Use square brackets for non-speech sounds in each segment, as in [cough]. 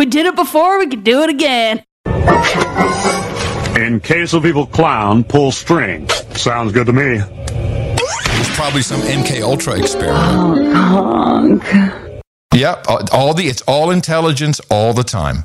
We did it before, we can do it again. In case of evil clown, pull string. Sounds good to me. It's probably some MK Ultra experiment. Oh, honk. Yep, all, all the it's all intelligence all the time.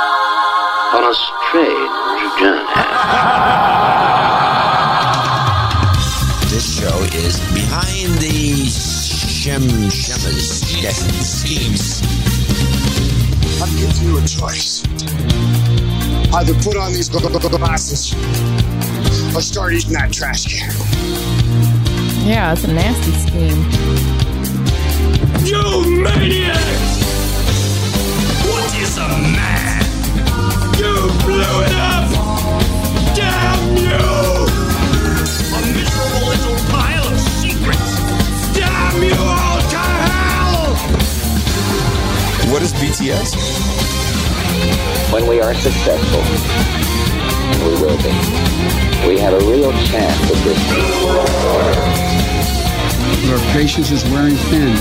on a strange journey. This show is behind the shem shemmers schemes. I'm giving you a choice. Either put on these glasses or start eating that trash can. Yeah, it's a nasty scheme. You maniacs! What is a man? You blew it up! Damn you! A miserable little pile of secrets! Damn you all to hell! What is BTS? When we are successful, and we will be, we have a real chance at this. Our patience is wearing thin.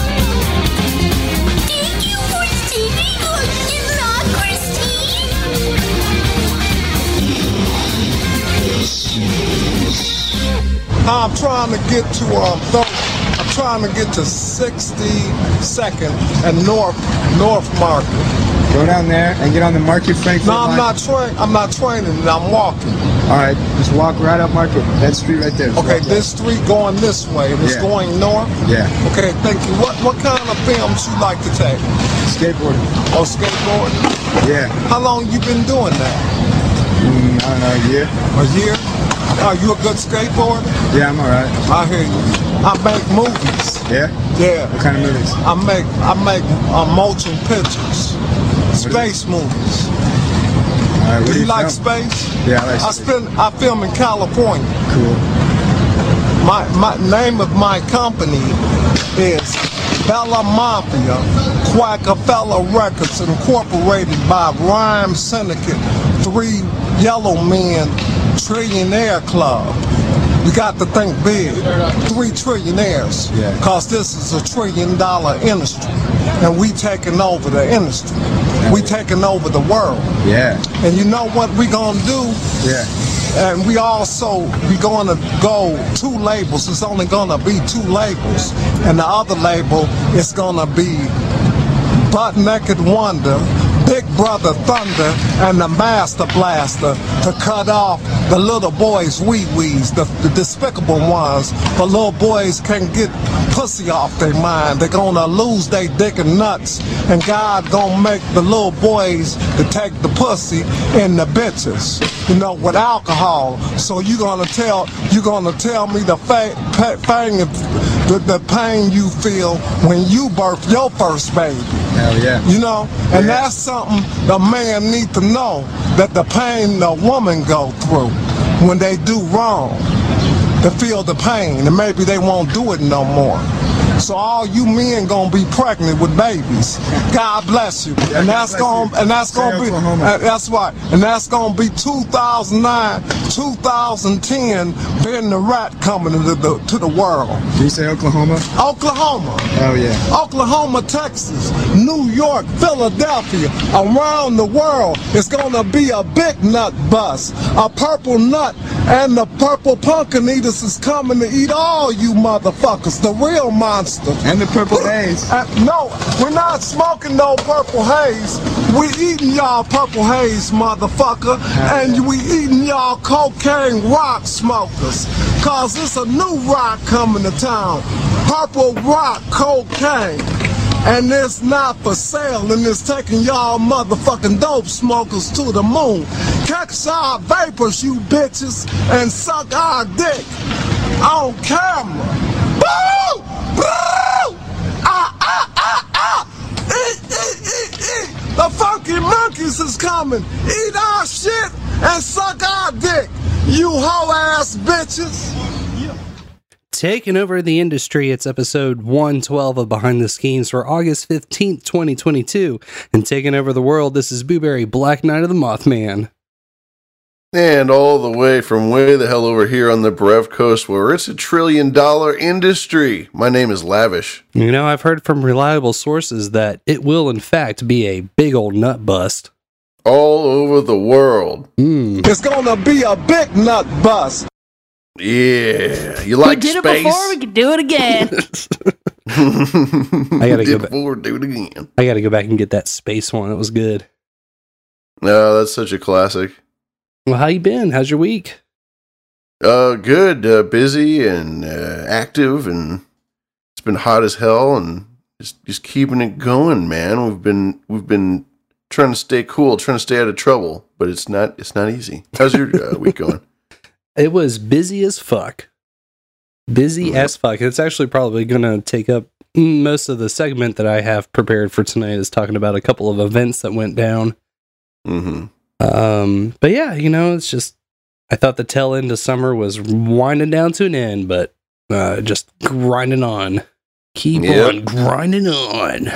I'm trying to get to um, I'm trying to get to 62nd and North North Market. Go down there and get on the Market Frankfurt No, I'm line. not train. I'm not training. I'm walking. All right, just walk right up Market. That street right there. Just Okay, this street going this way, it's Yeah. going north. Yeah. Okay, thank you. What what kind of films you like to take? Skateboarding. Oh, skateboarding. Yeah. How long you been doing that? Mm, I don't know, a year. A year. Are you a good skateboarder? Yeah, I'm all right. I hear you. I make movies. Yeah? Yeah. What kind of movies? I make I make uh, motion pictures, space movies. All right, what do do you you like film? space? Yeah, I like I space. spend I film in California. Cool. My my name of my company is Bella Mafia, Quackafella Records, incorporated by Rhyme Syndicate, Three Yellow Men Trillionaire Club. We got to think big. Three trillionaires. Yeah. Cause this is a trillion dollar industry. And we taking over the industry. We taking over the world. Yeah. And you know what we gonna do? Yeah. And we also we gonna go two labels. It's only gonna be two labels, and the other label is gonna be Butt Naked Wonder, Big Brother Thunder, and the Master Blaster to cut off the little boys' wee wees, the, the despicable ones. The little boys can't get pussy off their mind. They're gonna lose their dick and nuts, and God gonna make the little boys to take the pussy and the bitches, you know, with alcohol. So you gonna tell you gonna tell me the fa- pa- the, the pain you feel when you birth your first baby. Hell yeah. You know, and that's something the man need to know that the pain the woman go through when they do wrong, to feel the pain, and maybe they won't do it no more. So all you men gonna be pregnant with babies. God bless you, and that's gonna and that's gonna be uh, that's right, and that's gonna be 2009, 2010. Ben the rat coming to the to the world. Did you say Oklahoma? Oklahoma. Oh yeah. Oklahoma, Texas, New York, Philadelphia, around the world. It's gonna be a big nut bus. A purple nut and the purple pumpkin eaters is coming to eat all you motherfuckers, the real monster. And the purple haze. Uh, no, we're not smoking no purple haze. We eating y'all purple haze, motherfucker. And we eating y'all cocaine rock smokers. Cause it's a new rock coming to town. Purple rock cocaine. And it's not for sale, and it's taking y'all motherfucking dope smokers to the moon. Catch our vapors, you bitches, and suck our dick on camera. Boo! Boo! Ah, ah, ah, ah! Eat, eat, eat, eat! The funky monkeys is coming. Eat our shit and suck our dick. You hoe ass bitches. Taking over the industry, it's episode 112 of Behind the Schemes for August 15th, 2022. And taking over the world, this is Booberry Black Knight of the Mothman. And all the way from way the hell over here on the Brev Coast, where it's a trillion dollar industry. My name is Lavish. You know, I've heard from reliable sources that it will, in fact, be a big old nut bust. All over the world. Mm. It's gonna be a big nut bust. Yeah. You like it? we did space? it before, we could do it again. [laughs] I gotta [laughs] go back. before, do it again. I gotta go back and get that space one. It was good. No, that's such a classic. Well, how you been? How's your week? Uh, good. Uh, busy and uh, active, and it's been hot as hell, and just just keeping it going, man. We've been we've been trying to stay cool, trying to stay out of trouble, but it's not it's not easy. How's your uh, week going? It was busy as fuck. Busy as fuck. It's actually probably going to take up most of the segment that I have prepared for tonight is talking about a couple of events that went down. Mm-hmm. Um, but yeah, you know, it's just I thought the tail end of summer was winding down to an end, but uh, just grinding on. Keep Yep. on grinding on.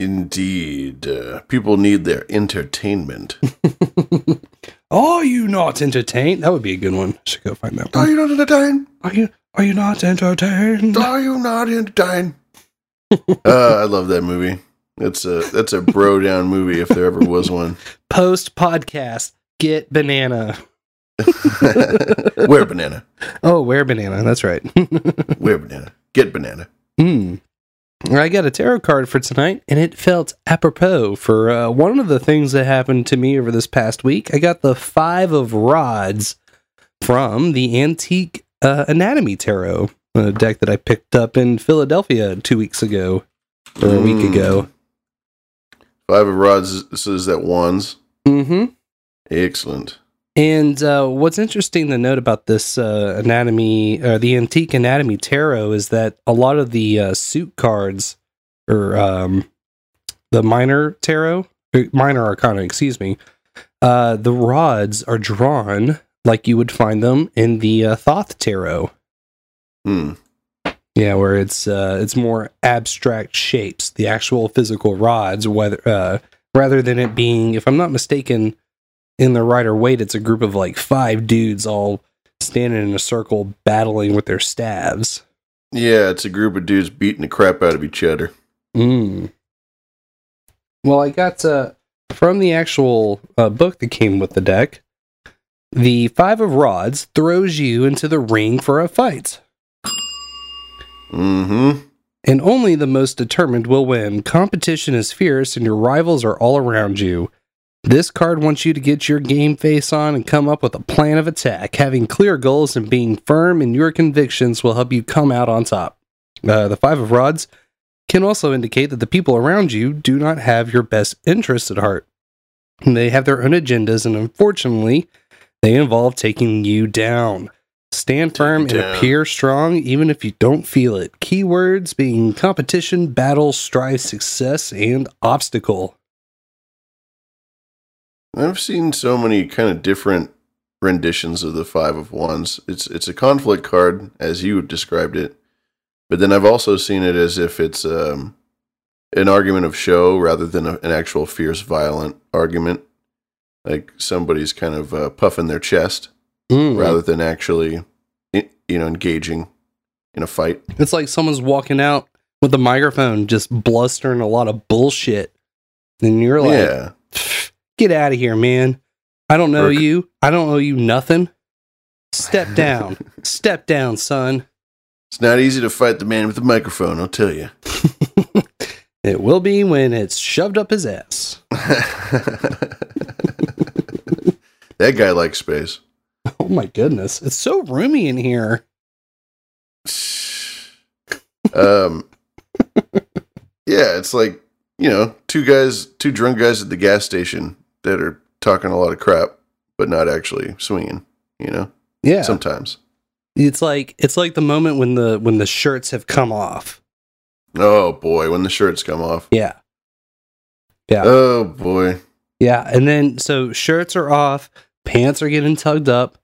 Indeed, uh, people need their entertainment. [laughs] Are you not entertained? That would be a good one. Should go find that Are you not entertained? Are you are you not entertained? Are you not entertained? [laughs] uh, I love that movie. That's a that's a bro [laughs] down movie if there ever was one. Post podcast. Get banana. [laughs] Wear banana. Oh, wear banana. That's right. Wear banana. Get banana. Hmm. I got a tarot card for tonight, and it felt apropos for uh, one of the things that happened to me over this past week. I got the Five of Rods from the Antique uh, Anatomy Tarot, a deck that I picked up in Philadelphia two weeks ago, or a week Mm. ago. Five of rods. This is that wands. Mm-hmm. Excellent. And uh, what's interesting to note about this uh, anatomy, or the antique anatomy tarot, is that a lot of the uh, suit cards, or um, the minor tarot, minor arcana, excuse me, uh, the rods are drawn like you would find them in the uh, Thoth tarot. Hmm. Yeah, where it's uh, it's more abstract shapes, the actual physical rods, whether uh, rather than it being, if I'm not mistaken, in the Rider Waite, it's a group of like five dudes all standing in a circle battling with their staves. Yeah, it's a group of dudes beating the crap out of each other. Mm. Well, I got uh, from the actual uh, book that came with the deck. The Five of Rods throws you into the ring for a fight. Mm-hmm. and only the most determined will win. Competition is fierce, and your rivals are all around you. This card wants you to get your game face on and come up with a plan of attack. Having clear goals and being firm in your convictions will help you come out on top. Uh, the Five of Rods can also indicate that the people around you do not have your best interests at heart. They have their own agendas, and unfortunately, they involve taking you down. Stand firm and appear strong even if you don't feel it. Keywords being competition, battle, strife, success, and obstacle. I've seen so many kind of different renditions of the Five of Wands. It's it's a conflict card, as you described it, but then I've also seen it as if it's um, an argument of show rather than a, an actual fierce, violent argument. Like somebody's kind of uh, puffing their chest Mm. rather than actually, you know, engaging in a fight. It's like someone's walking out with a microphone just blustering a lot of bullshit. And you're like, yeah, get out of here, man. I don't know Or- you. I don't owe you nothing. Step [laughs] down. Step down, son. it's not easy to fight the man with the microphone. I'll tell you. [laughs] It will be when it's shoved up his ass. [laughs] that guy likes space. Oh my goodness. It's so roomy in here. [sighs] Um, yeah, it's like you know, two guys, two drunk guys at the gas station that are talking a lot of crap, but not actually swinging. You know, Yeah. sometimes. It's like it's like the moment when the when the shirts have come off. Oh boy, when the shirts come off. Yeah. Yeah. Oh boy. Yeah, and then so shirts are off, pants are getting tugged up,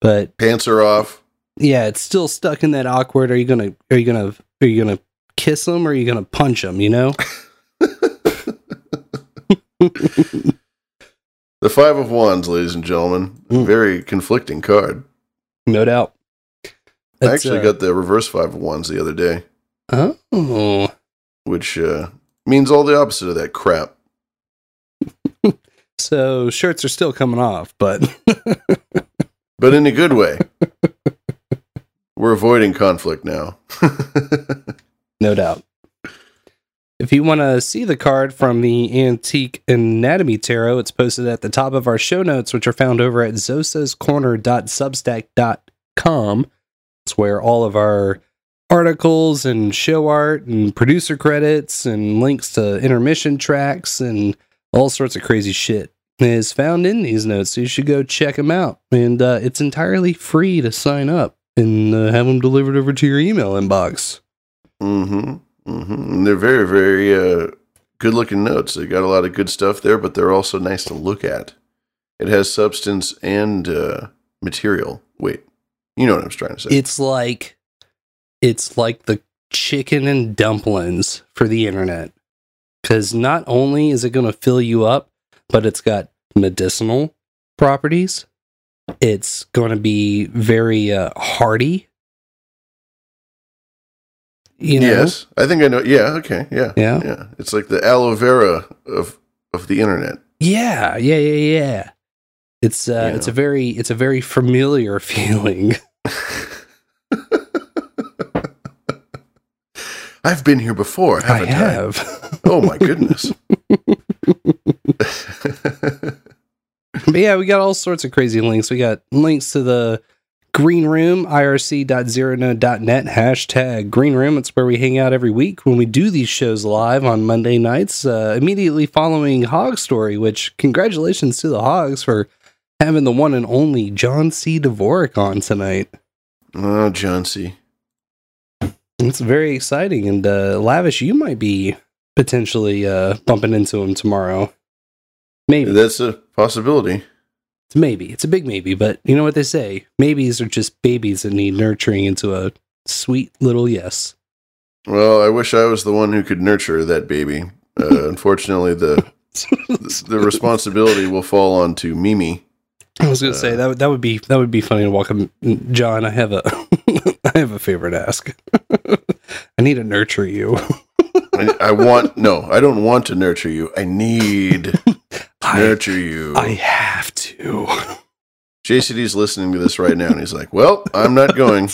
but Pants are off. yeah, it's still stuck in that awkward. Are you gonna? Are you gonna? Are you gonna kiss them or are you gonna punch them? You know? [laughs] The five of wands, ladies and gentlemen. Mm. Very conflicting card. No doubt. I actually uh, got the reverse five of wands the other day, Oh, which uh, means all the opposite of that crap. [laughs] so shirts are still coming off, but [laughs] But in a good way. We're avoiding conflict now. [laughs] no doubt. If you want to see the card from the Antique Anatomy Tarot, it's posted at the top of our show notes, which are found over at zosascorner.substack.com. It's where all of our articles and show art and producer credits and links to intermission tracks and all sorts of crazy shit is found in these notes. So you should go check them out. And uh, it's entirely free to sign up and uh, have them delivered over to your email inbox. Mm-hmm. Mm-hmm. They're very, very uh, good looking notes. They got a lot of good stuff there, but they're also nice to look at. It has substance and uh, material. Wait, you know what I'm trying to say. It's like it's like the chicken and dumplings for the internet. Cuz not only is it going to fill you up, but it's got medicinal properties. It's going to be very uh, hearty. You know? Yes, I think I know. Yeah, okay, yeah, Yeah. yeah. It's like the aloe vera of of the internet. Yeah, yeah, yeah, yeah. It's uh You it's a very it's a very familiar [laughs] feeling. I've been here before, I haven't I? have. Oh my goodness. [laughs] [laughs] But yeah, we got all sorts of crazy links. We got links to the Green Room, irc.zeronode.net, hashtag Green Room. It's where we hang out every week when we do these shows live on Monday nights, uh, immediately following Hog Story, which congratulations to the Hogs for having the one and only John C. Dvorak on tonight. oh, John C. It's very exciting. And uh, Lavish, you might be potentially uh, bumping into him tomorrow. Maybe. That's a possibility. It's maybe. It's a big maybe, but you know what they say? Maybes are just babies that need nurturing into a sweet little yes. Well, I wish I was the one who could nurture that baby. [laughs] Uh, unfortunately, the [laughs] the responsibility will fall onto Mimi. I was gonna say that would that would be that would be funny to welcome John. I have a [laughs] I have a favor to ask. I need to nurture you. I, I want no, I don't want to nurture you. I need to nurture you. I have to. JCD's listening to this right now, and he's like, "Well, I'm not going.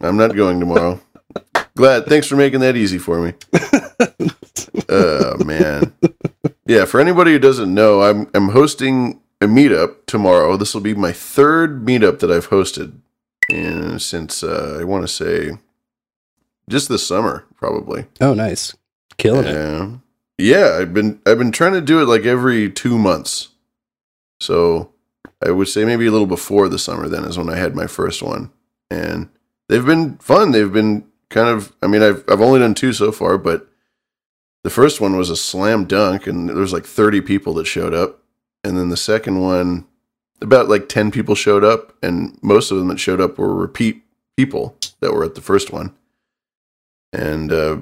I'm not going tomorrow." Glad. Thanks for making that easy for me. Oh man. Yeah. For anybody who doesn't know, I'm I'm hosting a meetup tomorrow. This will be my third meetup that I've hosted, and since uh, I want to say, just this summer, probably. Oh, nice, killing it. Yeah. I've been I've been trying to do it like every two months. So I would say maybe a little before the summer then is when I had my first one. And they've been fun. They've been kind of I mean I've I've only done two so far, but the first one was a slam dunk and there was like 30 people that showed up. And then the second one about like 10 people showed up and most of them that showed up were repeat people that were at the first one. And uh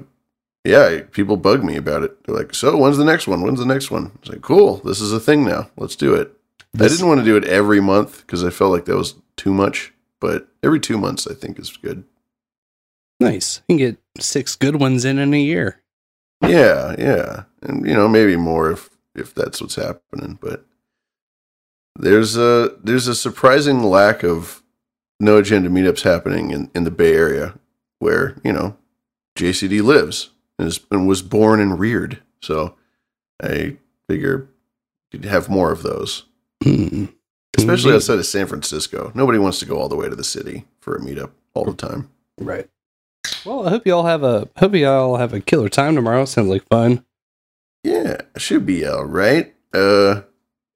yeah, people bug me about it. They're like, "So, when's the next one? When's the next one?" It's like, "Cool, this is a thing now. Let's do it." I didn't want to do it every month because I felt like that was too much, but every two months I think is good. Nice. You can get six good ones in in a year. Yeah, yeah, and you know maybe more if if that's what's happening. But there's a there's a surprising lack of no agenda meetups happening in in the Bay Area, where you know JCD lives and, is, and was born and reared. So I figure you'd have more of those, Hmm. especially Indeed. outside of San Francisco. Nobody wants to go all the way to the city for a meetup all the time. Right. Well, I hope you all have a hope you all have a killer time tomorrow. Sounds like fun. Yeah, should be all right. Uh,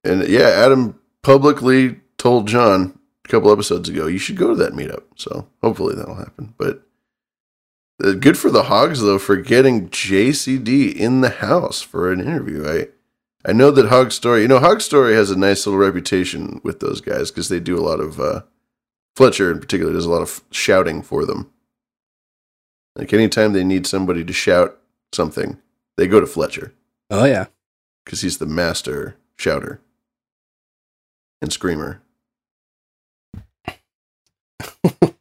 and yeah, Adam publicly told John a couple episodes ago you should go to that meetup. So hopefully that'll happen. But Good for the Hogs though for getting JCD in the house for an interview. I I know that Hog Story, you know, Hog Story has a nice little reputation with those guys because they do a lot of uh, Fletcher in particular does a lot of shouting for them. Like anytime they need somebody to shout something, they go to Fletcher Oh yeah. because he's the master shouter and screamer. [laughs]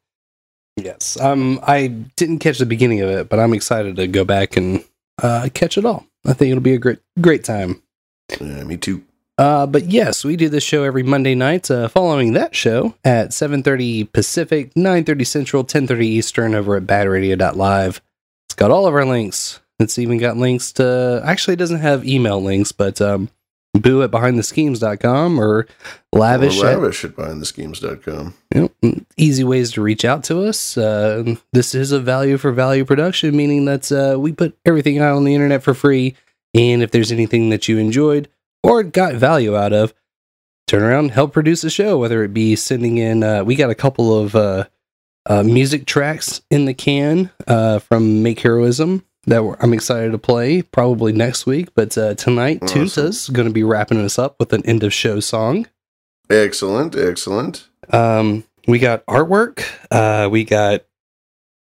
Yes. Um I didn't catch the beginning of it, but I'm excited to go back and uh catch it all. I think it'll be a great great time. Yeah, me too. Uh, but yes, we do this show every Monday night. Uh, following that show at 7:30 Pacific, 9:30 Central, 10:30 Eastern over at badradio.live. It's got all of our links. It's even got links to actually it doesn't have email links, but um, boo at behindtheschemes.com or lavish, Or at- lavish at behindtheschemes.com. you know, easy ways to reach out to us. Uh, this is a value for value production, meaning that uh, we put everything out on the internet for free. And if there's anything that you enjoyed or got value out of, turn around help produce a show, whether it be sending in, uh, we got a couple of uh, uh, music tracks in the can uh, from Make Heroism that we're, I'm excited to play probably next week. But uh, tonight, Awesome. Tunsa's going to be wrapping us up with an end of show song. Excellent, excellent. Um, we got artwork. Uh, we got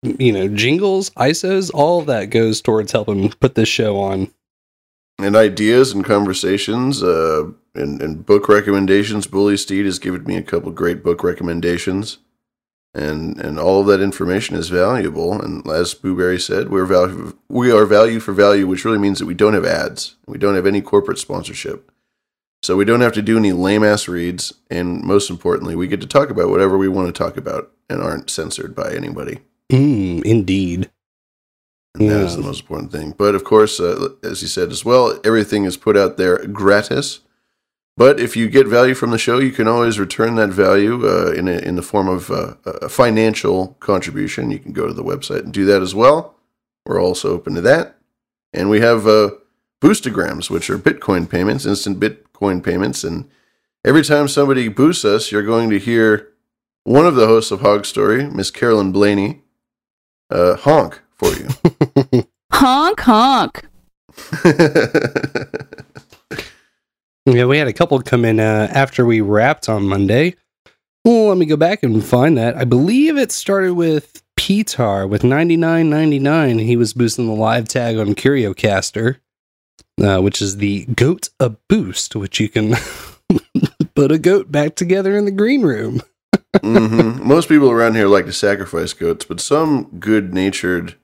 you know jingles, ISOs. All that goes towards helping put this show on. and ideas and conversations uh, and, and book recommendations. Bully Steed has given me a couple great book recommendations, and and all of that information is valuable. And as Booberry said, we're value we are value for value, which really means that we don't have ads, we don't have any corporate sponsorship, so we don't have to do any lame ass reads, and most importantly, we get to talk about whatever we want to talk about and aren't censored by anybody. Mm, indeed. And that is Yeah. the most important thing. But of course, uh, as you said as well, everything is put out there gratis. But if you get value from the show, you can always return that value uh, in, a, in the form of uh, a financial contribution. You can go to the website and do that as well. We're also open to that. And we have uh, boostagrams, which are Bitcoin payments, instant Bitcoin payments. And every time somebody boosts us, you're going to hear one of the hosts of Hog Story, Miss Carolyn Blaney, uh, honk for you. [laughs] Honk honk. [laughs] Yeah, we had a couple come in uh, after we wrapped on Monday. Well, let me go back and find that. I believe it started with Petar with ninety nine ninety nine. He was boosting the live tag on CurioCaster, uh, which is the goat a boost, which you can [laughs] put a goat back together in the green room. [laughs] hmm Most people around here like to sacrifice goats, but some good-natured,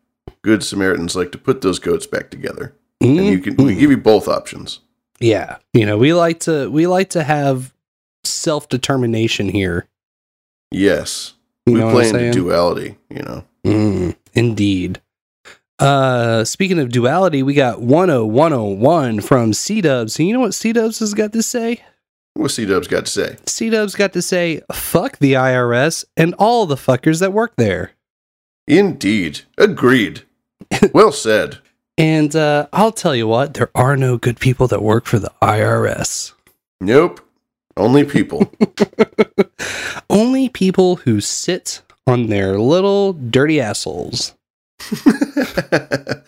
good Samaritans like to put those goats back together. And you can we give you both options. Yeah, you know we like to we like to have self determination here. Yes, You we play into duality. You know, Mm, indeed. Uh, speaking of duality, we got 10101 from C Dubs. And you know what C Dubs has got to say? what's C Dubs got to say? C Dubs got to say, fuck the IRS and all the fuckers that work there. Indeed, agreed. well said. And uh, I'll tell you what, there are no good people that work for the IRS. Nope, only people. [laughs] Only people who sit on their little dirty assholes. [laughs] They're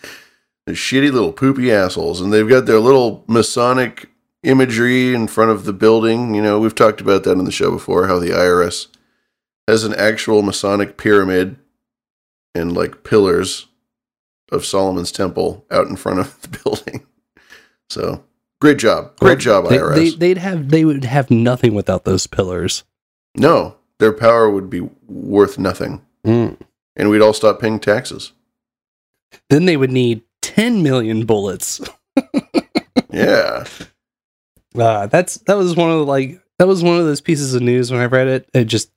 shitty little poopy assholes, and they've got their little Masonic imagery in front of the building. You know, we've talked about that on the show before. How the IRS has an actual Masonic pyramid and like pillars of Solomon's Temple out in front of the [laughs] building. So great job, great job, They, IRS. they, they'd have they would have nothing without those pillars. no, their power would be worth nothing, Mm. and we'd all stop paying taxes. Then they would need 10 million bullets. [laughs] Yeah. Uh, that's that was one of the, like that was one of those pieces of news when I read it. It just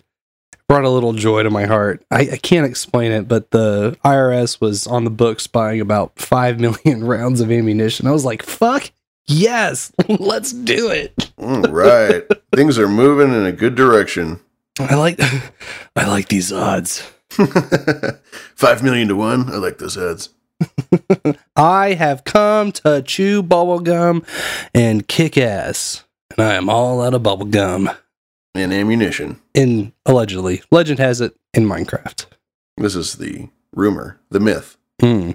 brought a little joy to my heart. I, I can't explain it, but the IRS was on the books buying about five [laughs] million rounds of ammunition. I was like, "Fuck yes, [laughs] let's do it." Mm, right. Things are moving in a good direction. I like [laughs] I like these odds. Five million to one. I like those odds. I have come to chew bubblegum and kick ass, and I am all out of bubblegum. And ammunition. In allegedly, legend has it in Minecraft. This is the rumor, the myth. Hmm.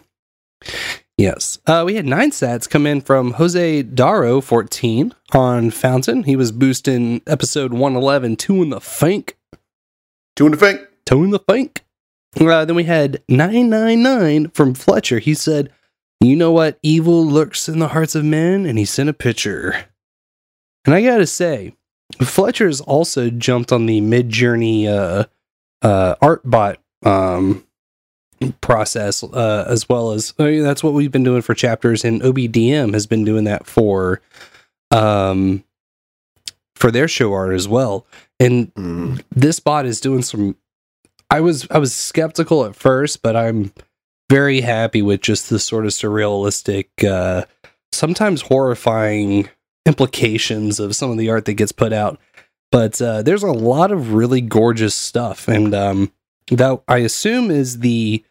Yes. Uh, we had nine sats come in from Jose Daro 14 on Fountain. He was boosting episode 111, Two in the Fink. Two in the Fink. Two in the Fink. Uh, then we had 999 from Fletcher. He said, You know what evil lurks in the hearts of men? And he sent a picture. And I gotta say, Fletcher's also jumped on the Midjourney uh, uh, art bot um, process uh, as well as I mean, that's what we've been doing for chapters and OBDM has been doing that for um for their show art as well and Mm. this bot is doing some I was I was skeptical at first but I'm very happy with just the sort of surrealistic uh sometimes horrifying implications of some of the art that gets put out but uh, there's a lot of really gorgeous stuff and um that I assume is the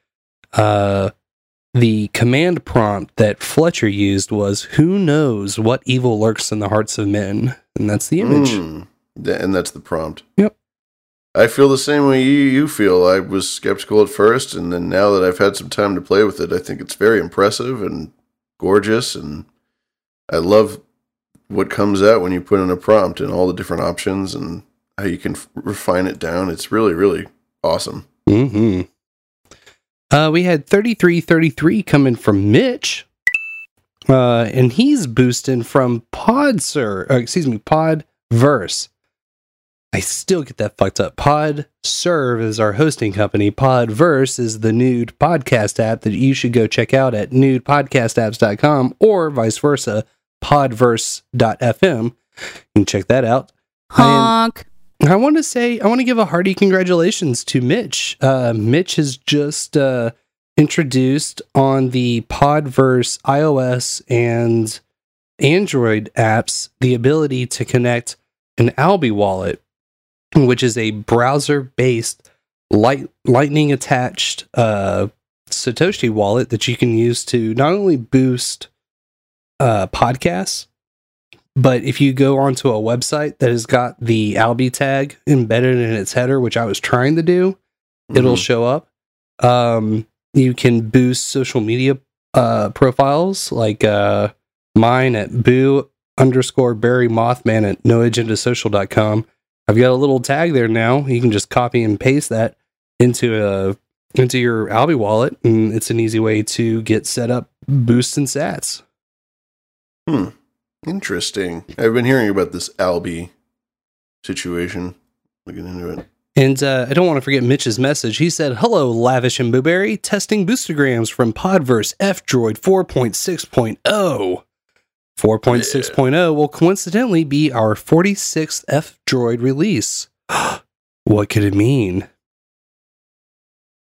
uh the command prompt that Fletcher used was who knows what evil lurks in the hearts of men and that's the image. Mm. And that's the prompt. Yep. I feel the same way you, you feel. I was skeptical at first, and then now that I've had some time to play with it, I think it's very impressive and gorgeous, and I love what comes out when you put in a prompt and all the different options and how you can refine it down. It's really, really awesome. hmm Uh, we had 3333 coming from Mitch. Uh, and he's boosting from Pod Sir, excuse me, Pod Verse. I still get that fucked up. Pod Serve is our hosting company. Podverse is the nude podcast app that you should go check out at newpodcastapps.com or vice versa, podverse.fm. You can check that out. Honk. I want to say, I want to give a hearty congratulations to Mitch. Uh, Mitch has just uh, introduced on the Podverse iOS and Android apps the ability to connect an Alby wallet, which is a browser based light, lightning attached uh, Satoshi wallet that you can use to not only boost uh, podcasts, but if you go onto a website that has got the Alby tag embedded in its header, which I was trying to do, it'll Mhm. show up. Um, you can boost social media uh, profiles like uh, mine at boo underscore Barry Mothman at noagendasocial.com. I've got a little tag there now. You can just copy and paste that into a into your Alby wallet, and it's an easy way to get set up boosts and sats. Hmm. Interesting. I've been hearing about this Alby situation. Looking into it. And uh, I don't want to forget Mitch's message. He said, Hello, Lavish and Blueberry, testing boostagrams from Podverse F-Droid 4.6.0. 4.6.0 will coincidentally be our 46th F Droid release. [gasps] what could it mean?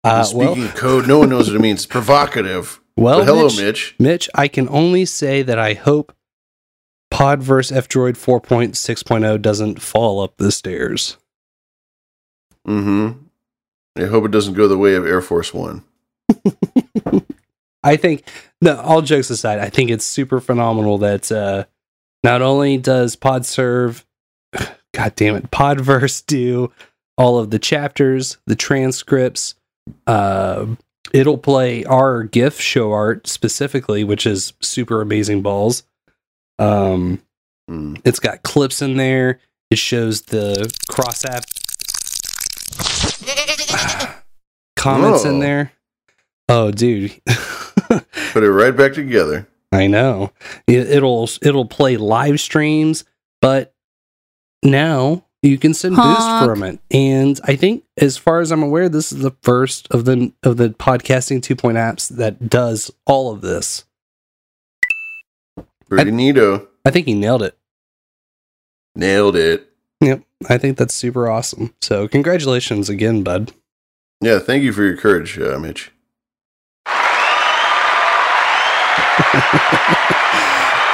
Uh, Speaking well, of code, no one knows what it means. It's provocative. Well hello, Mitch, Mitch. Mitch, I can only say that I hope Podverse F-Droid 4.6.0 doesn't fall up the stairs. Mm-hmm. I hope it doesn't go the way of Air Force One. [laughs] I think, no, all jokes aside, I think it's super phenomenal that uh, not only does PodServe, [sighs] God damn it, Podverse do all of the chapters, the transcripts, uh, it'll play our GIF show art specifically, which is super amazing balls. Um, Hmm. It's got clips in there. It shows the cross app [sighs] comments in Oh. there. Oh, dude. [laughs] Put it right back together. I know. It, it'll it'll play live streams, but now you can send boost Honk. from it. And I think as far as I'm aware, this is the first of the of the podcasting 2.0 apps that does all of this. Pretty neato. I think he nailed it. Nailed it. Yep. I think that's super awesome. So congratulations again, bud. Yeah, thank you for your courage, uh, Mitch. [laughs]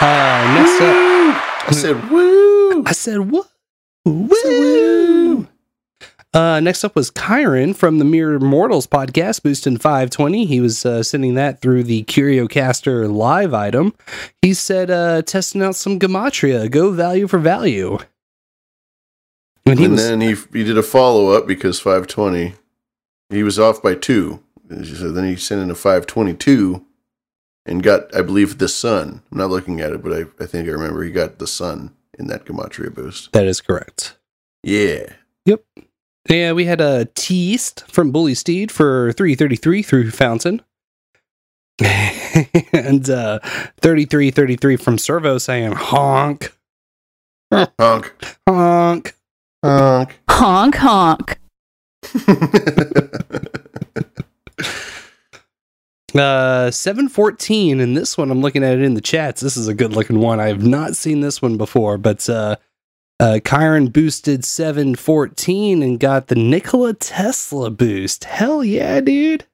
Uh, next up, I said, woo! I said, woo, woo. Uh, next up was Kyron from the Mere Mortals podcast, boosting 520. He was uh, sending that through the CurioCaster live item. He said, uh, testing out some Gematria, go value for value. And he and was, then he he did a follow up because 520. He was off by two. So then he sent in a 522 and got, I believe, the sun. I'm not looking at it, but I, I think I remember he got the sun in that Gematria boost. That is correct. Yeah. Yep. Yeah, we had a teased from Bully Steed for 333 through Fountain. [laughs] and uh 3333 from Servo saying honk. Honk. Honk. Honk. Honk honk. [laughs] Uh 714 and this one I'm looking at it in the chats. This is a good looking one. I have not seen this one before, but uh uh Kyron boosted 714 and got the Nikola Tesla boost. Hell yeah, dude.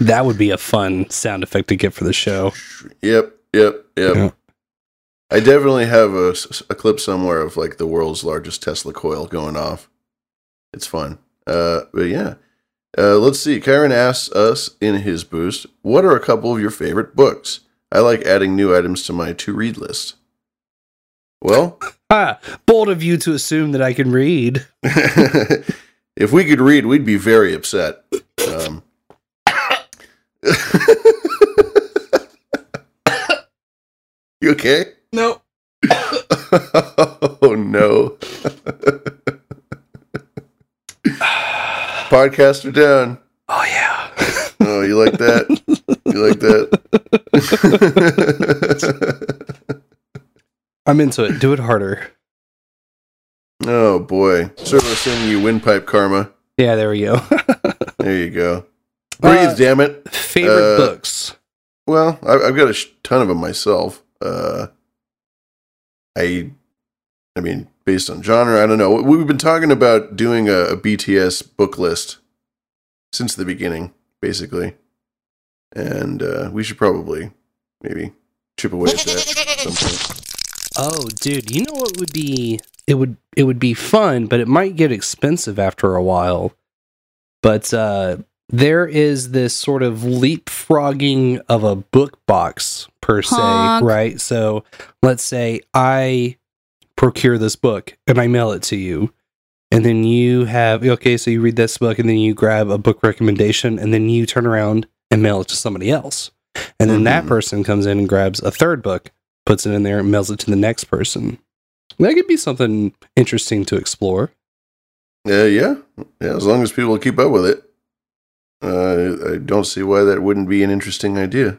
That would be a fun sound effect to get for the show. Yep, yep, yep. Yeah. I definitely have a clip somewhere of like the world's largest Tesla coil going off. It's fun. Uh, but yeah. Uh, let's see. Kyron asks us in his boost, what are a couple of your favorite books? I like adding new items to my to read list. Well, [laughs] Ah, bold of you to assume that I can read. [laughs] [laughs] if we could read, we'd be very upset. Um, you okay? No. oh no. Podcaster down. Oh yeah. [laughs] Oh, you like that? You like that? [laughs] I'm into it. Do it harder. oh boy. Servo sending you windpipe karma. Yeah, there we go. [laughs] There you go. Breathe, Uh, damn it. Favorite Uh, books. Well, I, I've got a sh- ton of them myself. Uh, I, I mean, based on genre, I don't know. We've been talking about doing a, a BTS book list since the beginning, basically, and uh, we should probably maybe chip away at that at some point. Oh, dude, you know what would be it would it would be fun, but it might get expensive after a while. But uh there is this sort of leapfrogging of a book box per se, right? So let's say I procure this book and I mail it to you. And then you have okay, so you read this book and then you grab a book recommendation and then you turn around and mail it to somebody else. And then that Mhm. person comes in and grabs a third book, puts it in there, and mails it to the next person. That could be something interesting to explore. Uh, yeah, yeah. As long as people keep up with it, uh, I don't see why that wouldn't be an interesting idea.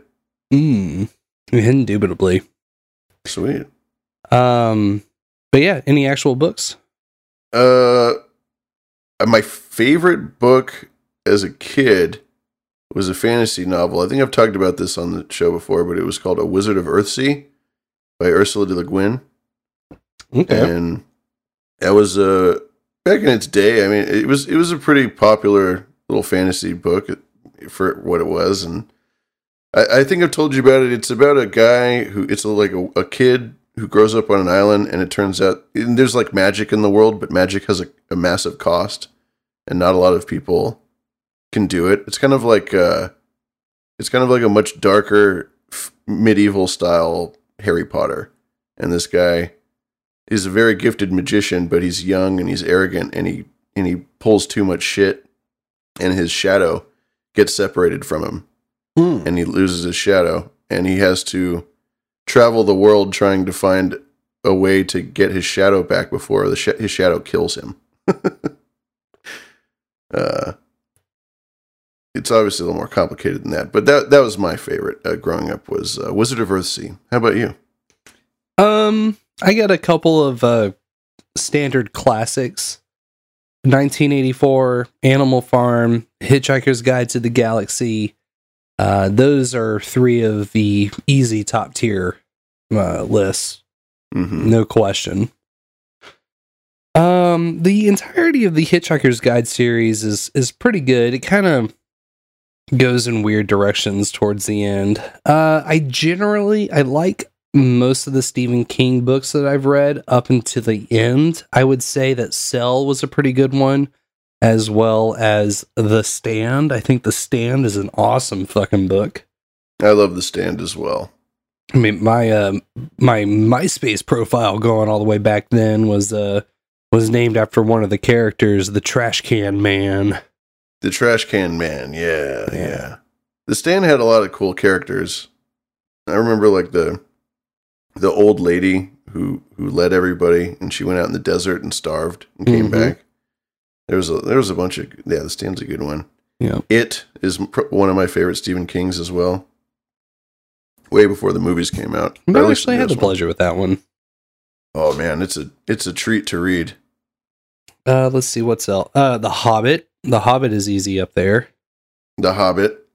Mm, indubitably. Sweet. Um, but yeah, any actual books? Uh, my favorite book as a kid was a fantasy novel. I think I've talked about this on the show before, but it was called A Wizard of Earthsea by Ursula de Le Guin. Okay. And that was uh back in its day. I mean, it was it was a pretty popular little fantasy book for what it was, and I, I think I've told you about it. It's about a guy who it's like a, a kid who grows up on an island, and it turns out there's like magic in the world, but magic has a, a massive cost, and not a lot of people can do it. It's kind of like uh, it's kind of like a much darker f- medieval style Harry Potter, and this guy is a very gifted magician, but he's young and he's arrogant and he and he pulls too much shit, and his shadow gets separated from him, Hmm. and he loses his shadow, and he has to travel the world trying to find a way to get his shadow back before the sh- his shadow kills him. [laughs] uh, it's obviously a little more complicated than that, but that that was my favorite uh, growing up was uh, Wizard of Earthsea. How about you? Um, I got a couple of uh standard classics. 1984, Animal Farm, Hitchhiker's Guide to the Galaxy. Uh, those are three of the easy top tier uh, lists. Mm-hmm. No question. Um, the entirety of the Hitchhiker's Guide series is is pretty good. It kind of goes in weird directions towards the end. Uh, I generally I like most of the Stephen King books that I've read up until the end. I would say that Cell was a pretty good one, as well as The Stand. I think The Stand is an awesome fucking book. I love the stand as well. I mean, my uh, my MySpace profile going all the way back then was uh was named after one of the characters, the Trash Can Man. The Trash Can Man. Yeah, yeah. The stand had a lot of cool characters. I remember like the the old lady who who led everybody, and she went out in the desert and starved and came Mhm. back. There was a there was a bunch of yeah. The stand's a good one. Yeah. It is pr- one of my favorite Stephen King's as well. Way before the movies came out. I actually had the one. pleasure with that one. Oh man, it's a it's a treat to read. Uh, let's see what's else. Uh, The Hobbit. The Hobbit is easy up there. The Hobbit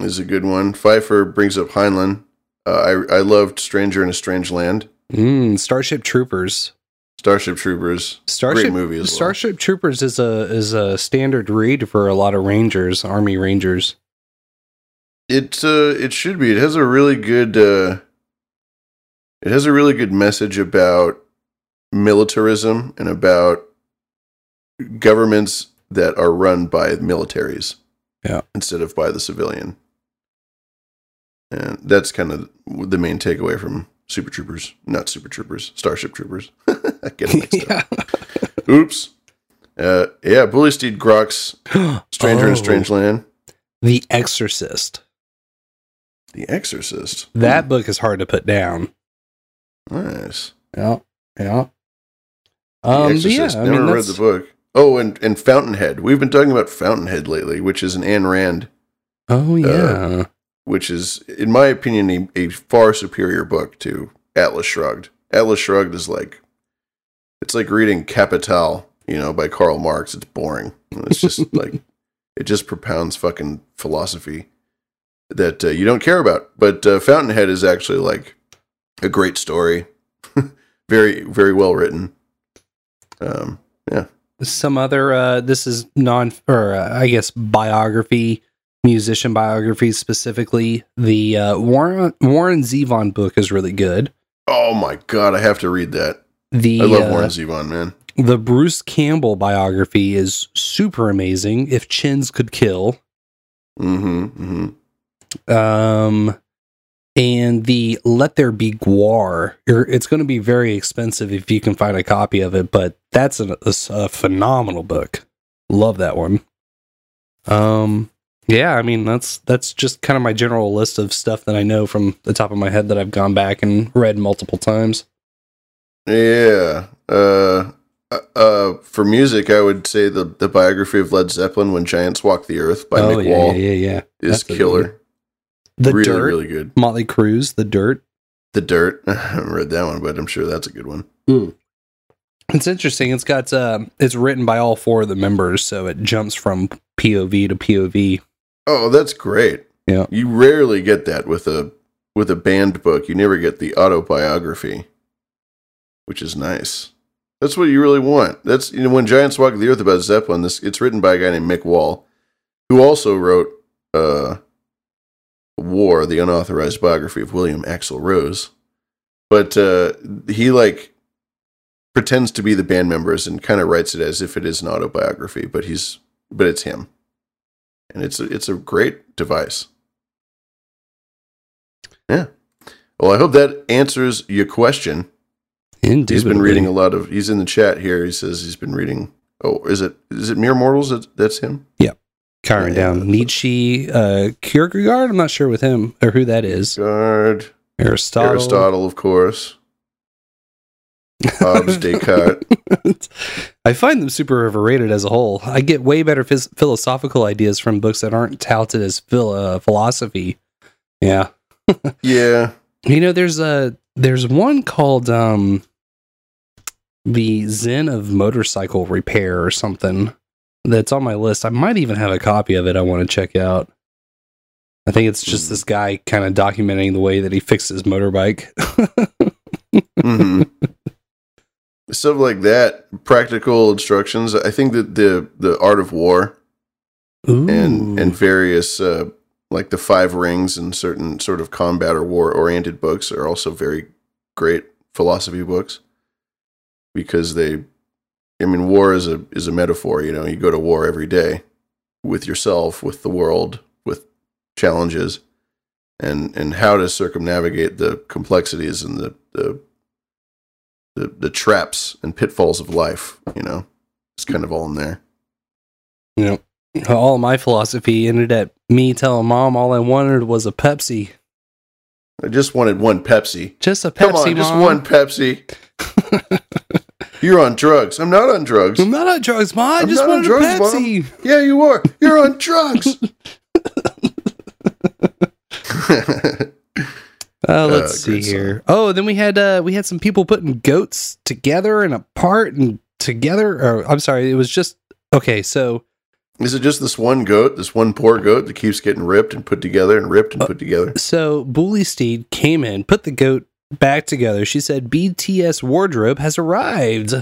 is a good one. Pfeiffer brings up Heinlein. Uh, I I loved Stranger in a Strange Land. Mm, Starship Troopers. Starship Troopers. Starship Great movie as well. Starship Troopers is a is a standard read for a lot of Rangers, Army Rangers. It uh, it should be. It has a really good. Uh, it has a really good message about militarism and about governments that are run by militaries. Yeah. Instead of by the civilian. And that's kind of the main takeaway from Super Troopers, not Super Troopers, Starship Troopers. [laughs] I get it mixed up. [laughs] Oops. Uh, yeah, Bully Steed Grok's [gasps] Stranger in Oh. a Strange Land. The Exorcist. The Exorcist. That book is hard to put down. Nice. Yeah, yeah. The Um, but Exorcist. yeah, I Never mean, read the book. Oh, and, and Fountainhead. We've been talking about Fountainhead lately, which is an Ayn Rand, Oh yeah. which is, in my opinion, a, a far superior book to Atlas Shrugged. Atlas Shrugged is like, it's like reading Capital, you know, by Karl Marx. It's boring. It's just [laughs] like, it just propounds fucking philosophy that uh, you don't care about. But uh, Fountainhead is actually like a great story, [laughs] very very well written. Um, yeah, some other uh this is non or uh, i guess biography musician biography specifically the uh warren warren zevon book is really good Oh my god, I have to read that. the I love uh, Warren Zevon, man. the bruce campbell biography is super amazing if chins could kill Mm-hmm. mm-hmm. Um and the let there be gwar it's going to be very expensive if you can find a copy of it but that's a phenomenal book love that one um yeah i mean that's that's just kind of my general list of stuff that i know from the top of my head that i've gone back and read multiple times Yeah. Uh, uh, uh, for music, I would say the the biography of Led Zeppelin, "When Giants Walk the Earth" by Oh, Mick yeah, Wall, yeah, yeah, yeah. is That's a killer. The really, dirt really good. mötley crüe's the dirt The Dirt. [laughs] I haven't read that one, but I'm sure that's a good one. It's interesting. It's got uh, it's written by all four of the members, so it jumps from POV to POV. Oh, that's great. Yeah. You rarely get that with a with a band book. You never get the autobiography, which is nice. That's what you really want. That's you know when Giants Walk the Earth about Zeppelin. This it's written by a guy named Mick Wall, who also wrote uh, War, the unauthorized biography of William Axl Rose. But uh, he like pretends to be the band members and kind of writes it as if it is an autobiography, but he's but it's him, and it's a, it's a great device. Yeah. Well, I hope that answers your question. Indeed. He's been reading a lot of. He's in the chat here. He says he's been reading. Oh, is it is it Mere Mortals? That, that's him. Yeah. Carrying down Nietzsche, uh, Kierkegaard. I'm not sure with him or who that is. Kierkegaard, Aristotle. Aristotle, of course. Hobbes, [laughs] Descartes. [laughs] I find them super overrated as a whole. I get way better phys- philosophical ideas from books that aren't touted as phil- uh, philosophy. Yeah. [laughs] Yeah. You know, there's a there's one called um the Zen of motorcycle repair or something that's on my list. I might even have a copy of it I want to check out. I think it's just this guy kind of documenting the way that he fixed his motorbike. hmm [laughs] Stuff like that, practical instructions. I think that the the art of war and and various uh, like the five rings and certain sort of combat or war oriented books are also very great philosophy books because they I mean war is a is a metaphor, you know, you go to war every day with yourself, with the world, with challenges and and how to circumnavigate the complexities and the the the, the traps and pitfalls of life, you know. It's kind of all in there. Yeah. All my philosophy ended at me telling mom all I wanted was a Pepsi. I just wanted one Pepsi. Just a Pepsi, Come on, just one Pepsi. [laughs] You're on drugs. I'm not on drugs. I'm not on drugs, mom. I I'm just not on wanted drugs, a Mom. Yeah, you are. You're on drugs. [laughs] [laughs] Uh, let's Uh, see here. Oh, then we had uh, we had some people putting goats together and apart and together. Or I'm sorry, it was just okay. So Is it just this one goat, this one poor goat that keeps getting ripped and put together and ripped Uh, and put together? so Bully Steed came in, put the goat back together. She said BTS wardrobe has arrived.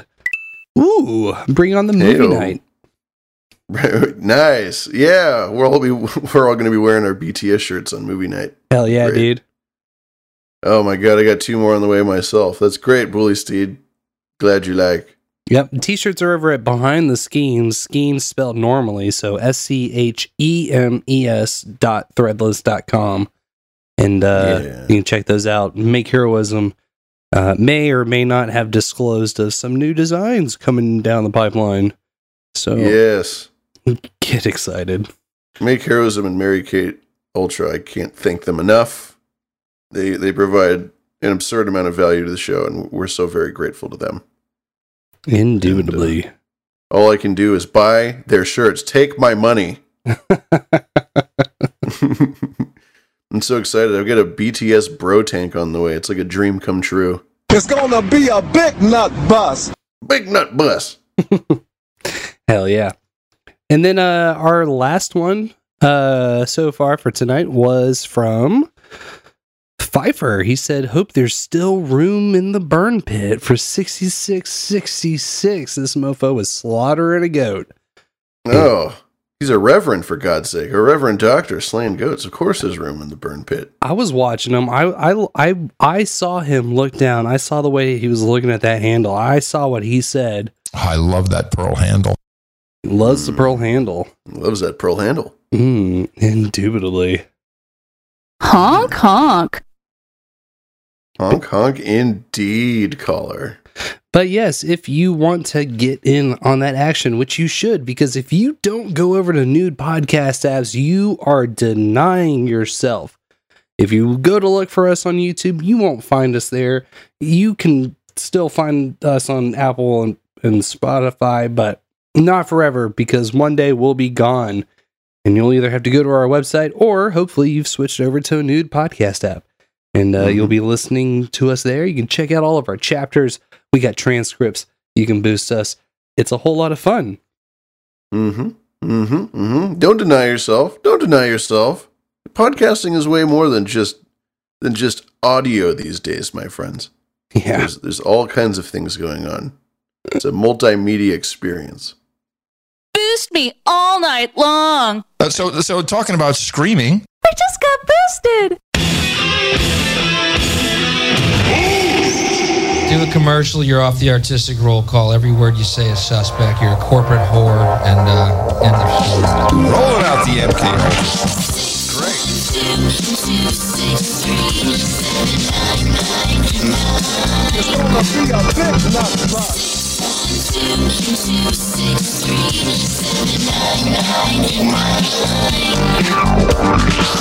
Ooh, bring on the movie Heyo. night. [laughs] nice. Yeah, we're all be [laughs] we're all going to be wearing our BTS shirts on movie night. Hell yeah, Great. dude. Oh my god, I got two more on the way myself. That's great, Bully Steed. Glad you like. Yep. T-shirts are over at Behind the Schemes. Schemes spelled normally, so S C H E M E S dot threadless dot com, and uh, Yeah. you can check those out. Make heroism uh, may or may not have disclosed of some new designs coming down the pipeline. So Yes. get excited. Make Heroism and Mary Kate Ultra. I can't thank them enough. They they provide an absurd amount of value to the show, and we're so very grateful to them. Indubitably. All I can do is buy their shirts. Take my money. [laughs] [laughs] I'm so excited. I've got a BTS bro tank on the way. It's like a dream come true. It's gonna be a big nut bus. Big nut bus. [laughs] Hell yeah. And then uh our last one uh so far for tonight was from Pfeiffer. He said, Hope there's still room in the burn pit for 6666. This mofo was slaughtering a goat. Oh, he's a reverend for God's sake. A reverend doctor slaying goats. Of course, there's room in the burn pit. I was watching him. I I I I saw him look down. I saw the way he was looking at that handle. I saw what he said. I love that pearl handle. He loves the pearl handle. Loves that pearl handle. Mm, indubitably. Honk honk. Honk honk indeed, caller. But yes, if you want to get in on that action, which you should, because if you don't go over to nude podcast apps, you are denying yourself. If you go to look for us on YouTube, you won't find us there. You can still find us on Apple and, and Spotify, but not forever because one day we'll be gone. And you'll either have to go to our website or hopefully you've switched over to a nude podcast app. And uh, you'll be listening to us there. You can check out all of our chapters. We got transcripts. You can boost us. It's a whole lot of fun. Mm-hmm. Mm-hmm. Mm-hmm. Don't deny yourself. Don't deny yourself. Podcasting is way more than just than just audio these days, my friends. Yeah. There's there's all kinds of things going on. It's a multimedia experience. Boost me all night long. Uh, so, so talking about screaming, I just got boosted. Do a commercial, you're off the artistic roll call. Every word you say is suspect. You're a corporate whore, and uh, end of story. rolling out the MK. It's gonna be a big nut bus.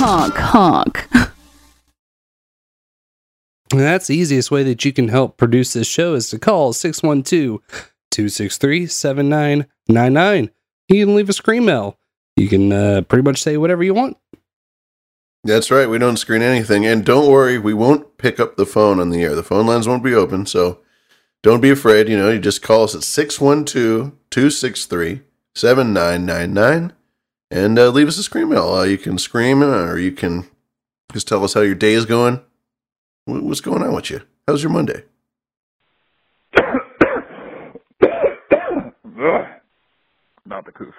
Honk honk. [laughs] And that's the easiest way that you can help produce this show is to call 612 263 7999. You can leave a scream mail. You can uh, pretty much say whatever you want. That's right. We don't screen anything. And don't worry, we won't pick up the phone on the air. The phone lines won't be open. So don't be afraid. You know, you just call us at 612 263 7999 and uh, leave us a scream mail. Uh, you can scream or you can just tell us how your day is going. Wh- What's going on with you? How's your Monday? [coughs] Not the coof.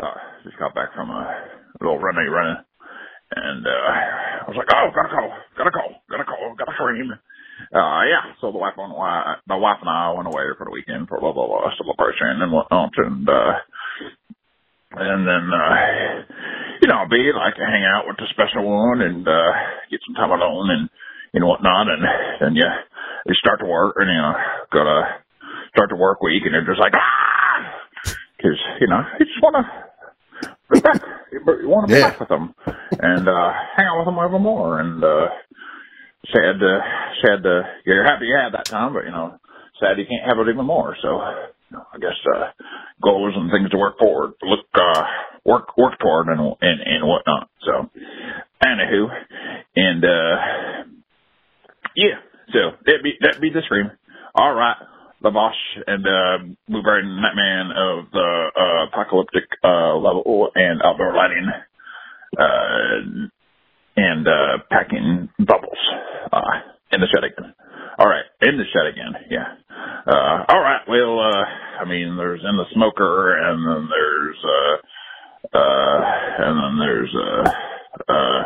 Uh, just got back from a little run they running, and uh, I was like, "Oh, gotta call, gotta call, gotta call, gotta scream." Uh, yeah. So the wife and I, my wife and I went away for the weekend for blah blah blah celebration and whatnot, and uh, and then uh, you know, be like to hang out with the special one and uh, get some time alone and and whatnot, and and you you start to work and you know go to start to work week and you're just like ah because you know you just want to be back. You want to be Yeah. back with them and uh, hang out with them ever more. And uh, sad, uh, sad. Uh, you're happy you had that time, but you know, sad you can't have it even more. So, you know, I guess uh, goals and things to work forward, look, uh, work, work toward, and and and whatnot. So, anywho, and uh, yeah. So that be that be the stream. All right. Lavash and uh, Blueberry Nightman of the uh, apocalyptic uh, level and outdoor lighting uh, and uh, packing bubbles uh, in the shed again. All right, in the shed again. Yeah. Uh, all right. Well, uh, I mean, there's in the smoker, and then there's uh, uh, and then there's uh, uh,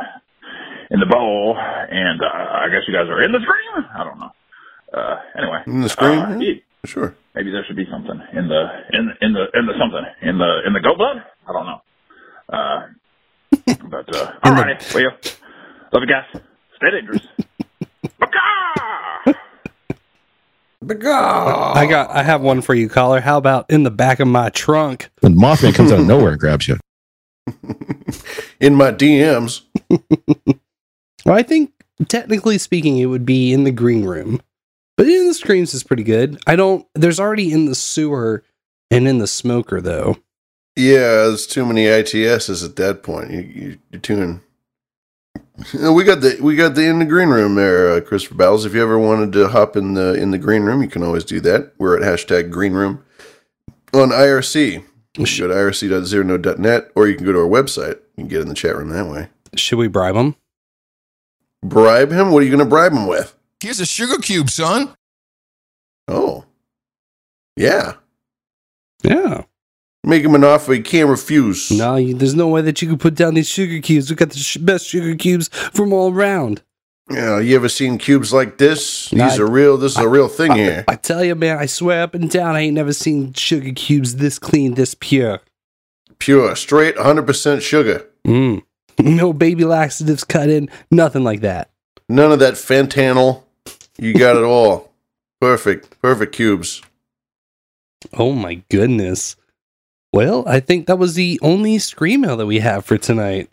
in the bowl, and uh, I guess you guys are in the screen. I don't know. Uh, anyway, In the screen? Uh, yeah, Sure. maybe there should be something in the in the in the in the something in the in the goat blood. I don't know. Uh, [laughs] but uh, all right, well, love you guys. Stay dangerous. [laughs] I got. I have one for you, caller. How about in the back of my trunk? When Mothman comes out of nowhere and grabs you. [laughs] In my DMs. Well, I think technically speaking, it would be in the green room, but in the screens is pretty good. I don't. There's already in the sewer and in the smoker though. Yeah, there's too many ITSs at that point. You, you, you're tuning. [laughs] We got the we got the in the green room there, uh, Christopher Battles. If you ever wanted to hop in the in the green room, you can always do that. We're at hashtag green room on IRC. You go to irc.zeronode.net or you can go to our website. and get in the chat room that way. Should we bribe him? Bribe him? What are you going to bribe him with? Here's a sugar cube, son. Oh, yeah. Yeah. Make him an offer he can't refuse. No, you, there's no way that you can put down these sugar cubes. We got the sh- best sugar cubes from all around. Yeah, you ever seen cubes like this? These Nah, are real. This is a real thing I, here. I tell you, man, I swear up and down, I ain't never seen sugar cubes this clean, this pure. Pure, straight, 100% sugar. Mm. [laughs] No baby laxatives cut in, nothing like that. None of that fentanyl. You got it all. Perfect. Perfect cubes. Oh my goodness. Well, I think that was the only scream mail that we have for tonight.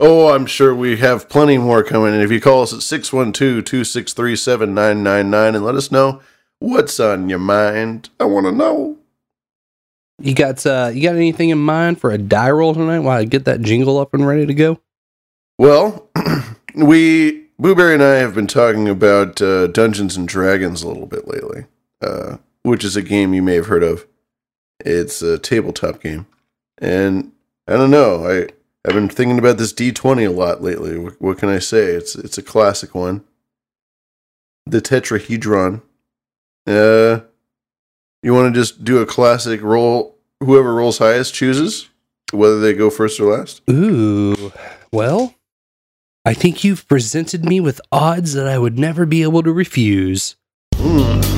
Oh, I'm sure we have plenty more coming. And if you call us at 612 263 7999 and let us know what's on your mind, I want to know. You got uh you got anything in mind for a die roll tonight while I get that jingle up and ready to go? Well, [clears throat] we, Blueberry and I have been talking about uh, Dungeons and Dragons a little bit lately, uh, which is a game you may have heard of. It's a tabletop game. And I don't know, I, I've been thinking about this D20 a lot lately. What, what can I say? It's, it's a classic one. The tetrahedron. Uh, you want to just do a classic roll? Whoever rolls highest chooses whether they go first or last. Ooh. Well, I think you've presented me with odds that I would never be able to refuse. Hmm.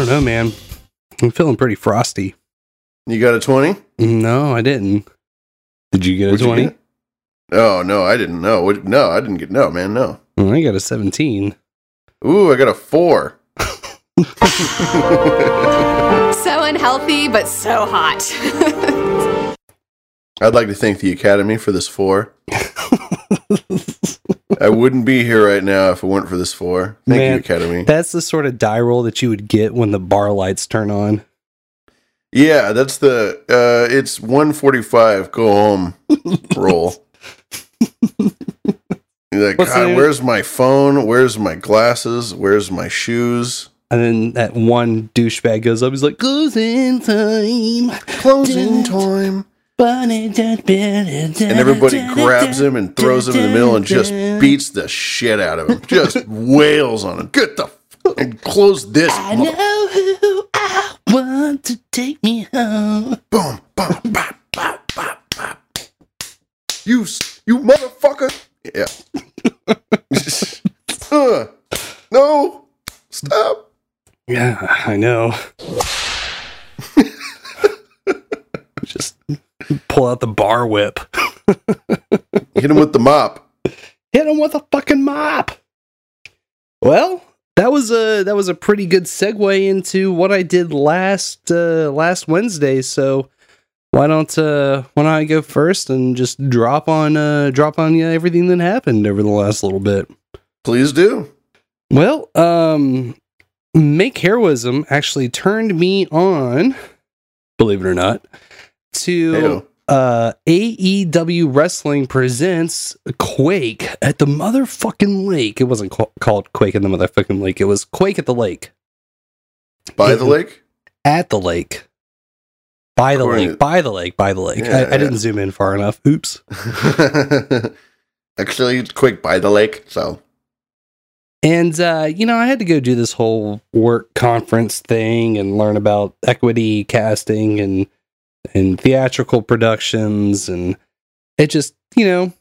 Don't know, man. I'm feeling pretty frosty. You got a 20? No, I didn't. Did you get a 20? Oh, no, I didn't know. No, I didn't get, no, man, no. Well, I got a 17. Ooh, I got a four. [laughs] So unhealthy, but so hot. [laughs] I'd like to thank the Academy for this four. [laughs] I wouldn't be here right now if it weren't for this four. Thank Man, you, Academy. That's the sort of die roll that you would get when the bar lights turn on. Yeah, that's the uh it's 145 go home roll. You're like, What's God, where's my phone? Where's my glasses? Where's my shoes? And then that one douchebag goes up. He's like, "Closing time, closing time." And And everybody grabs him and throws him in the middle and just beats the shit out of him. Just [laughs] wails on him. Get the f- and close this. I know who I want to take me home. Boom, boom, bop, bop, bop, bop. You, you motherfucker. Yeah. [laughs] Uh, no. Stop. Yeah, I know. [laughs] Just pull out the bar whip. [laughs] Hit him with the mop. Hit him with a fucking mop. Well, that was a that was a pretty good segue into what I did last uh last Wednesday. So why don't uh why don't I go first and just drop on uh drop on you everything that happened over the last little bit. Please do. Well, um Make Heroism actually turned me on, believe it or not, to uh AEW Wrestling presents Quake at the motherfucking lake. It wasn't ca- called Quake in the motherfucking lake. It was Quake at the lake. By the lake? At the lake. By the According lake. to- By the lake. By the lake. Yeah, I, I didn't zoom in far enough. Oops. [laughs] Actually, it's quick by the lake, so And uh, you know, I had to go do this whole work conference thing and learn about equity casting and and theatrical productions and it just, you know,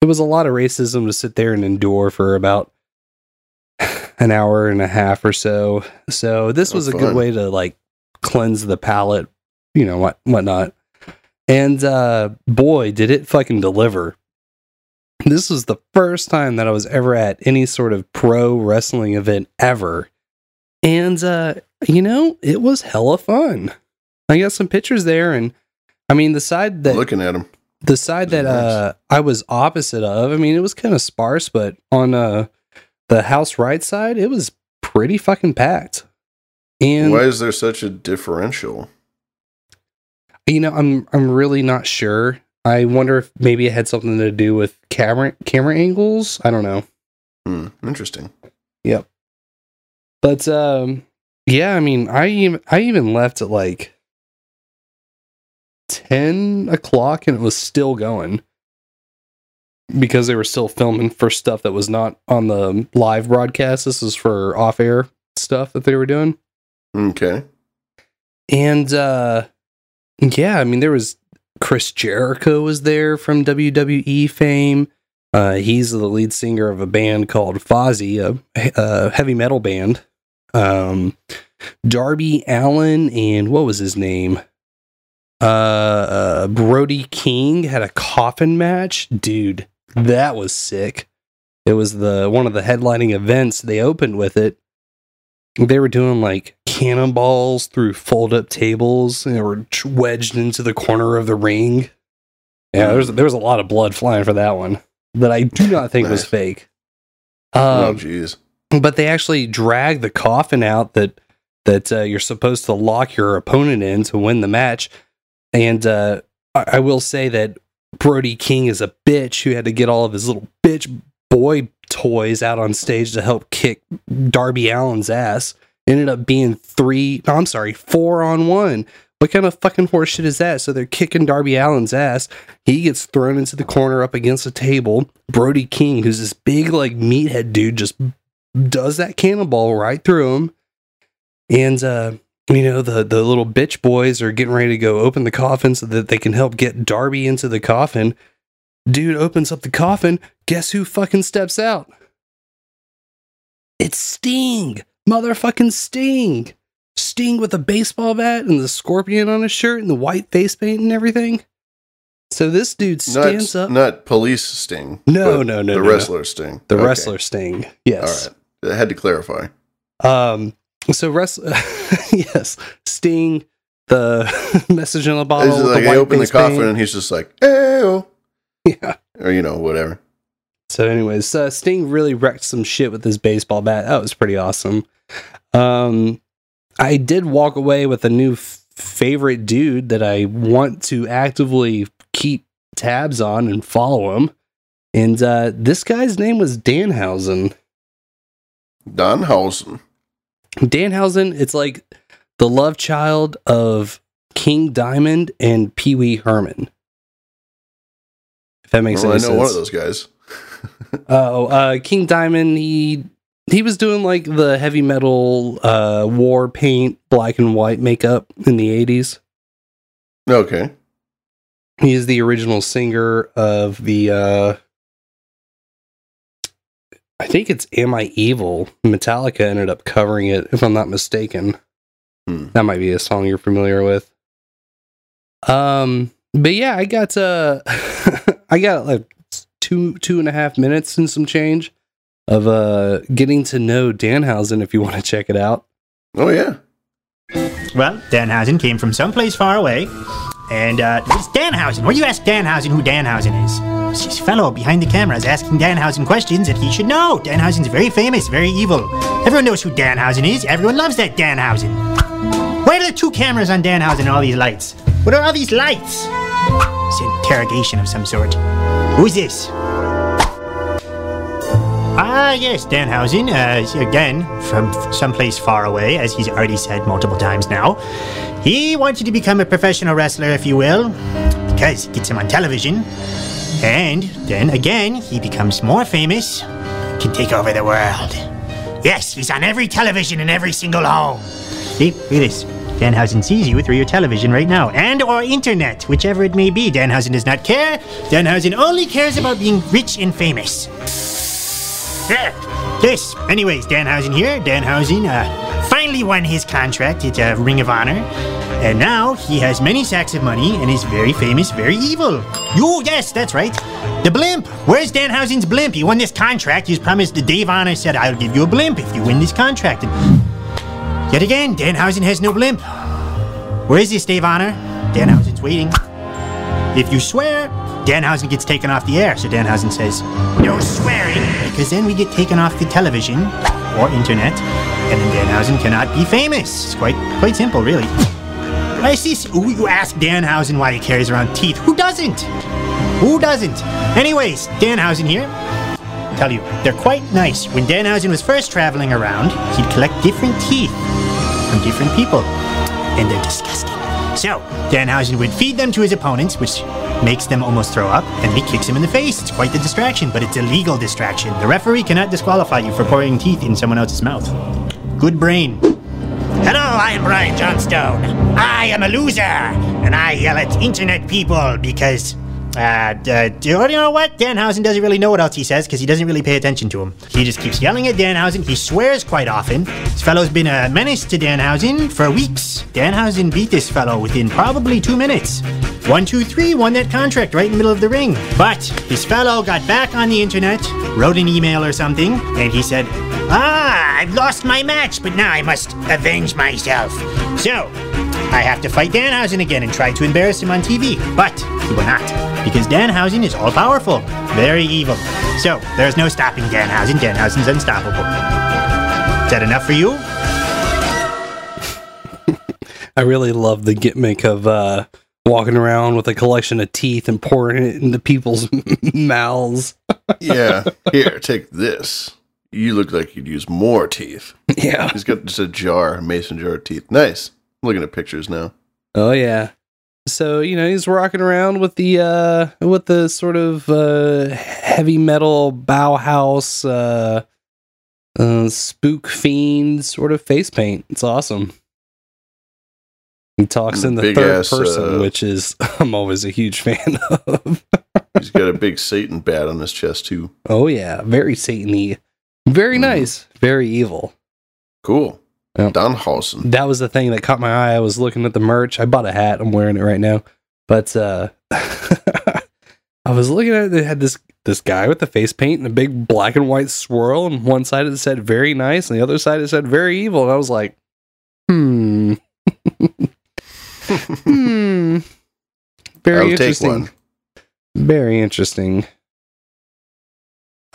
it was a lot of racism to sit there and endure for about an hour and a half or so. So this Oh, was a good way to like cleanse the palate, you know, what whatnot. And uh boy, did it fucking deliver. This was the first time that I was ever at any sort of pro wrestling event ever. And uh, you know, it was hella fun. I got some pictures there and I mean the side that looking at them, the side that uh I was opposite of, I mean it was kind of sparse, but on uh the house right side, it was pretty fucking packed. And Why is there such a differential? you know, I'm I'm really not sure. I wonder if maybe it had something to do with camera camera angles. I don't know. Hmm, interesting. Yep. But um yeah, I mean I even I even left at like ten o'clock and it was still going. Because they were still filming for stuff that was not on the live broadcast. This is for off air stuff that they were doing. Okay. And uh yeah, I mean there was Chris Jericho was there from WWE fame. Uh he's the lead singer of a band called Fozzy, a, a heavy metal band. Um Darby Allin and what was his name? Uh, uh Brody King had a coffin match. Dude, that was sick. It was the one of the headlining events. They opened with it they were doing like cannonballs through fold up tables and they were wedged into the corner of the ring. Yeah, there was there was a lot of blood flying for that one that I do not think was Nice. fake. oh, Um, jeez. but they actually dragged the coffin out that that uh, you're supposed to lock your opponent in to win the match. And uh, I, I will say that Brody King is a bitch who had to get all of his little bitch boy toys out on stage to help kick Darby Allin's ass. Ended up being three, no, I'm sorry, four on one. What kind of fucking horseshit is that? So they're kicking Darby Allin's ass. He gets thrown into the corner up against a table. Brody King, who's this big, like, meathead dude, just does that cannonball right through him. And, uh, you know, the, the little bitch boys are getting ready to go open the coffin so that they can help get Darby into the coffin. Dude opens up the coffin. Guess who fucking steps out? It's Sting. Motherfucking Sting. Sting with a baseball bat and the scorpion on his shirt and the white face paint and everything. So this dude stands not, up. Not police sting. No, no, no, The no, no. wrestler sting. The Okay. wrestler Sting. Yes. All right. I had to clarify. Um. So wrestler. [laughs] yes. Sting. The [laughs] message in the bottle. It's like the white open the coffin paint. and he's just like, "Ew," Yeah. or you know, whatever. So, anyways, uh, Sting really wrecked some shit with his baseball bat. That was pretty awesome. Um, I did walk away with a new f- favorite dude that I want to actively keep tabs on and follow him. And uh, this guy's name was Danhausen. Donhausen. Danhausen, it's like the love child of King Diamond and Pee Wee Herman. If that makes Well, I know sense. one of those guys. [laughs] Oh, uh, King Diamond, he he was doing like the heavy metal uh war paint black and white makeup in the 80s. Okay. He is the original singer of the uh think it's Am I Evil? Metallica ended up covering it, if I'm not mistaken. Hmm. That might be a song you're familiar with. Um, but yeah, I got uh [laughs] I got like two two and a half minutes and some change of uh getting to know Danhausen if you want to check it out. Oh yeah. Well, Danhausen came from someplace far away, and uh, it's Danhausen. Where you ask Danhausen who Danhausen is? It's this fellow behind the camera is asking Danhausen questions that he should know. Danhausen's very famous, very evil. Everyone knows who Danhausen is. Everyone loves that Danhausen. Why are there two cameras on Danhausen and all these lights? What are all these lights? It's an interrogation of some sort. Who's this? Ah, yes, Danhausen, uh, again, from someplace far away, as he's already said multiple times now. He wanted to become a professional wrestler, if you will, because it gets him on television. And then again, he becomes more famous, can take over the world. Yes, he's on every television in every single home. See, look at this. Danhausen sees you through your television right now, and or internet, whichever it may be. Danhausen does not care. Danhausen only cares about being rich and famous. This. Anyways, Danhausen here. Danhausen uh, finally won his contract at uh, Ring of Honor. And now he has many sacks of money and is very famous, very evil. You, yes, that's right. The blimp. Where's Danhausen's blimp? He won this contract. He's promised the Dave Honor said, I'll give you a blimp if you win this contract. And yet again, Danhausen has no blimp. Where is this Dave Honor? Danhausen's waiting. If you swear, Danhausen gets taken off the air. So Danhausen says, No swearing, because then we get taken off the television or internet, and then Danhausen cannot be famous. It's quite quite simple, really. I see. You ask Danhausen why he carries around teeth. Who doesn't? Who doesn't? Anyways, Danhausen here. Tell you, they're quite nice. When Danhausen was first traveling around, he'd collect different teeth from different people, and they're disgusting. So, Danhausen would feed them to his opponents, which makes them almost throw up, and he kicks him in the face. It's quite the distraction, but it's a legal distraction. The referee cannot disqualify you for pouring teeth in someone else's mouth. Good brain. Hello, I am Brian Johnstone. I am a loser, and I yell at internet people because. Uh, uh, you know what? Danhausen doesn't really know what else he says because he doesn't really pay attention to him. He just keeps yelling at Danhausen. He swears quite often. This fellow's been a menace to Danhausen for weeks. Danhausen beat this fellow within probably two minutes. One, two, three, won that contract right in the middle of the ring. But this fellow got back on the internet, wrote an email or something, and he said, Ah, I've lost my match, but now I must avenge myself. So, I have to fight Danhausen again and try to embarrass him on TV. But he will not, because Danhausen is all powerful, very evil. So, there's no stopping Danhausen. Danhausen's unstoppable. Is that enough for you? [laughs] I really love the gimmick of uh walking around with a collection of teeth and pouring it into people's [laughs] mouths. [laughs] yeah. Here, take this. You look like you'd use more teeth. Yeah. He's got just a jar, a mason jar of teeth. Nice. Looking at pictures now. Oh yeah. So, you know, he's rocking around with the uh with the sort of uh heavy metal Bauhaus uh, uh spook fiend sort of face paint. It's awesome. He talks in the Big third ass, person, uh, which is [laughs] I'm always a huge fan of. He's got a big Satan bat on his chest too. Oh yeah, very Satan-y. Very nice, very evil. Cool. Danhausen. That was the thing that caught my eye. I was looking at the merch. I bought a hat. I'm wearing it right now. But uh [laughs] I was looking at it. They had this this guy with the face paint and a big black and white swirl, and one side it said very nice, and the other side it said very evil. And I was like, hmm. [laughs] hmm. Very I'll interesting. Very interesting.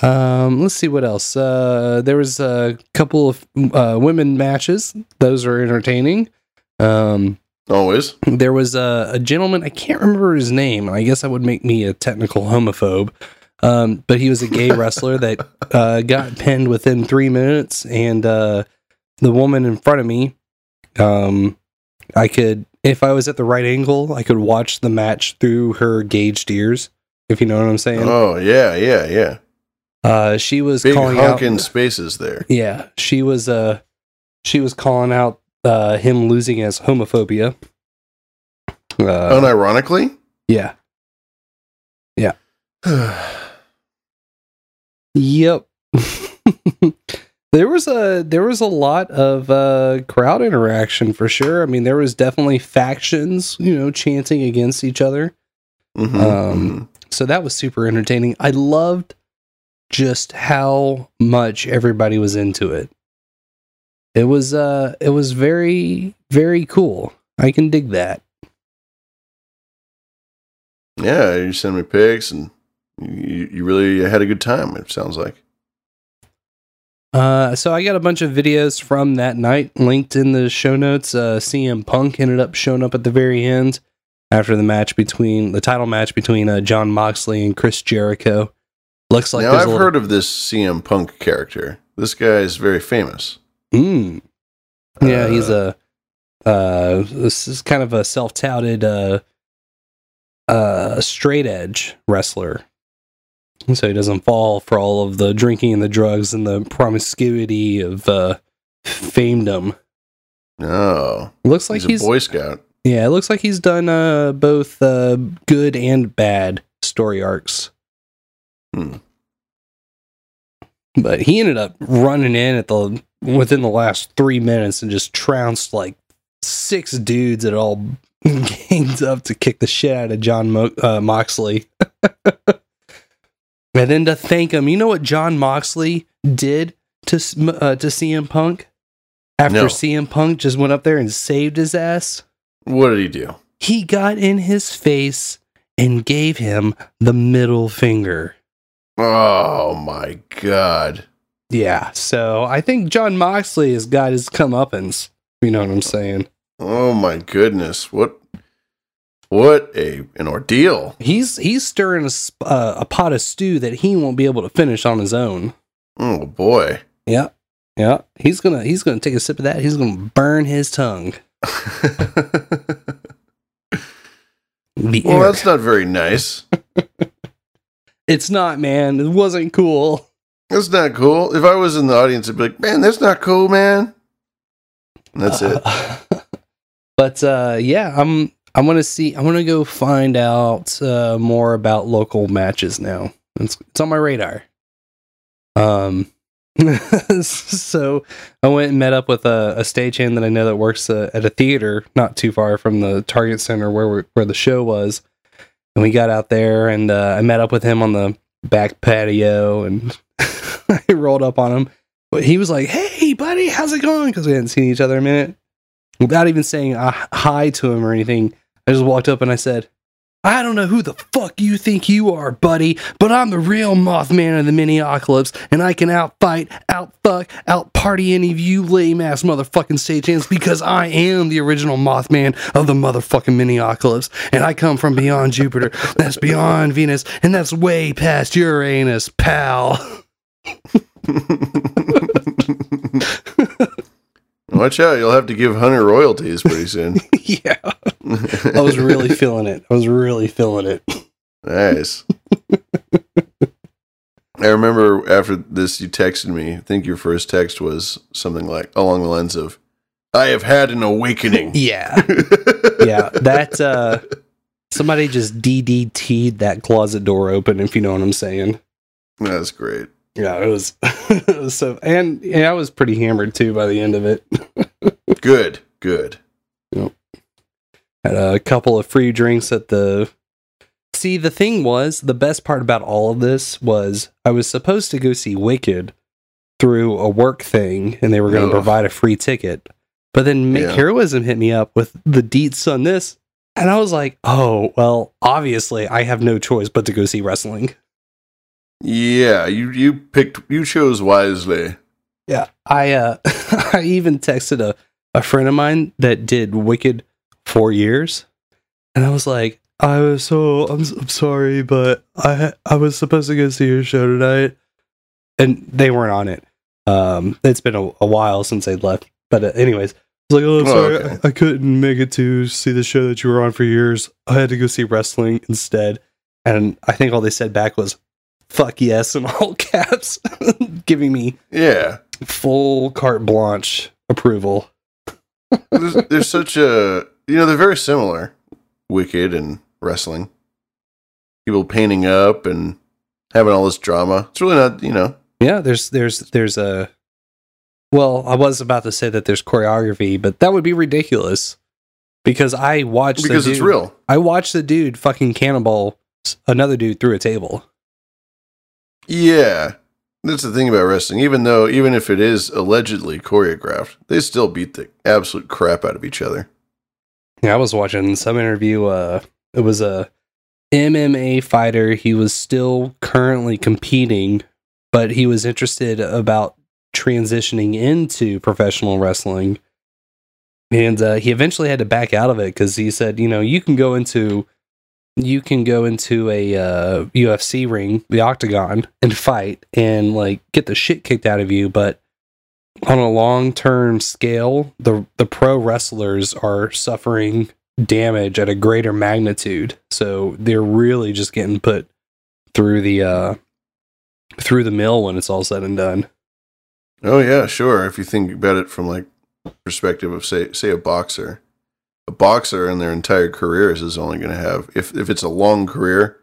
Um, let's see what else. Uh, there was a couple of uh, women matches; those are entertaining. Um, Always. there was a, a gentleman I can't remember his name. I guess that would make me a technical homophobe. Um, but he was a gay wrestler that uh, got pinned within three minutes, and uh, the woman in front of me, um, I could, if I was at the right angle, I could watch the match through her gauged ears. If you know what I'm saying. Oh yeah, yeah, yeah. Uh, she was Big calling out. honking spaces there. Yeah, she was. Uh, she was calling out uh, him losing as homophobia. Uh, Unironically? yeah. Yeah. [sighs] Yep. [laughs] There was a there was a lot of uh, crowd interaction for sure. I mean, there was definitely factions, you know, chanting against each other. Mhm, Um, so that was super entertaining. I loved just how much everybody was into it. It was uh, it was very very cool. I can dig that. Yeah, you send me pics, and you, you really had a good time. It sounds like. Uh, so I got a bunch of videos from that night linked in the show notes. Uh, CM Punk ended up showing up at the very end after the match between the title match between uh, Jon Moxley and Chris Jericho. Looks like now I've little- heard of this CM Punk character. This guy is very famous. Mm. Yeah, he's a uh this is kind of a self-touted uh uh straight edge wrestler. So he doesn't fall for all of the drinking and the drugs and the promiscuity of uh famedom. No, Looks like he's, he's, a Boy Scout. Yeah, it looks like he's done uh both uh good and bad story arcs. Hmm. But he ended up running in at the within the last three minutes and just trounced like six dudes that all [laughs] ganged up to kick the shit out of Jon Mo- uh, Moxley. [laughs] and then to thank him, you know what Jon Moxley did to uh, to CM Punk after No. CM Punk just went up there and saved his ass? What did he do? He got in his face and gave him the middle finger. Oh my god! Yeah, so I think Jon Moxley has got his comeuppance. You know what I'm saying? Oh my goodness! What? What a an ordeal! He's he's stirring a, uh, a pot of stew that he won't be able to finish on his own. Oh boy! Yeah, yeah. He's gonna he's gonna take a sip of that. He's gonna burn his tongue. [laughs] Well, that's not very nice. [laughs] it's not, man. It wasn't cool. That's not cool. If I was in the audience, I'd be like, "Man, that's not cool, man." And that's it. [laughs] But uh, yeah, I'm I'm gonna see. I'm gonna go find out uh, more about local matches now. It's it's on my radar. Um, [laughs] so I went and met up with a, a stagehand that I know that works uh, at a theater not too far from the Target Center where we where the show was, and we got out there and uh, I met up with him on the back patio and [laughs] I rolled up on him. But he was like, "Hey, buddy, how's it going?" Because we hadn't seen each other in a minute. Without even saying hi to him or anything, I just walked up and I said, I don't know who the fuck you think you are, buddy, but I'm the real Mothman of the Miniocalypse, and I can outfight, outfuck, outparty any of you lame ass motherfucking stagehands because I am the original Mothman of the motherfucking Miniocalypse, and I come from beyond Jupiter, that's beyond Venus, and that's way past Uranus, pal. [laughs] Watch out! You'll have to give Hunter royalties pretty soon. [laughs] yeah, I was really feeling it. I was really feeling it. Nice. I remember after this, you texted me. I think your first text was something like along the lines of, "I have had an awakening." [laughs] Yeah, yeah. That uh, somebody just DDT'd that closet door open. If you know what I'm saying. That's great. Yeah, it was, [laughs] it was so, and yeah, I was pretty hammered too by the end of it. [laughs] Good, good. Yep. Had a couple of free drinks at the. See, the thing was, the best part about all of this was I was supposed to go see Wicked through a work thing, and they were going to provide a free ticket. But then Mick Yeah. Heroism hit me up with the deets on this, and I was like, "Oh, well, obviously I have no choice but to go see wrestling." Yeah, you you picked you chose wisely. Yeah, I uh, [laughs] I even texted a a friend of mine that did Wicked for years, and I was like, I was so I'm, I'm sorry, but I I was supposed to go see your show tonight, and they weren't on it. Um, it's been a, a while since they left, but uh, anyways, I was like, oh, I'm Oh, sorry, okay. I, I couldn't make it to see the show that you were on for years. I had to go see wrestling instead, and I think all they said back was, "Fuck yes" in all [laughs] caps, [laughs] giving me Yeah, full carte blanche approval. there's, there's such a you know they're very similar, Wicked and wrestling. People painting up and having all this drama. It's really not you know Yeah, there's there's there's a well, I was about to say that there's choreography, but that would be ridiculous because I watched the Because it's real. I watched the dude fucking cannonball another dude through a table. Yeah. That's the thing about wrestling. Even though, even if it is allegedly choreographed, they still beat the absolute crap out of each other. Yeah, I was watching some interview. Uh, it was a MMA fighter. He was still currently competing, but he was interested about transitioning into professional wrestling. And uh, he eventually had to back out of it because he said, you know, you can go into you can go into a uh, UFC ring, the octagon, and fight and like get the shit kicked out of you, but on a long term scale, the the pro wrestlers are suffering damage at a greater magnitude. So they're really just getting put through the uh through the mill when it's all said and done. Oh yeah, sure. If you think about it from like perspective of say say a boxer, a boxer in their entire careers is only going to have if if it's a long career,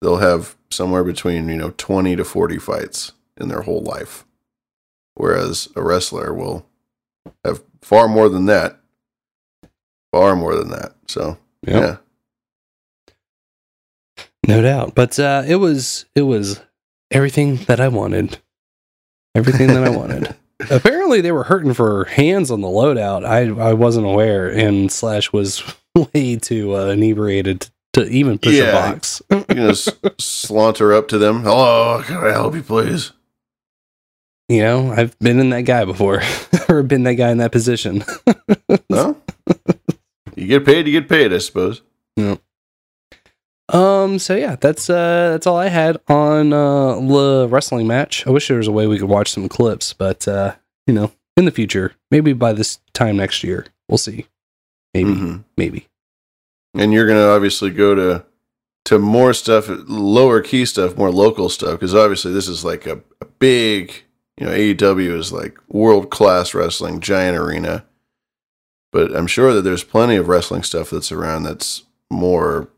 they'll have somewhere between you know twenty to forty fights in their whole life, whereas a wrestler will have far more than that, far more than that. So Yep. yeah, No doubt. But uh it was it was everything that I wanted. Everything that I wanted. [laughs] Apparently they were hurting for hands on the loadout. I I wasn't aware and Slash was [laughs] way too uh, inebriated to even push a box. [laughs] you know, s- saunter up to them. Hello, can I help you, please? You know, I've been in that guy before, [laughs] or been that guy in that position. No, you get paid. You get paid. I suppose. Yeah. Um. So yeah, that's uh that's all I had on uh the wrestling match. I wish there was a way we could watch some clips, but uh, you know, in the future, maybe by this time next year, we'll see. Maybe, Mhm. maybe. and you're gonna obviously go to to more stuff, lower key stuff, more local stuff, because obviously this is like a, a big, you know, AEW is like world class wrestling, giant arena. But I'm sure that there's plenty of wrestling stuff that's around that's more,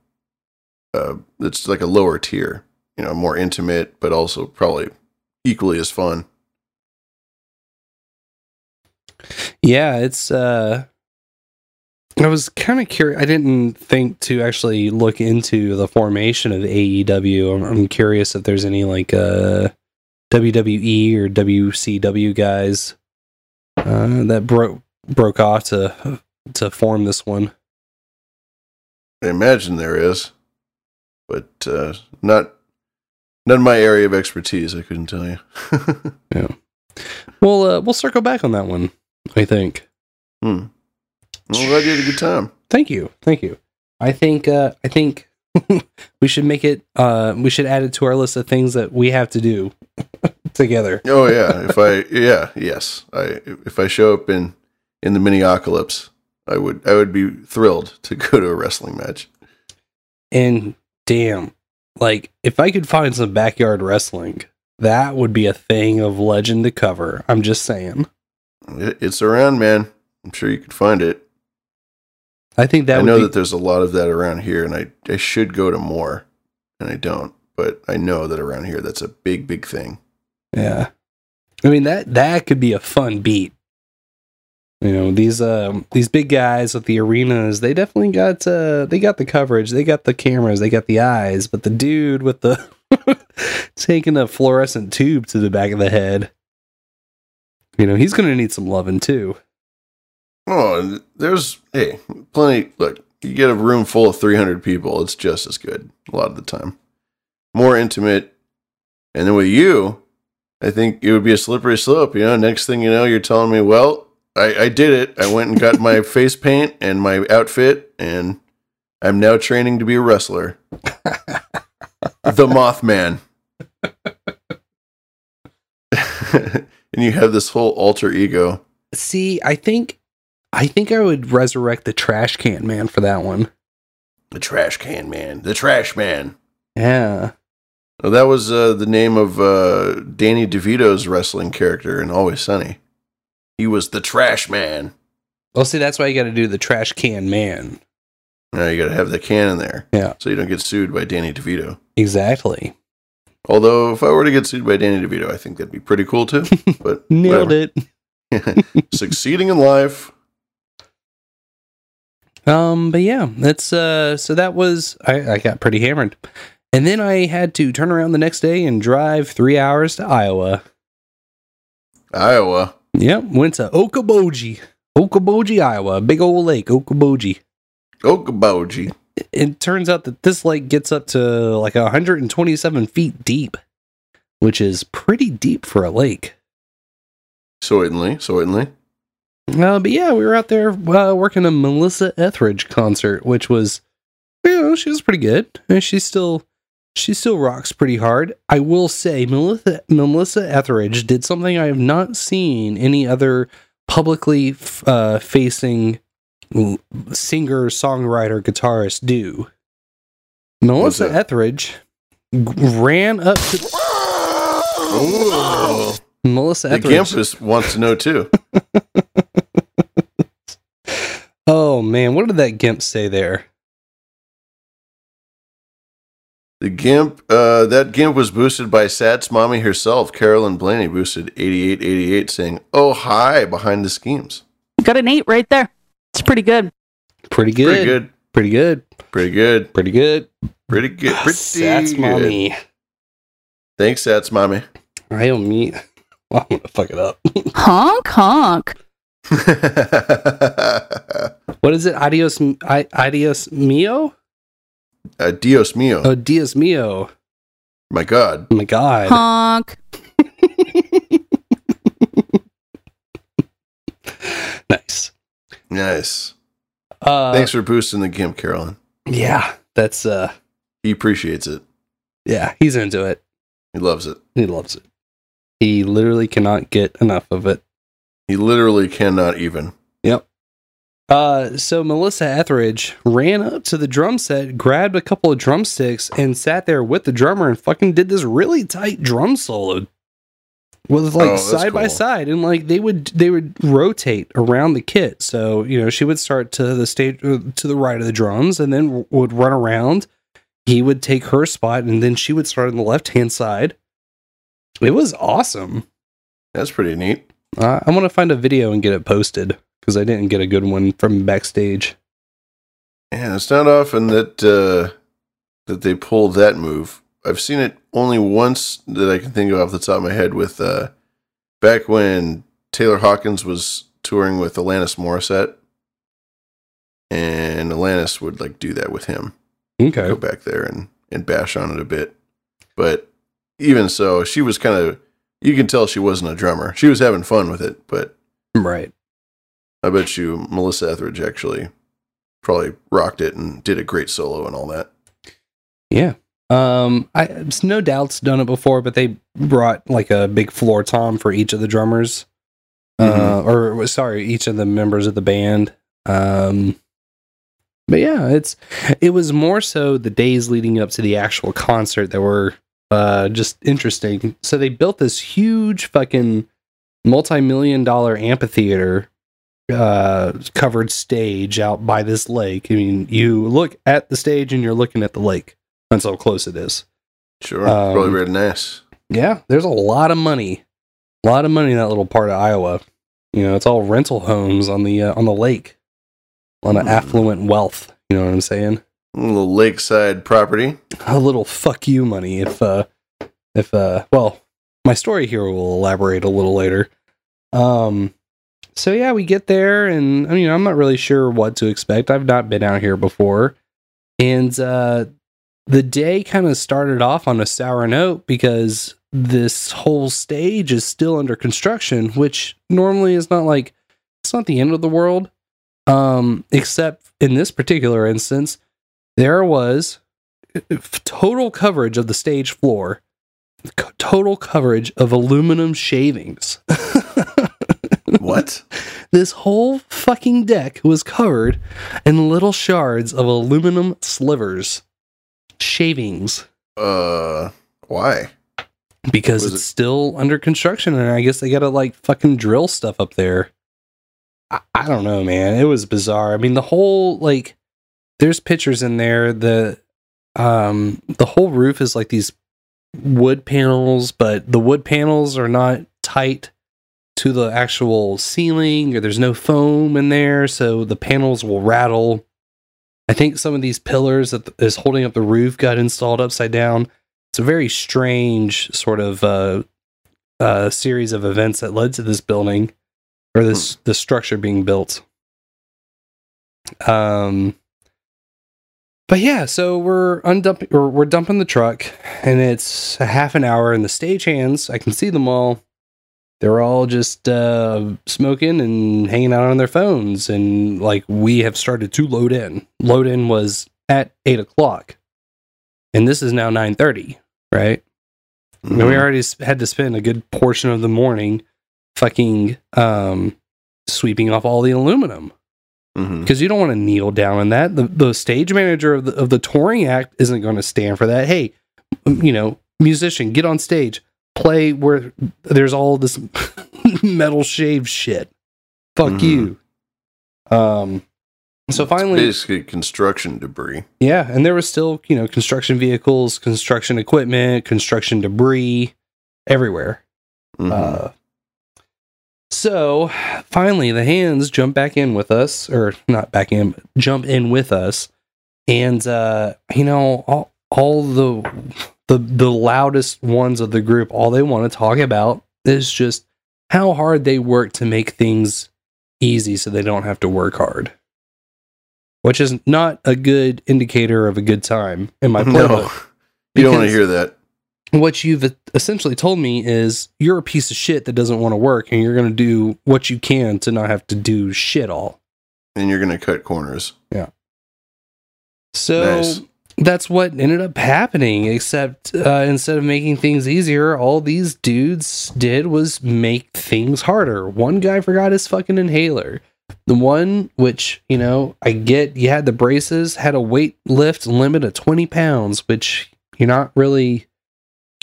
uh, that's like a lower tier, you know, more intimate, but also probably equally as fun. Yeah, it's uh I was kind of curious. I didn't think to actually look into the formation of AEW. I'm, I'm curious if there's any like uh WWE or WCW guys uh, that broke broke off to to form this one. I imagine there is, but uh, not not in my area of expertise. I couldn't tell you. [laughs] Yeah. We'll uh, we'll circle back on that one. I think. Hmm. I'm glad you had a good time. Thank you. Thank you. I think uh I think [laughs] we should make it uh we should add it to our list of things that we have to do [laughs] together. Oh yeah, if I yeah yes I if I show up in in the Minneapolis, I would I would be thrilled to go to a wrestling match. And damn, like if I could find some backyard wrestling, that would be a thing of legend to cover. I'm just saying. It's around, man. I'm sure you could find it. I think that I know be, that there's a lot of that around here, and I I should go to more, and I don't. But I know that around here, that's a big big thing. Yeah. I mean that that could be a fun beat. You know, these um these big guys with the arenas, they definitely got uh they got the coverage, they got the cameras, they got the eyes, but the dude with the [laughs] taking a fluorescent tube to the back of the head. You know, he's to need some loving too. Oh, there's hey, plenty. Look, you get a room full of 300 people, it's just as good a lot of the time. More intimate, and then with you, I think it would be a slippery slope. You know, next thing you know, you're telling me, well, I, I did it. I went and got my [laughs] face paint and my outfit, and I'm now training to be a wrestler. [laughs] the Mothman. [laughs] and you have this whole alter ego. See, I think I think I would resurrect the trash can man for that one. The trash can man. The trash man. Yeah. Oh, that was uh, the name of uh, Danny DeVito's wrestling character in Always Sunny. He was the trash man. Well, see, that's why you got to do the trash can man. Now you got to have the can in there. Yeah. So you don't get sued by Danny DeVito. Exactly. Although, if I were to get sued by Danny DeVito, I think that'd be pretty cool too. [laughs] But Nailed it. [laughs] Succeeding in life. Um, but yeah, that's uh so that was I, I got pretty hammered. And then I had to turn around the next day and drive three hours to Iowa. Iowa. Yep, went to Okoboji. Okoboji, Iowa. Big old lake, Okoboji. Okoboji. It, it turns out that this lake gets up to like 127 feet deep, which is pretty deep for a lake. Certainly, certainly. Uh, but yeah, we were out there uh, working a Melissa Etheridge concert, which was, you know, she was pretty good. And she still, she still rocks pretty hard. I will say, Melissa Melissa Etheridge did something I have not seen any other publicly uh, facing singer, songwriter, guitarist do. Melissa? Etheridge ran up to Ooh. Melissa Etheridge. The. Gimpus wants to know too. [laughs] Oh man, what did that gimp say there? The Gimp, uh, that Gimp was boosted by Sat's mommy herself, Carolyn Blaney, boosted 8888, saying, Oh, hi, behind the schemes. Got an eight right there. It's pretty good. Pretty good. Pretty good. Pretty good. Pretty good. Pretty good. Pretty good. Pretty That's good. mommy. Thanks, Sat's mommy. I don't mean. [laughs] I'm gonna fuck it up. [laughs] Honk honk. [laughs] What is it? Adios, I, adios mio. Uh, Dios mio. Oh, dios mio. My God. Oh my god. Honk. [laughs] Nice. Nice. Uh, Thanks for boosting the Gimp, Carolyn. Yeah, that's uh, He appreciates it. yeah, he's into it. He loves it. He loves it. He literally cannot get enough of it. He literally cannot even. Yep. Uh, so Melissa Etheridge ran up to the drum set, grabbed a couple of drumsticks, and sat there with the drummer and fucking did this really tight drum solo with like Oh, side by side, and like they would they would rotate around the kit. So you know she would start to the stage uh, to the right of the drums, and then would run around. He would take her spot, and then she would start on the left hand side. It was awesome. That's pretty neat. Uh, I want to find a video and get it posted because I didn't get a good one from backstage. Yeah, it's not often that uh, that they pull that move. I've seen it only once that I can think of off the top of my head. With uh, back when Taylor Hawkins was touring with Alanis Morissette, and Alanis would like do that with him. Okay. Go back there and and bash on it a bit, but even so, she was kind of. You can tell she wasn't a drummer. She was having fun with it, but Right. I bet you Melissa Etheridge actually probably rocked it and did a great solo and all that. Yeah. Um, I it's no doubt's done it before, but they brought like a big floor tom for each of the drummers, uh, or sorry, each of the members of the band. Um, but yeah, it's it was more so the days leading up to the actual concert that were uh just interesting. So they built this huge fucking multi-million dollar amphitheater uh covered stage out by this lake. I mean, you look at the stage and you're looking at the lake. That's how close it is. Sure, Um, probably very nice. Yeah, there's a lot of money, a lot of money in that little part of Iowa. You know, it's all rental homes on the uh, on the lake, a lot of affluent wealth. You know what I'm saying? A little lakeside property. A little fuck you money. If uh, if uh, well, my story here will elaborate a little later. Um, so yeah, we get there, and I mean, I'm not really sure what to expect. I've not been out here before, and uh, the day kind of started off on a sour note because this whole stage is still under construction, which normally is not like it's not the end of the world. Um, except in this particular instance, there was total coverage of the stage floor, total coverage of aluminum shavings. [laughs] what? [laughs] This whole fucking deck was covered in little shards of aluminum slivers, shavings, Uh, why? because it's it- still under construction, and I guess they gotta like fucking drill stuff up there. I, I don't know, man. It was bizarre. I mean, the whole like, there's pictures in there. The um, the whole roof is like these wood panels, but the wood panels are not tight to the actual ceiling or there's no foam in there, so the panels will rattle. I think some of these pillars that is holding up the roof got installed upside down. It's a very strange sort of uh, uh, series of events that led to this building or this the structure being built. Um, but yeah, so we're undumping or we're dumping the truck, and it's a half an hour, and the stagehands I can see them all. They're all just uh, smoking and hanging out on their phones, and like we have started to load in. Load in was at eight o'clock, and this is now nine thirty. Right? I mean, we already had to spend a good portion of the morning fucking um, sweeping off all the aluminum Mhm. because you don't want to kneel down in that. The the stage manager of the of the touring act isn't going to stand for that. Hey, you know, musician, get on stage, play where there's all this [laughs] metal shave shit. Fuck Mhm. you. Um. So finally, Basically, construction debris. yeah, and there was still you know construction vehicles, construction equipment, construction debris everywhere. Mm-hmm. Uh, so finally, the hands jump back in with us, or not back in, but jump in with us, and uh, you know all all the the the loudest ones of the group, all they want to talk about is just how hard they work to make things easy, so they don't have to work hard. Which is not a good indicator of a good time in my [laughs] No, playbook. you don't want to hear that. what you've essentially told me is you're a piece of shit that doesn't want to work and you're going to do what you can to not have to do shit all. And you're going to cut corners. Yeah. So Nice. That's what ended up happening, except uh, instead of making things easier, all these dudes did was make things harder. One guy forgot his fucking inhaler. The one which, you know, I get you had the braces, had a weight lift limit of 20 pounds, which you're not really.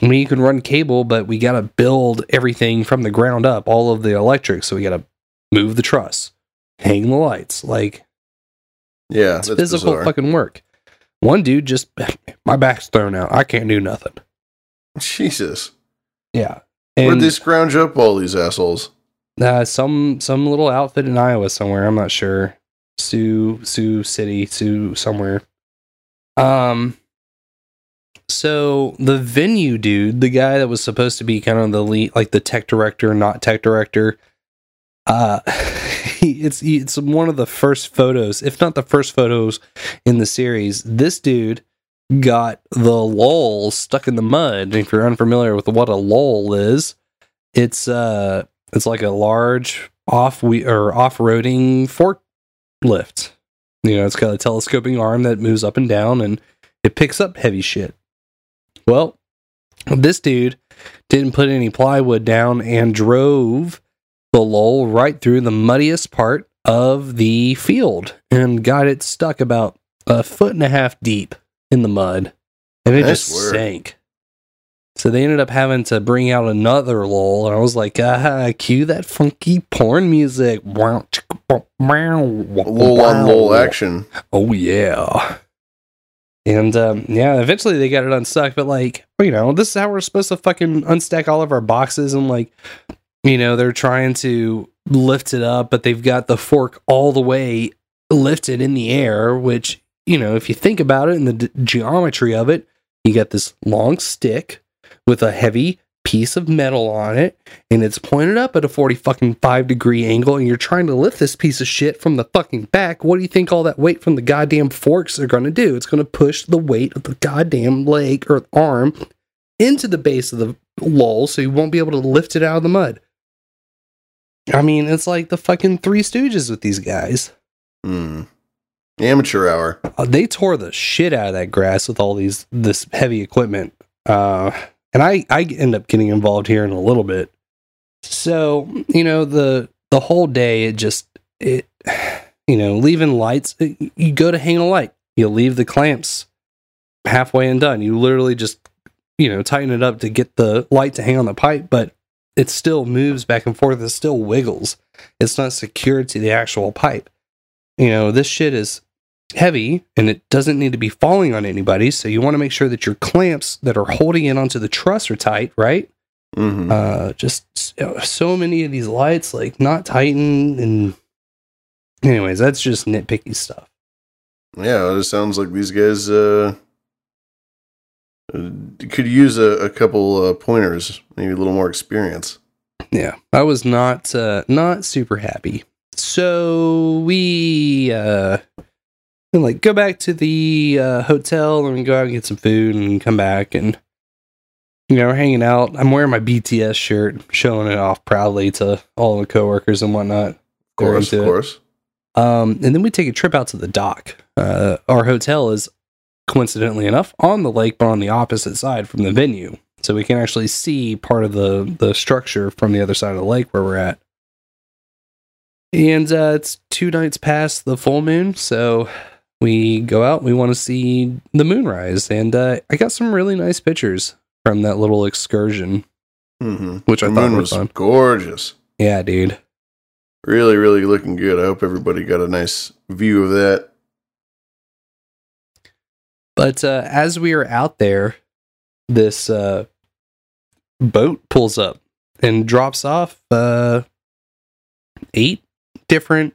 I mean, you can run cable, but we got to build everything from the ground up, all of the electric. So we got to move the truss, hang the lights. Like, Yeah, it's physical bizarre. fucking work. One dude just, [laughs] my back's thrown out. I can't do nothing. Jesus. Yeah. Where'd they scrounge up all these assholes? uh, some some little outfit in Iowa somewhere. I'm not sure. Sioux Sioux City, Sioux somewhere. Um. So the venue dude, the guy that was supposed to be kind of the lead, like the tech director, not tech director. Uh, [laughs] it's it's one of the first photos, if not the first photos in the series. This dude got the lull stuck in the mud. If you're unfamiliar with what a lull is, it's uh it's like a large off we or off-roading forklift. You know, it's got a telescoping arm that moves up and down and it picks up heavy shit. Well, this dude didn't put any plywood down and drove the lull right through the muddiest part of the field and got it stuck about a foot and a half deep in the mud. And it just sank. So they ended up having to bring out another lull, and I was like, ah, cue that funky porn music. Wow, chicka, wow, wow, Lol on lol wow. action. Oh yeah. And um, yeah, eventually they got it unstuck, but like, you know, this is how we're supposed to fucking unstack all of our boxes and like, you know, they're trying to lift it up, but they've got the fork all the way lifted in the air, which, you know, if you think about it and the d- geometry of it, you got this long stick with a heavy piece of metal on it and it's pointed up at a 40 fucking 5 degree angle and you're trying to lift this piece of shit from the fucking back. What do you think all that weight from the goddamn forks are going to do? It's going to push the weight of the goddamn leg or arm into the base of the lull so you won't be able to lift it out of the mud i mean it's like the fucking three stooges with these guys. Hmm. Amateur hour. uh, they tore the shit out of that grass with all these this heavy equipment. Uh and i i end up getting involved here in a little bit. So you know the the whole day it just it [sighs] you know leaving lights you go to hang a light. You leave the clamps halfway and done you literally just you know tighten it up to get the light to hang on the pipe. But it still moves back and forth it still wiggles it's not secured to the actual pipe you know this shit is heavy and it doesn't need to be falling on anybody. So you want to make sure that your clamps that are holding it onto the truss are tight, right? Mm-hmm. Uh, just so, so many of these lights like not tightened and anyways, that's just nitpicky stuff. Yeah, it sounds like these guys uh, could use a, a couple uh, pointers, maybe a little more experience. Yeah, I was not uh, not super happy. So we uh, like go back to the uh, hotel and we go out and get some food and come back and you know we're hanging out. I'm wearing my BTS shirt, showing it off proudly to all the coworkers and whatnot. Of course, of course. Um, and then we take a trip out to the dock. Uh, our hotel is coincidentally enough on the lake, but on the opposite side from the venue, so we can actually see part of the the structure from the other side of the lake where we're at. And uh, it's two nights past the full moon, so we go out. We want to see the moonrise, and uh, I got some really nice pictures from that little excursion, Mm-hmm. which I thought was fun. gorgeous. Yeah, dude. Really, really looking good. I hope everybody got a nice view of that. But uh, as we are out there, this uh, boat pulls up and drops off uh, eight different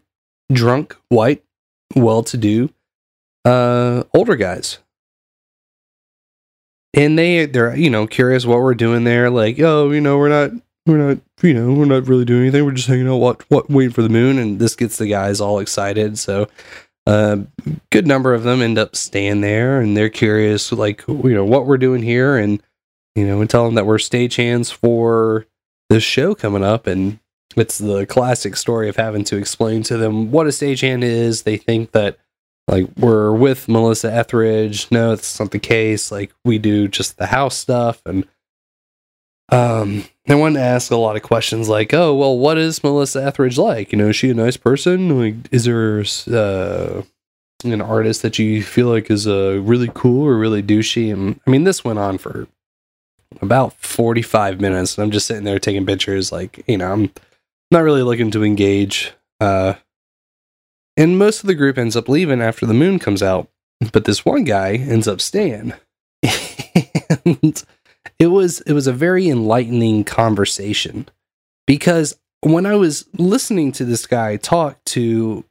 drunk, white, well to do uh, older guys. And they they're you know curious what we're doing there, like oh you know we're not we're not you know we're not really doing anything. We're just hanging out, what what waiting for the moon. And this gets the guys all excited. So a good number of them end up staying there and they're curious like you know what we're doing here and you know we tell them that we're stagehands for this show coming up and it's the classic story of having to explain to them what a stagehand is. They think that like we're with melissa etheridge no it's not the case like we do just the house stuff and um they wanted to ask a lot of questions like oh well what is melissa etheridge like? You know is she a nice person? Like is there uh an artist that you feel like is uh really cool or really douchey? And i mean this went on for about 45 minutes and i'm just sitting there taking pictures like you know i'm not really looking to engage uh and most of the group ends up leaving after the moon comes out but this one guy ends up staying. [laughs] And it was it was a very enlightening conversation because when I was listening to this guy talk to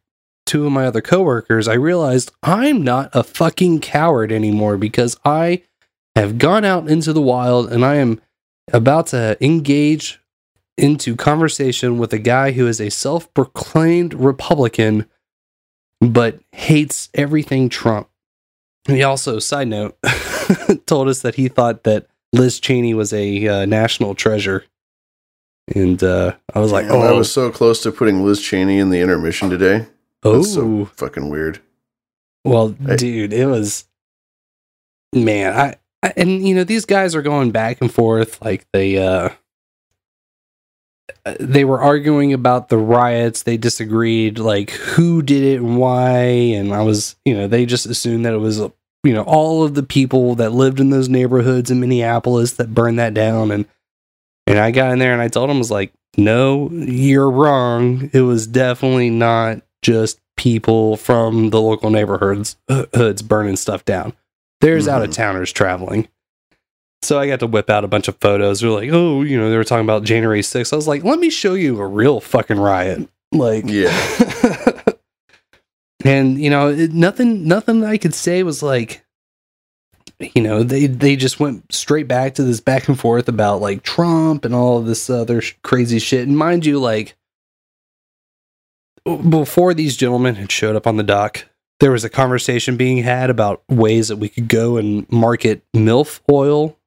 two of my other coworkers, I realized I'm not a fucking coward anymore because I have gone out into the wild and I am about to engage into conversation with a guy who is a self-proclaimed Republican but hates everything Trump. He also, side note, [laughs] told us that he thought that Liz Cheney was a uh, national treasure. And uh, I was like, Damn, oh, I was so close to putting Liz Cheney in the intermission today. That's so fucking weird. well, dude, it was, man, I, I, and you know, these guys are going back and forth. Like they, uh, they were arguing about the riots. They disagreed, like who did it and why. And I was, you know, they just assumed that it was, you know, all of the people that lived in those neighborhoods in Minneapolis that burned that down. And and I got in there and I told them, I was like, no, you're wrong. It was definitely not just people from the local neighborhoods uh, hoods burning stuff down. There's out of towners traveling. So I got to whip out a bunch of photos. They're like, oh, you know, they were talking about January 6th. I was like, let me show you a real fucking riot. Like, yeah. [laughs] and you know, it, nothing, nothing I could say was like, you know, they they just went straight back to this back and forth about like Trump and all of this other sh- crazy shit. And mind you, like before these gentlemen had showed up on the dock, there was a conversation being had about ways that we could go and market MILF oil.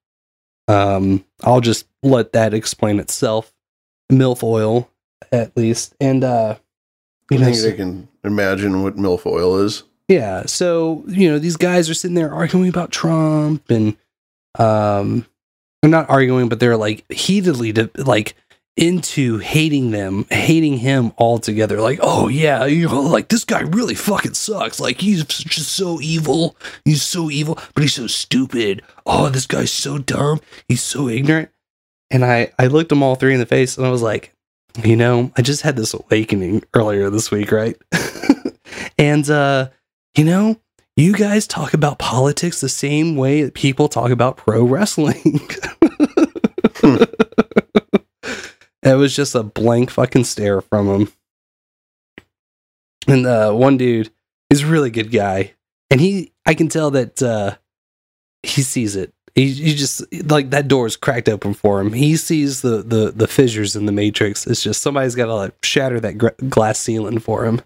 Um, I'll just let that explain itself. MILF oil, at least. And, uh, I you know, think I can imagine what milfoil is. yeah. So, you know, these guys are sitting there arguing about Trump and, um, they're not arguing, but they're like heatedly, de- like, into hating them, hating him altogether. Like, oh yeah, you know, like this guy really fucking sucks. Like he's just so evil. He's so evil, but he's so stupid. Oh, this guy's so dumb. He's so ignorant. And I, I looked them all three in the face and I was like, you know, I just had this awakening earlier this week, right? [laughs] and uh you know, you guys talk about politics the same way that people talk about pro wrestling. [laughs] it was just a blank fucking stare from him. And uh, one dude is a really good guy, and he, I can tell that uh, he sees it. He, he just like that door is cracked open for him. He sees the the the fissures in the matrix. It's just somebody's got to like shatter that gr- glass ceiling for him.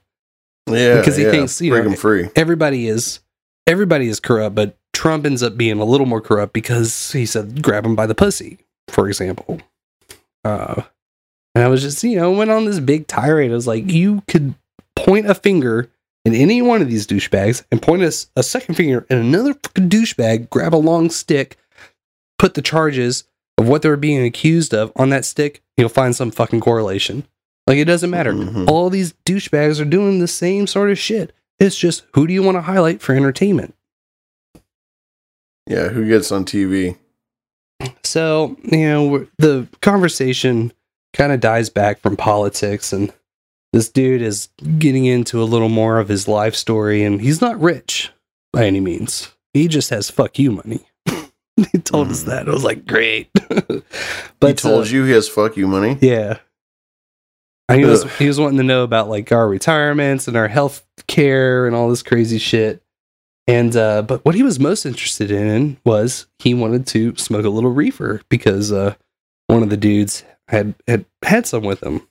Yeah, because he yeah. thinks you break know him free. everybody is everybody is corrupt, but Trump ends up being a little more corrupt because he said grab him by the pussy, for example. Uh, and I was just you know went on this big tirade. I was like, you could point a finger in any one of these douchebags and point us a second finger in another fucking douchebag, grab a long stick, put the charges of what they were being accused of on that stick, you'll find some fucking correlation. Like it doesn't matter. Mm-hmm. All these douchebags are doing the same sort of shit. It's just who do you want to highlight for entertainment? Yeah, who gets on TV? So, you know, the conversation kind of dies back from politics, and this dude is getting into a little more of his life story, and he's not rich by any means. He just has fuck you money. [laughs] he told us that. I was like, great. [laughs] But he told uh, you he has fuck you money. Yeah. And he was he was wanting to know about like our retirements and our health care and all this crazy shit. And uh but what he was most interested in was he wanted to smoke a little reefer because uh one of the dudes had had had some with him.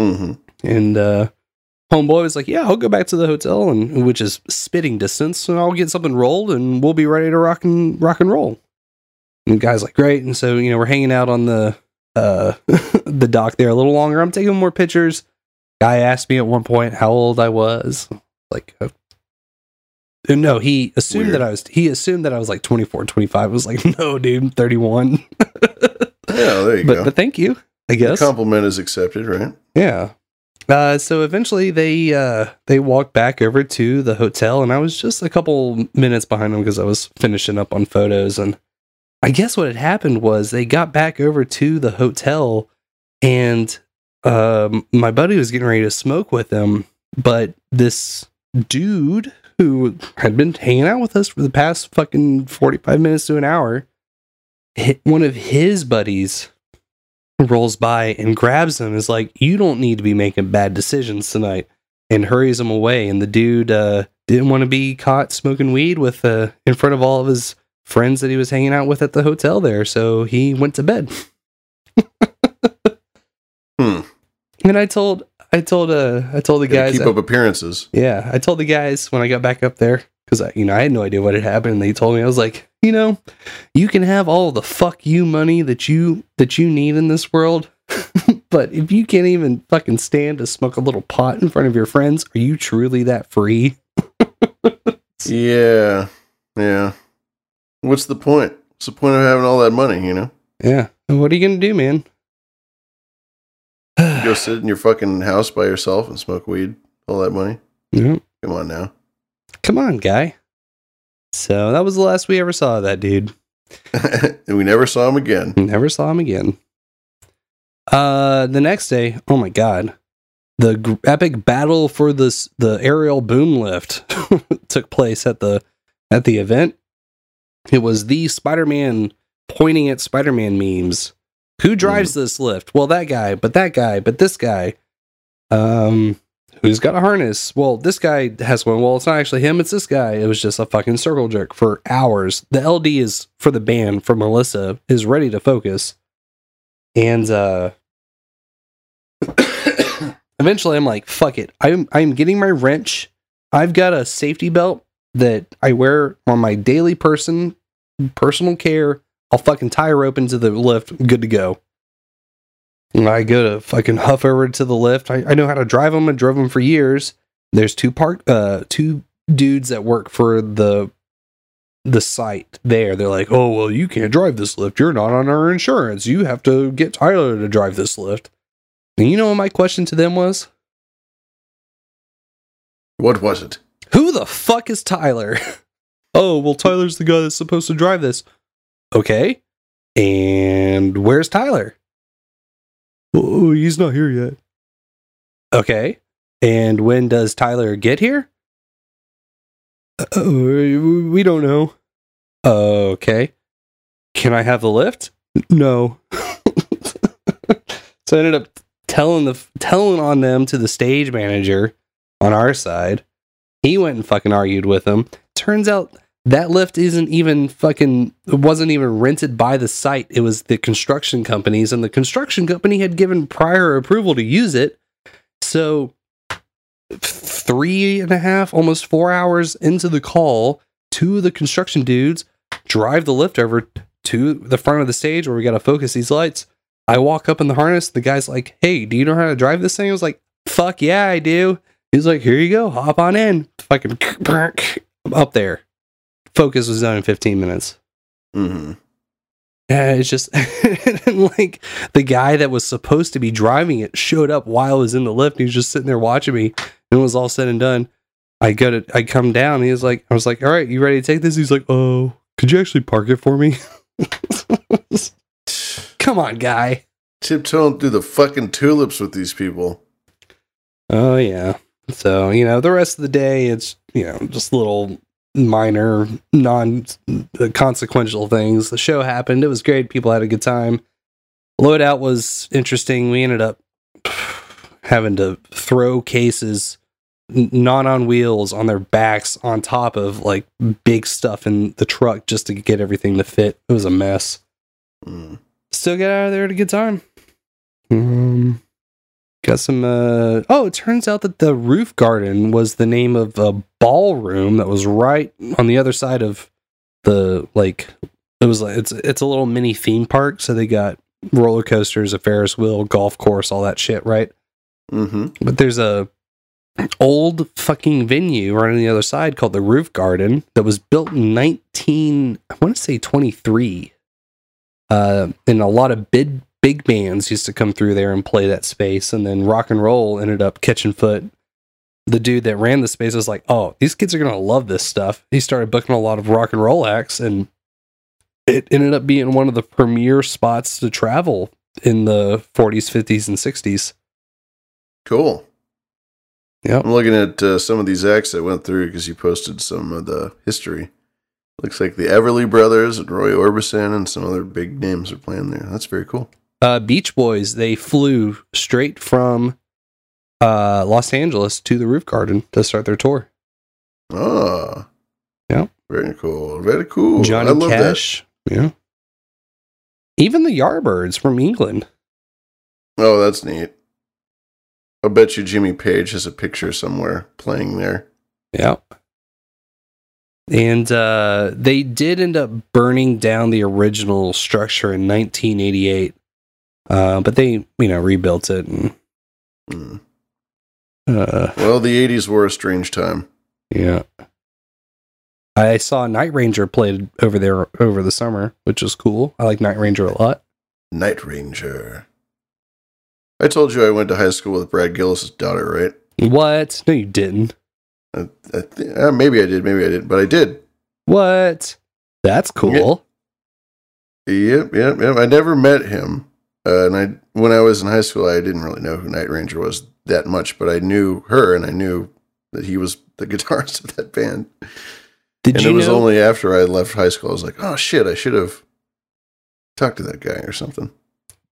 Mm-hmm. And uh homeboy was like, "Yeah, I'll go back to the hotel and which is spitting distance and I'll get something rolled and we'll be ready to rock and rock and roll." And the guy's like, "Great." And so, you know, we're hanging out on the uh [laughs] the dock there a little longer. I'm taking more pictures. Guy asked me at one point how old I was. Like uh, no, he assumed Weird. that I was he assumed that I was like 24, 25. I was like, "No, dude, I'm 31." [laughs] Yeah, there you but go. but thank you, I guess. The compliment is accepted, right? Yeah. Uh, so eventually they uh, they walked back over to the hotel, and I was just a couple minutes behind them because I was finishing up on photos. And I guess what had happened was they got back over to the hotel, and um, my buddy was getting ready to smoke with them, but this dude who had been hanging out with us for the past fucking forty five minutes to an hour, one of his buddies rolls by and grabs him is like you don't need to be making bad decisions tonight and hurries him away. And the dude uh didn't want to be caught smoking weed with uh in front of all of his friends that he was hanging out with at the hotel there so he went to bed [laughs] Hmm. and i told i told uh i told the Gotta guys keep up appearances. yeah, I told the guys when I got back up there because I, you know, I had no idea what had happened. And they told me I was like, you know, you can have all the fuck you money that you that you need in this world, [laughs] but if you can't even fucking stand to smoke a little pot in front of your friends, are you truly that free? [laughs] Yeah, yeah. What's the point? What's the point of having all that money? You know, Yeah. What are you gonna do, man? go sit in your fucking house by yourself and smoke weed. All that money. Yeah. Come on now. Come on, guy. So that was the last we ever saw of that dude. [laughs] and we never saw him again. Never saw him again. Uh, the next day, oh my god, the gr- epic battle for this the aerial boom lift [laughs] took place at the at the event. It was the Spider-Man pointing at Spider-Man memes. Who drives this lift? Well, that guy, but that guy, but this guy. Um, who's got a harness? Well, this guy has one. Well, it's not actually him, it's this guy. It was just a fucking circle jerk for hours. The LD is for the band for Melissa is ready to focus. And uh [coughs] eventually I'm like, fuck it. I'm I'm getting my wrench. I've got a safety belt that I wear on my daily person personal care. I'll fucking tie a rope into the lift, good to go. And I go to fucking huff over to the lift. I, I know how to drive them. I drove them for years. There's two park uh two dudes that work for the the site there. They're like, oh well, you can't drive this lift. You're not on our insurance. You have to get Tyler to drive this lift. And you know what my question to them was? What was it? Who the fuck is Tyler? [laughs] oh, well, Tyler's the guy that's supposed to drive this. Okay. And where's Tyler? Oh, he's not here yet. Okay. And when does Tyler get here? Uh, we don't know. Okay. Can I have the lift? No. [laughs] so I ended up telling the telling on them to the stage manager on our side. He went and fucking argued with them. Turns out that lift isn't even fucking it wasn't even rented by the site. It was the construction companies, and the construction company had given prior approval to use it. So three and a half, almost four hours into the call, two of the construction dudes drive the lift over to the front of the stage where we got to focus these lights. I walk up in the harness. The guy's like, Hey, do you know how to drive this thing? I was like, Fuck yeah, I do. He's like, Here you go. Hop on in. Fucking I'm [clears throat] up there. Focus was done in 15 minutes. Mm-hmm. Yeah, it's just [laughs] like the guy that was supposed to be driving it showed up while I was in the lift. He was just sitting there watching me. And it was all said and done. I go to I come down. He was like, I was like, all right, you ready to take this? He's like, oh, could you actually park it for me? [laughs] Come on, guy. Tiptoeing through the fucking tulips with these people. Oh yeah. So you know, the rest of the day, it's you know just little minor, non consequential things. The show happened. It was great. People had a good time. Loadout was interesting. We ended up [sighs] having to throw cases not on wheels on their backs on top of like big stuff in the truck just to get everything to fit. It was a mess. Still get out of there at a good time. Um, got some. Uh, oh, it turns out that the roof garden was the name of a ballroom that was right on the other side of the like. It was like it's it's a little mini theme park, so they got roller coasters, a Ferris wheel, golf course, all that shit, right? Mm-hmm. But there's a old fucking venue right on the other side called the Roof Garden that was built in 19 I want to say 23. Uh and a lot of big big bands used to come through there and play that space and then rock and roll ended up catching foot. The dude that ran the space was like, "Oh, these kids are going to love this stuff." He started booking a lot of rock and roll acts and it ended up being one of the premier spots to travel in the 40s, 50s and 60s. Cool. Yeah. I'm looking at uh, some of these acts that went through because you posted some of the history. Looks like the Everly Brothers and Roy Orbison and some other big names are playing there. That's very cool. Uh, Beach Boys, they flew straight from uh, Los Angeles to the Roof Garden to start their tour. Ah. Yeah. Very cool. Very cool. Johnny I love Cash. Yeah. Even the Yardbirds from England. Oh, that's neat. I bet you Jimmy Page has a picture somewhere playing there. Yeah. And uh, they did end up burning down the original structure in 1988. Uh, but they, you know, rebuilt it. And, Hmm. uh, Well, the 80s were a strange time. Yeah. I saw Night Ranger played over there over the summer, which was cool. I like Night Ranger a lot. Night Ranger. I told you I went to high school with Brad Gillis' daughter, right? What? No, you didn't. I, I th- uh, maybe I did, maybe I didn't, but I did. What? That's cool. Yep, yep, yep. I never met him, uh, and I when I was in high school, I didn't really know who Night Ranger was that much, but I knew her, and I knew that he was the [laughs] guitarist of that band. Did and you it was know- only after I left high school, I was like, oh shit, I should have talked to that guy or something.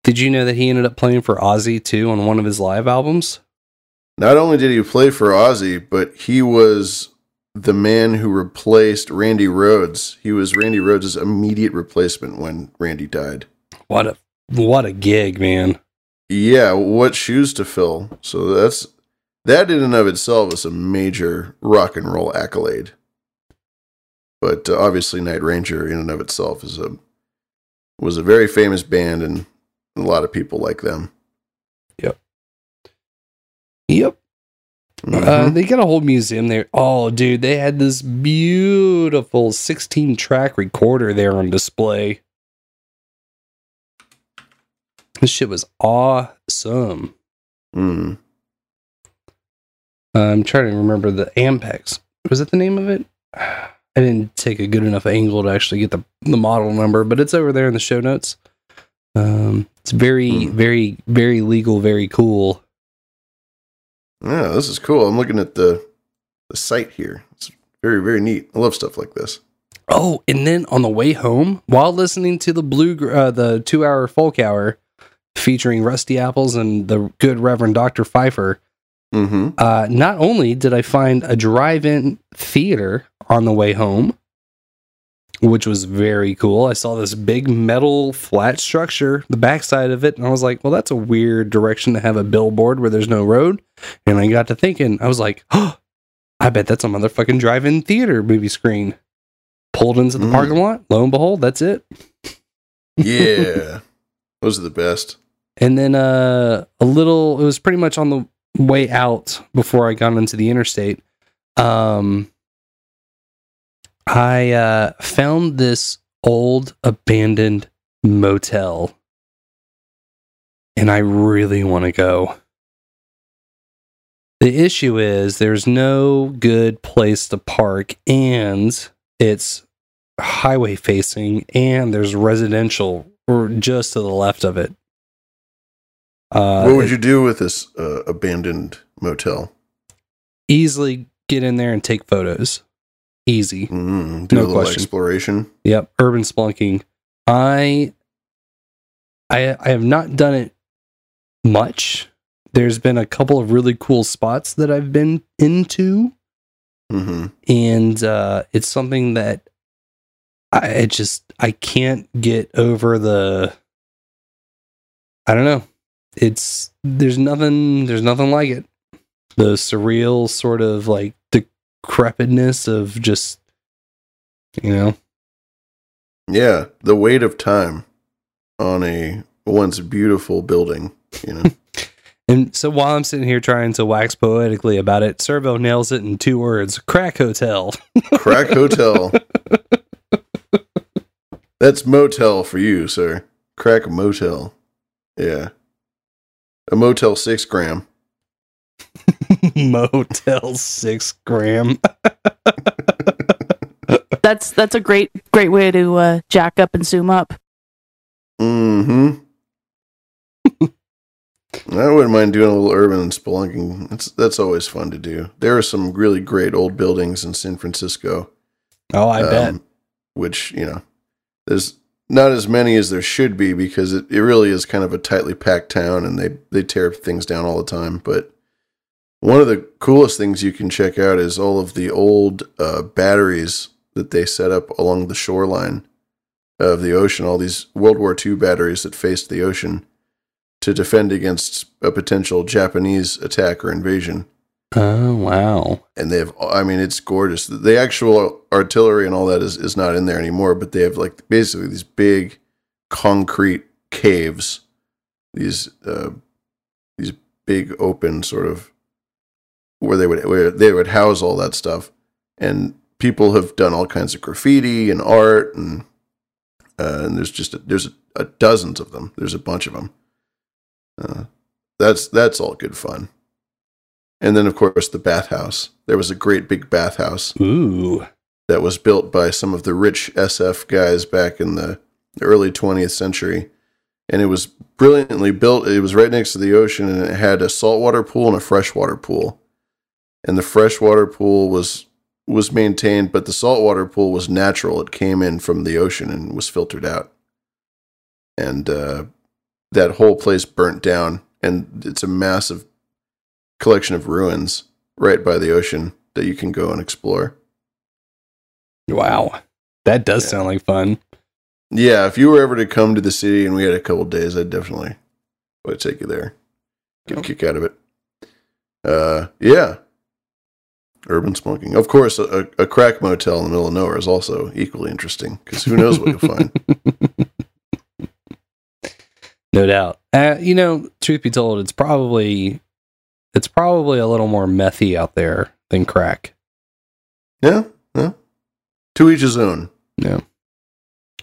Did you know that he ended up playing for Ozzy too on one of his live albums? Not only did he play for Ozzy, but he was the man who replaced Randy Rhoads. He was Randy Rhoads' immediate replacement when Randy died. What a what a gig, man. Yeah, what shoes to fill. So that's that in and of itself is a major rock and roll accolade. But uh, obviously, Night Ranger in and of itself is a was a very famous band, and a lot of people like them. Yep. Yep. Uh, Mhm. they got a whole museum there. Oh, dude, they had this beautiful 16 track recorder there on display. This shit was awesome. Mm. I'm trying to remember the Ampex. Was that the name of it? [sighs] I didn't take a good enough angle to actually get the, the model number, but it's over there in the show notes. Um, it's very, very, very legal, very cool. Yeah, this is cool. I'm looking at the the site here. It's very very neat. I love stuff like this. Oh, and then on the way home, while listening to the blue, uh, the two-hour folk hour featuring Rusty Apples and the good Reverend Doctor Pfeiffer, Mm-hmm. uh, not only did I find a drive-in theater on the way home, which was very cool. I saw this big metal flat structure, the backside of it, and I was like, "Well, that's a weird direction to have a billboard where there's no road." And I got to thinking, I was like, "Oh, I bet that's a motherfucking drive-in theater movie screen." Pulled into the Mm. parking lot. Lo and behold, that's it. Yeah, [laughs] those are the best. And then uh, a little, it was pretty much on the way out before I got into the interstate. Um, I uh, found this old abandoned motel, and I really want to go. The issue is there's no good place to park, and it's highway facing, and there's residential just to the left of it. Uh, what would you do with this uh, abandoned motel? easily get in there and take photos. Easy. Mm, do No a little question. exploration. Yep, urban spelunking. I I I have not done it much. There's been a couple of really cool spots that I've been into Mm-hmm. and uh it's something that I it just I can't get over the I don't know. It's there's nothing there's nothing like it. The surreal sort of like decrepitness of just you know Yeah, the weight of time on a once beautiful building. You know, [laughs] And so while I'm sitting here trying to wax poetically about it, Servo nails it in two words crack hotel. crack hotel. [laughs] That's motel for you, sir. Crack motel. Yeah, a motel six gram. [laughs] Motel six gram. [laughs] That's that's a great great way to uh, jack up and zoom up. Mm-hmm. I wouldn't mind doing a little urban spelunking. That's that's always fun to do. There are some really great old buildings in San Francisco. Oh, I bet. um, Which you know, there's not as many as there should be because it, it really is kind of a tightly packed town, and they they tear things down all the time. But one of the coolest things you can check out is all of the old uh, batteries that they set up along the shoreline of the ocean. All these World War II batteries that faced the ocean to defend against a potential Japanese attack or invasion. Oh wow. And they have, I mean, it's gorgeous. The actual artillery and all that is, is not in there anymore, but they have like basically these big concrete caves, these, uh, these big open sort of where they would, where they would house all that stuff. And people have done all kinds of graffiti and art and, uh, and there's just, a, there's a, a dozens of them. There's a bunch of them. Uh, that's, that's all good fun. And then, of course, the bathhouse. There was a great big bathhouse. Ooh. That was built by some of the rich SF guys back in the early 20th century. And it was brilliantly built. It was right next to the ocean and it had a saltwater pool and a freshwater pool. And the freshwater pool was was maintained, but the saltwater pool was natural. It came in from the ocean and was filtered out. And uh, that whole place burnt down. And it's a massive collection of ruins right by the ocean that you can go and explore. Wow. That does sound like fun. Yeah, if you were ever to come to the city and we had a couple days, I'd definitely would take you there. Get a kick out of it. Uh, yeah. Urban smoking. Of course, a, a crack motel in the middle of nowhere is also equally interesting because who knows what you'll find. [laughs] [laughs] No doubt. Uh, you know, truth be told, it's probably it's probably a little more methy out there than crack. Yeah, yeah. To each his own. Yeah.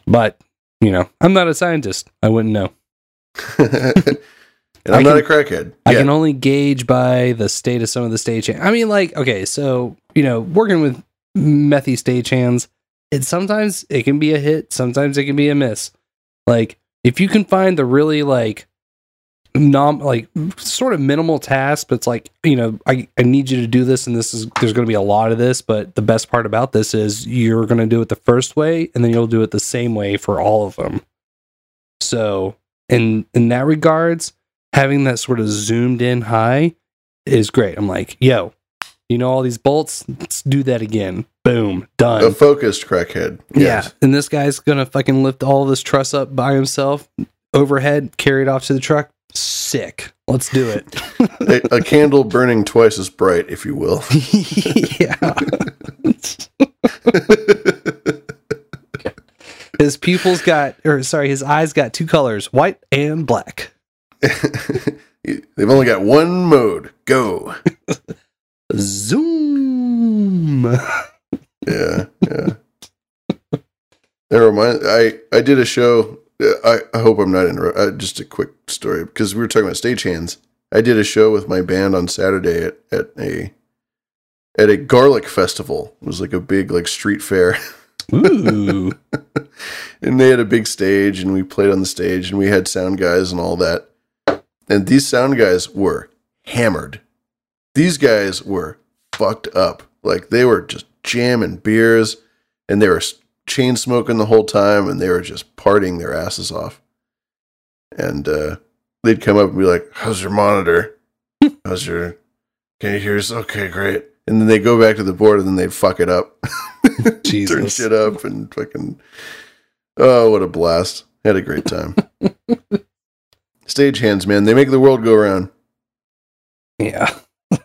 But, you know, I'm not a scientist. I wouldn't know. [laughs] And I'm I not a can- crackhead. I Yeah. can only gauge by the state of some of the stagehand. I mean, like, okay, so you know, working with methy stagehands, it sometimes it can be a hit, sometimes it can be a miss. Like, if you can find the really like nom like sort of minimal task, but it's like, you know, I, I need you to do this and this is there's gonna be a lot of this, but the best part about this is you're gonna do it the first way and then you'll do it the same way for all of them. So in in that regards, having that sort of zoomed in high is great. I'm like, yo, you know all these bolts, let's do that again. Boom, done. A focused crackhead. Yeah. And this guy's gonna fucking lift all this truss up by himself, overhead, carry it off to the truck. Sick. Let's do it. a, a candle burning twice as bright, if you will. [laughs] yeah. his pupils got, or sorry, his eyes got two colors, white and black. They've only got one mode. Go. Zoom. yeah, yeah. That reminds. I I did a show. I, I hope I'm not interrupting. Uh, just a quick story because we were talking about stagehands. I did a show with my band on Saturday at, at a at a garlic festival. It was like a big like street fair. Ooh. [laughs] and they had a big stage and we played on the stage and we had sound guys and all that. And these sound guys were hammered. These guys were fucked up. Like they were just jamming beers and they were chain smoking the whole time and they were just partying their asses off. And uh, they'd come up and be like, How's your monitor? How's your can you hear us? Okay, great. And then they go back to the board and then they'd fuck it up. [laughs] Turn shit up and fucking Oh, what a blast. Had a great time. [laughs] Stage hands, man. They make the world go around. Yeah. [laughs]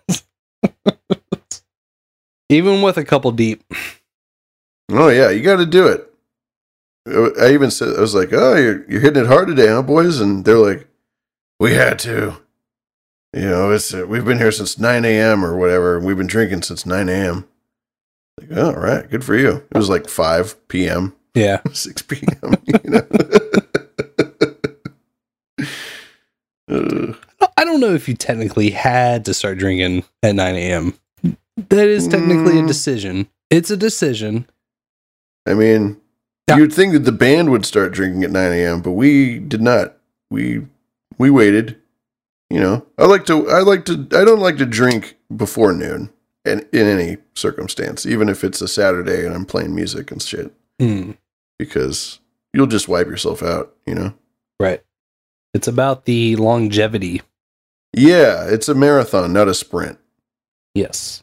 Even with a couple deep. Oh yeah, you got to do it. I even said I was like, "Oh, you're you're hitting it hard today, huh, boys?" And they're like, "We had to." You know, it's uh, we've been here since nine a.m. or whatever. We've been drinking since nine a.m. Like, oh, all right, good for you. It was like five p.m., Yeah. [laughs] six p.m. You know. [laughs] Uh, I don't know if you technically had to start drinking at 9 a.m. That is technically a Mm. decision. It's a decision. I mean, you'd think that the band would start drinking at 9 a.m., but we did not. We we waited. You know, I like to. I like to. I don't like to drink before noon, in in any circumstance, even if it's a Saturday and I'm playing music and shit, Hmm. because you'll just wipe yourself out. You know. Right. It's about the longevity. Yeah, it's a marathon, not a sprint. Yes.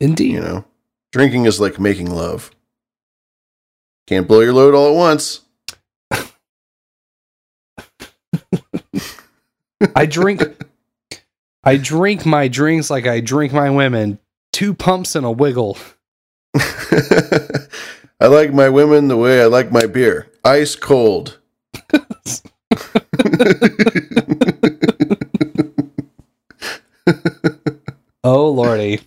Indeed. You know, drinking is like making love. Can't blow your load all at once. I drink I drink my drinks like I drink my women. Two pumps and a wiggle. [laughs] I like my women the way I like my beer, ice cold. [laughs] Oh lordy.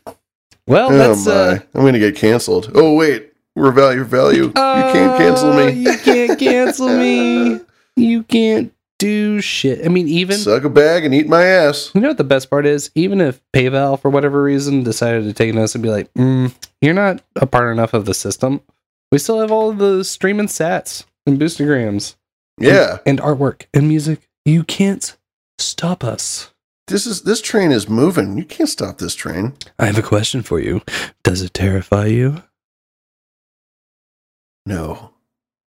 Well, oh that's uh I'm gonna get canceled. Oh wait, we're value value. you can't cancel uh, me. You can't cancel me. [laughs] You can't do shit. I mean, even Suck a bag and eat my ass. You know what the best part is? Even if PayPal, for whatever reason, decided to take us and be like, mm, "You're not a part enough of the system," we still have all of the streaming sats and boostagrams, Yeah, and, and artwork and music. You can't stop us. this is this train is moving. You can't stop this train. I have a question for you. Does it terrify you? No.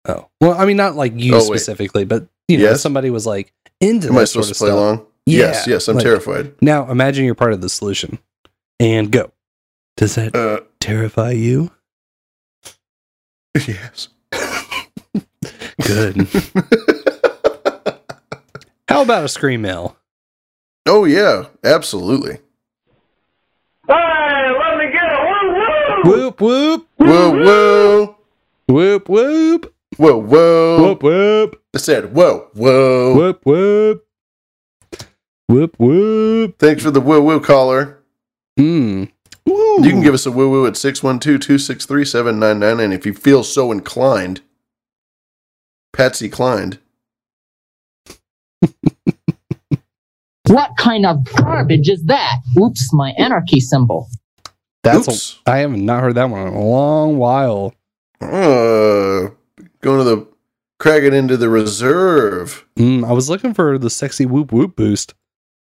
Oh, well, I mean, not like you Oh, specifically, but you know, Yes? somebody was like into Am I supposed sort to play stuff. along? Yes, yes. I'm like- terrified. Now, imagine you're part of the solution, and go. Does that Uh, terrify you? [laughs] yes. [laughs] Good. [laughs] How about a scream mail? Oh yeah, absolutely. Hey, let me get a woo woo! Whoop whoop Whoa, whoa, whoop whoop whoa, whoa. whoop whoop I said whoa, whoa. whoop whoop whoop whoop. Thanks for the woo woo caller. Hmm. You can give us a woo woo at 612 263 7999 if you feel so inclined. Patsy Cline. [laughs] What kind of garbage is that? Oops, my anarchy symbol. That's Oops. a, I have not heard that one in a long while. Uh, going to the cracking into the reserve. Mm, I was looking for the sexy whoop whoop boost.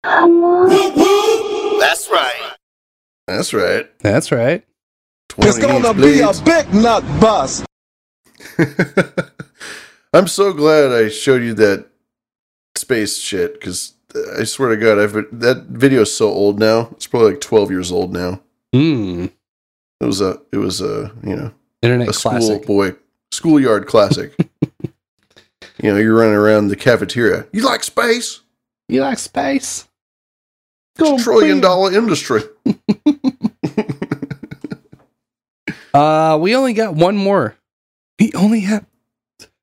That's right. That's right. That's right. It's gonna inch be a big nut bust. [laughs] I'm so glad I showed you that space shit because I swear to God, I've that video is so old now. It's probably like 12 years old now. Hmm. It was a, it was a, you know, Internet a classic. schoolboy, schoolyard classic. [laughs] you know, you're running around the cafeteria. You like space? You like space? It's a trillion dollar industry. [laughs] Uh, we only got one more. We only have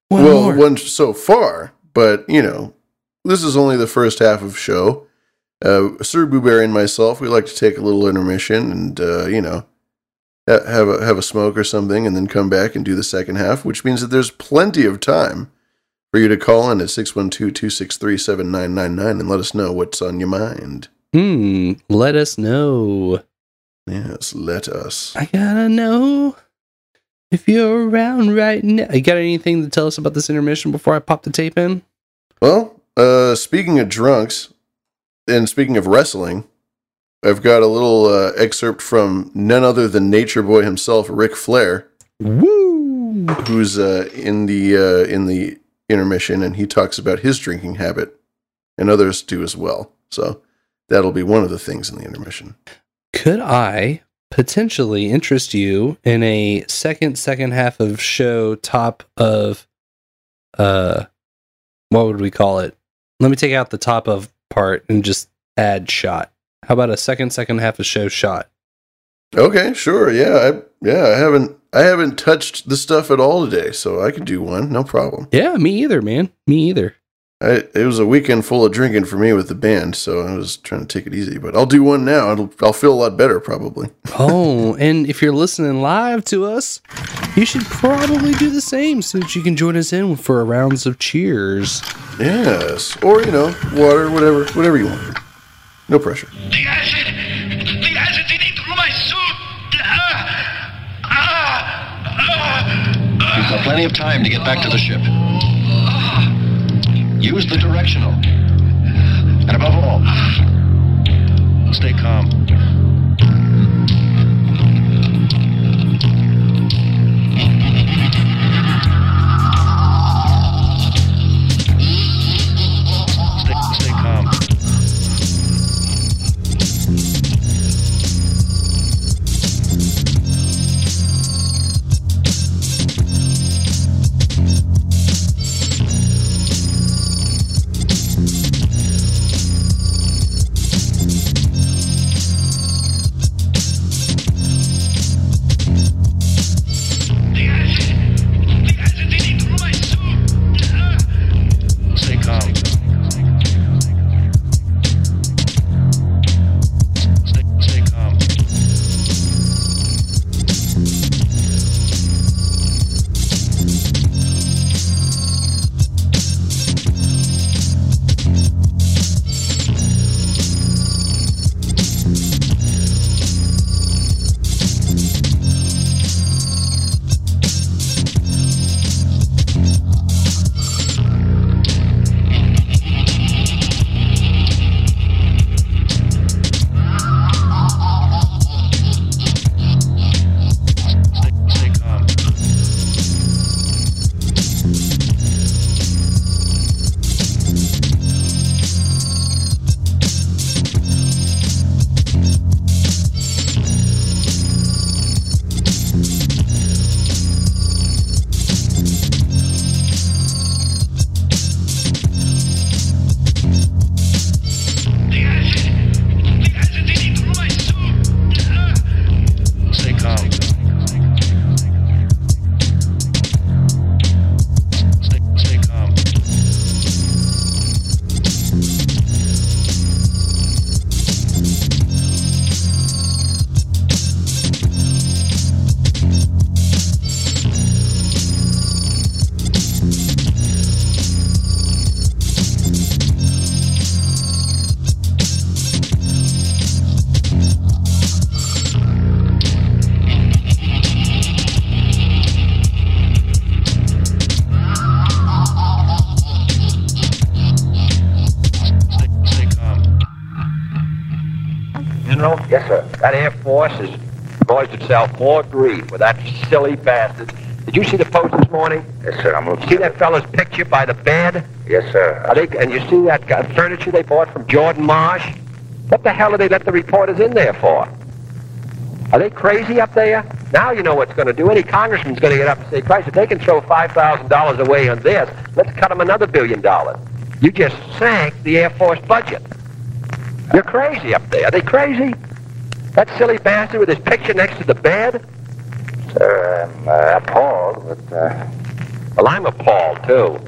one well, more. one so far, but you know, this is only the first half of show. Uh, Sir Booberry and myself, we like to take a little intermission and uh, you know have a have a smoke or something, and then come back and do the second half, which means that there's plenty of time for you to call in at 612-263-7999 and let us know what's on your mind. Hmm. Let us know. Yes, let us. I gotta know if you're around right now. You got anything to tell us about this intermission before I pop the tape in? Well, uh, speaking of drunks, and speaking of wrestling, I've got a little uh, excerpt from none other than Nature Boy himself, Ric Flair, Woo! who's uh, in the uh, in the intermission, and he talks about his drinking habit, and others do as well. So that'll be one of the things in the intermission. Could I potentially interest you in a second second half of show top of uh what would we call it? Let me take out the top of part and just add shot. How about a second second half of show shot? Okay, sure, yeah, I, yeah. I haven't I haven't touched the stuff at all today, so I can do one, no problem. Yeah, me either, man. Me either. I, it was a weekend full of drinking for me with the band, so I was trying to take it easy. But I'll do one now. It'll, I'll feel a lot better probably. [laughs] oh, and if you're listening live to us, you should probably do the same so that you can join us in for a rounds of cheers. Yes, or you know, water, whatever, whatever you want. No pressure. The acid! The acid eating through my suit! Ah! Ah! Ah! You've got plenty of time to get back to the ship. Use the directional. And above all, stay calm. More grief with that silly bastard. Did you see the post this morning? Yes, sir. I'm looking. See that fella's picture by the bed? Yes, sir. Are they, and you see that uh, furniture they bought from Jordan Marsh? What the hell do they let the reporters in there for? Are they crazy up there? Now you know what's going to do. Any congressman's going to get up and say, Christ, if they can throw $5,000 away on this, let's cut them another billion dollars. You just sank the Air Force budget. You're crazy up there. Are they crazy? That silly bastard with his picture next to the bed? Sir, I'm uh, appalled, but uh, Well, I'm appalled, too.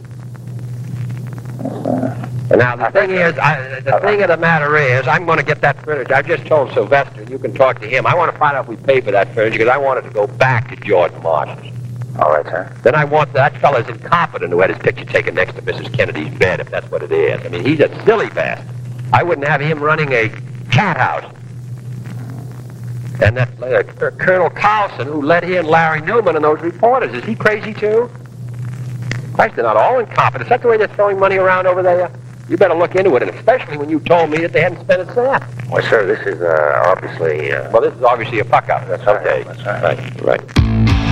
And now the thing is, I, the thing of the matter is, I'm going to get that furniture. I've just told Sylvester, and you can talk to him. I want to find out if we pay for that furniture because I want it to go back to Jordan Marsh's. all right, sir. Then I want that fella's incompetent who had his picture taken next to Mrs. Kennedy's bed, if that's what it is. I mean, he's a silly bastard. I wouldn't have him running a cat house. And that uh, Colonel Carlson, who let in Larry Newman and those reporters, is he crazy too? Christ, they're not all incompetent. Is that the way they're throwing money around over there? You better look into it, and especially when you told me that they hadn't spent a cent. Well, sir, this is uh, obviously. Uh, Well, this is obviously a fuck up. That's okay. That's right. Right, right.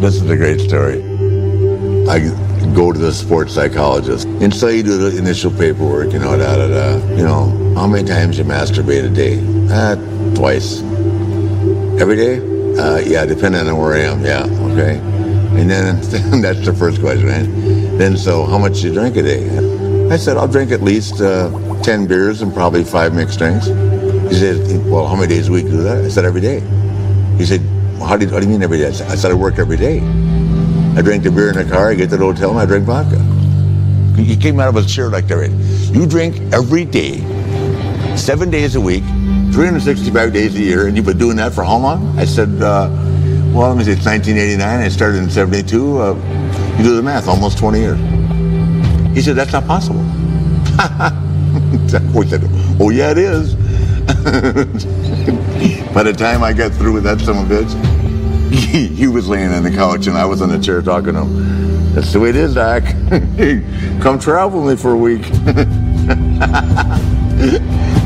This is a great story. I go to the sports psychologist, and so you do the initial paperwork, you know, da da da. You know, how many times you masturbate a day? Uh, twice. Every day? Uh, yeah, depending on where I am. Yeah, okay. And then [laughs] that's the first question, right? Then, so how much do you drink a day? I said, I'll drink at least uh, 10 beers and probably five mixed drinks. He said, well, how many days a week do that? I said, every day. He said, how, do you, do you mean every day? I said, I said, I work every day. I drink the beer in the car, I get to the hotel, and I drink vodka. He came out of a chair like that. You drink every day, seven days a week, 365 days a year, and you've been doing that for how long? I said, uh, well, let me see, it's 1989. I started in 72. Uh, you do the math, almost 20 years. He said, that's not possible. [laughs] we said, oh, yeah, it is. [laughs] By the time I got through with that son of a bitch, [laughs] he, was laying on the couch and I was on the chair talking to him. That's the way it is, Doc. [laughs] Come travel with me for a week. [laughs]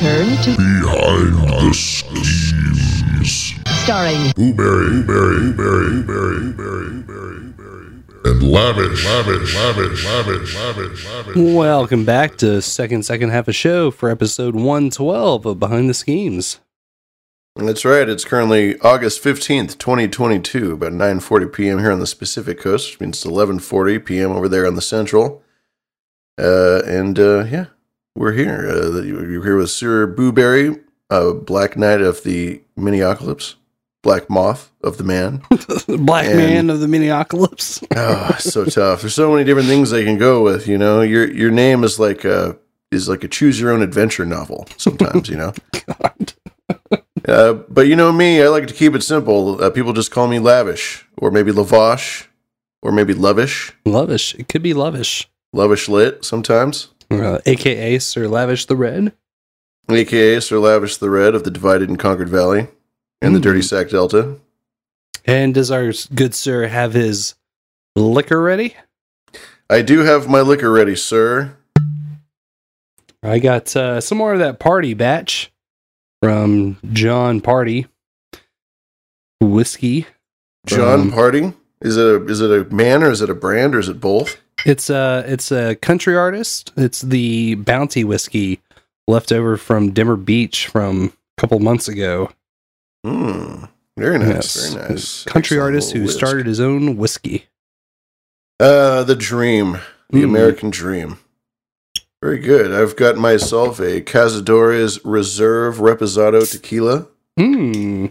return to Behind the Schemes. starring Blueberry, berry, berry, berry, berry, berry, berry, and lavish, lavish, lavish, lavish, lavish, lavish. Welcome back to second second half of show for episode 112 of Behind the Schemes. That's right. It's currently August 15th, 2022, about 9:40 p.m. here on the Pacific Coast, which means it's 11:40 p.m. over there on the Central. Uh, and uh, yeah, we're here. Uh, you're here with Sir Booberry, uh, Black Knight of the Miniocalypse, Black Moth of the Man. [laughs] Black And- man of the Miniocalypse. oh, [laughs] so tough. There's so many different things they can go with. You know, your your name is like a is like a choose your own adventure novel. Sometimes, you know. [laughs] Uh, but you know me, I like to keep it simple. Uh, people just call me lavish, or maybe lavash, or maybe lovish. Lovish. It could be Lovish. Lovish lit sometimes. Uh, AKA Sir Lavish the Red. AKA Sir Lavish the Red of the Divided and Conquered Valley and the Dirty Sack Delta. And does our good sir have his liquor ready? I do have my liquor ready, sir. I got uh, some more of that party batch from John Party whiskey. John Um, Party. Is it a is it a man or is it a brand or is it both? It's a it's a country artist. It's the Bounty whiskey left over from Dimmer Beach from a couple months ago. Hmm. Very nice. Yes. Very nice. Country Excellent artist who whisk. started his own whiskey. Uh, the dream, the Mm. American dream. Very good. I've got myself a Cazadores Reserve Reposado Tequila. Hmm.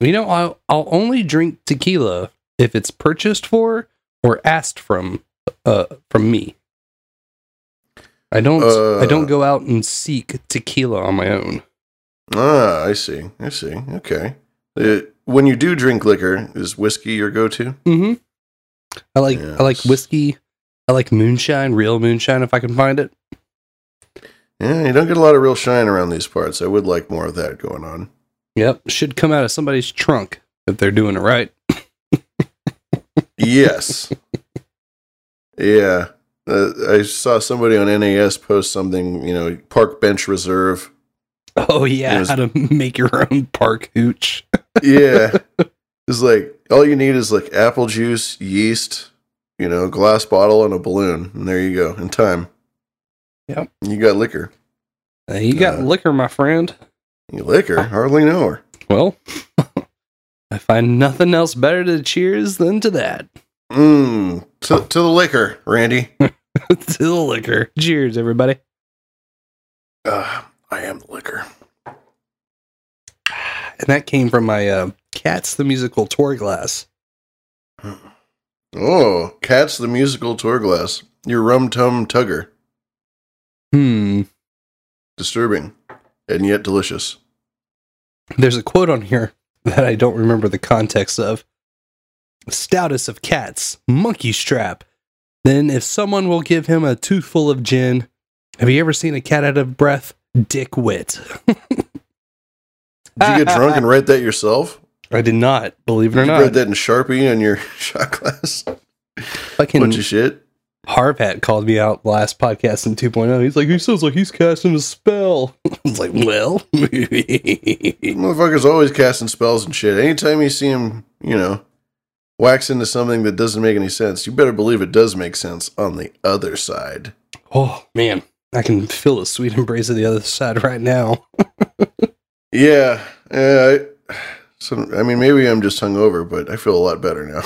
You know, I'll, I'll only drink tequila if it's purchased for or asked from uh from me. I don't I Uh. don't go out and seek tequila on my own. Ah, I see. I see. Okay. Uh, when you do drink liquor, is whiskey your go-to? Mm-hmm. I like I like whiskey. I like moonshine, real moonshine if I can find it. Yeah, you don't get a lot of real shine around these parts. I would like more of that going on. Yep, should come out of somebody's trunk if they're doing it right. Yes. yeah. Uh, I saw somebody on NAS post something, you know, park bench reserve. Oh yeah, was- how to make your own park hooch. Yeah. [laughs] it's like all you need is like apple juice, yeast, you know, glass bottle and a balloon. And there you go. In time. Yep. You got liquor. Uh, you got liquor, my friend. You liquor? Hardly know her. Well, I find nothing else better to cheers than to that. Mmm. To, to the liquor, Randy. [laughs] to the liquor. Cheers, everybody. Uh, I am the liquor. And that came from my uh, Cats the Musical tour glass. Oh, Cats the Musical Tour Glass. Your rum tum tugger. Hmm. Disturbing. And yet delicious. There's a quote on here [laughs] that I don't remember the context of. Stoutest of cats, monkey strap. Then, if someone will give him a toothful of gin, have you ever seen a cat out of breath? Dick wit. Did you get [laughs] drunk and write that yourself? I did not, believe it or you not. read that in Sharpie on your [laughs] shot glass? Fucking Bunch of shit. Harpat called me out last Podcasting 2.0. He's like, he sounds like he's casting a spell. [laughs] I was like, well, [laughs] Motherfucker's always casting spells and shit. Anytime you see him, you know, wax into something that doesn't make any sense, you better believe it does make sense on the other side. oh man, I can feel the sweet embrace of the other side right now. [laughs] Yeah. Yeah. I, so, I mean, maybe I'm just hungover, but I feel a lot better now.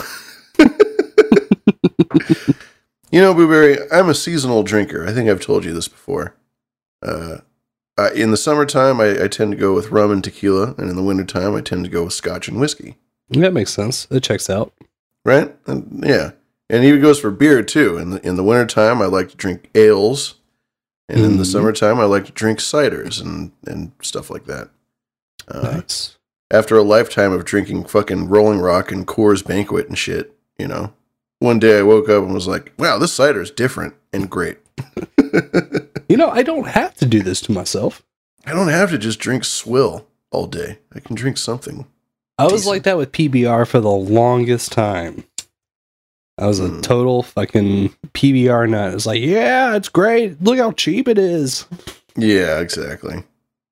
You know, Blueberry, I'm a seasonal drinker. I think I've told you this before. Uh, uh, in the summertime, I, I tend to go with rum and tequila, and in the wintertime, I tend to go with scotch and whiskey. That makes sense. It checks out. Right? And, yeah. And even goes for beer, too. In the, in the wintertime, I like to drink ales. And in the Mhm. summertime, I like to drink ciders and, and stuff like that. Uh, Nice. after a lifetime of drinking fucking Rolling Rock and Coors Banquet and shit, you know, one day I woke up and was like, wow, this cider is different and great. [laughs] You know, I don't have to do this to myself. I don't have to just drink swill all day. I can drink something. I was like that with PBR for the longest time. I was a Hmm. total fucking PBR nut. It's like, yeah, it's great. Look how cheap it is. Yeah, exactly.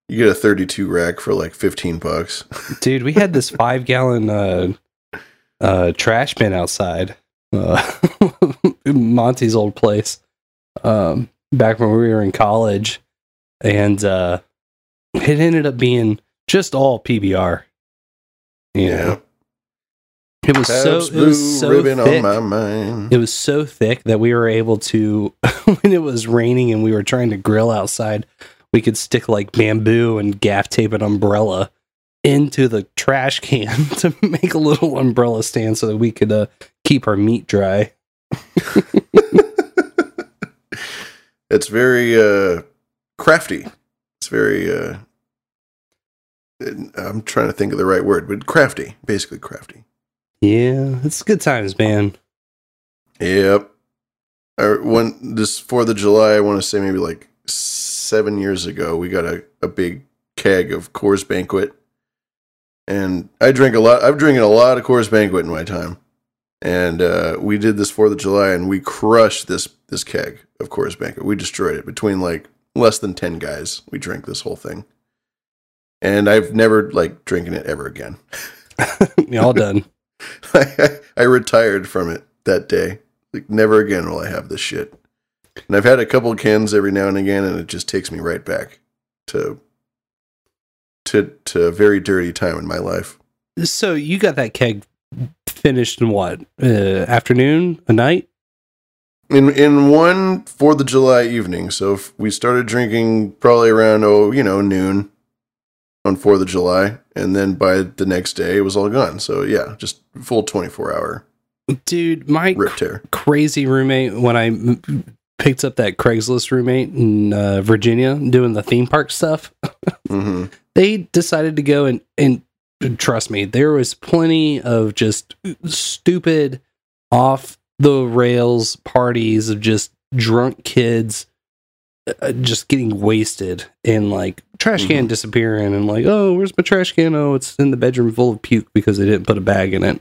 You get a 32 rack for like 15 bucks. Dude, we had this five gallon uh, uh, trash bin outside uh, [laughs] Monty's old place um, back when we were in college. And uh, it ended up being just all PBR. You know? It was so it was so thick. on my mind. It was so thick that we were able to, [laughs] when it was raining and we were trying to grill outside, we could stick like bamboo and gaff tape an umbrella into the trash can [laughs] to make a little umbrella stand so that we could uh, keep our meat dry. [laughs] It's very uh, crafty. It's very. Uh, I'm trying to think of the right word, but crafty, basically crafty. Yeah, it's good times, man. Yep. I, when this Fourth of July, I want to say maybe like seven years ago, we got a, a big keg of Coors Banquet, and I drink a lot. I've drinking a lot of Coors Banquet in my time, and uh, we did this Fourth of July, and we crushed this this keg of Coors Banquet. We destroyed it between like less than ten guys. We drank this whole thing, and I've never like drinking it ever again. [laughs] all done. [laughs] I, I retired from it that day. Like never again will I have this shit. And I've had a couple cans every now and again, and it just takes me right back to to to a very dirty time in my life. So you got that keg finished in what? Uh, afternoon? A night? in in one Fourth of July evening. So if we started drinking probably around oh you know noon on Fourth of July, and then by the next day it was all gone. So yeah, just full twenty four hour. Dude, my crazy roommate when I m- picked up that Craigslist roommate in uh, Virginia doing the theme park stuff. Mm-hmm. [laughs] they decided to go and and trust me, there was plenty of just stupid off the rails parties of just drunk kids uh, just getting wasted and like trash can disappearing and like oh where's my trash can oh it's in the bedroom full of puke because they didn't put a bag in it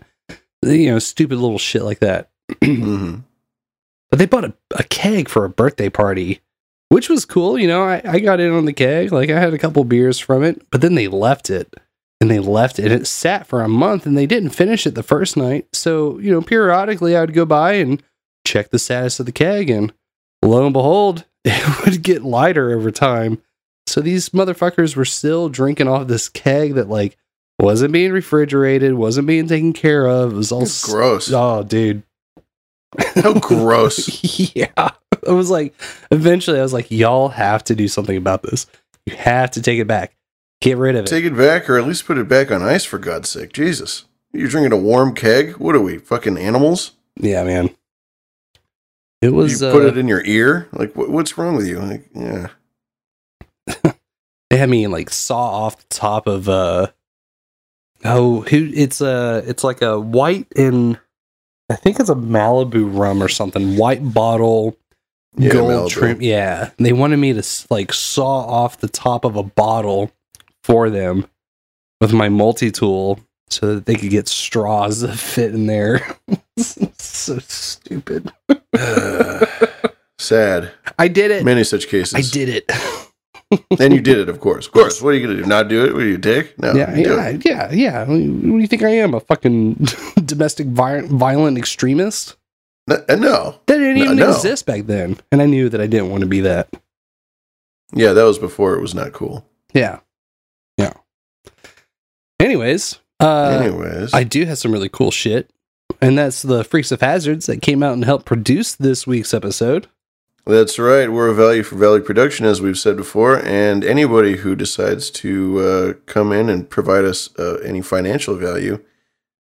you know stupid little shit like that Mm-hmm. [clears throat] but they bought a, a keg for a birthday party, which was cool. You know, I, I got in on the keg. Like I had a couple beers from it, but then they left it and they left it and it sat for a month and they didn't finish it the first night. So, you know, periodically I would go by and check the status of the keg and lo and behold, [laughs] it would get lighter over time. So these motherfuckers were still drinking off this keg that like wasn't being refrigerated, wasn't being taken care of. It was all gross. Oh, dude. How gross. [laughs] yeah. I was like, eventually, I was like, y'all have to do something about this. You have to take it back. Get rid of it. Take it back, or at least put it back on ice for God's sake. Jesus, you're drinking a warm keg. What are we, fucking animals? yeah, man. It was. you put uh, it in your ear? Like, what, what's wrong with you? Like, yeah. [laughs] they had me like saw off the top of uh oh who it's a it's like a white and I think it's a Malibu rum or something white bottle Yeah, gold Malibu. trim yeah they wanted me to like saw off the top of a bottle for them with my multi-tool so that they could get straws that fit in there [laughs] so stupid [sighs] Sad. I did it Many such cases. I did it and you did it, of course. Of course. What are you going to do? Not do it? What are you, a dick? No. yeah, yeah, yeah, yeah. What do you think I am? A fucking [laughs] domestic violent extremist? No. uh, no. That didn't No, even no. exist back then, and I knew that I didn't want to be that. Yeah, that was before it was not cool. Yeah. Anyways, uh, Anyways. I do have some really cool shit, and that's the Freaks of Hazards that came out and helped produce this week's episode. That's right. We're a value for value production, as we've said before, and anybody who decides to uh, come in and provide us uh, any financial value.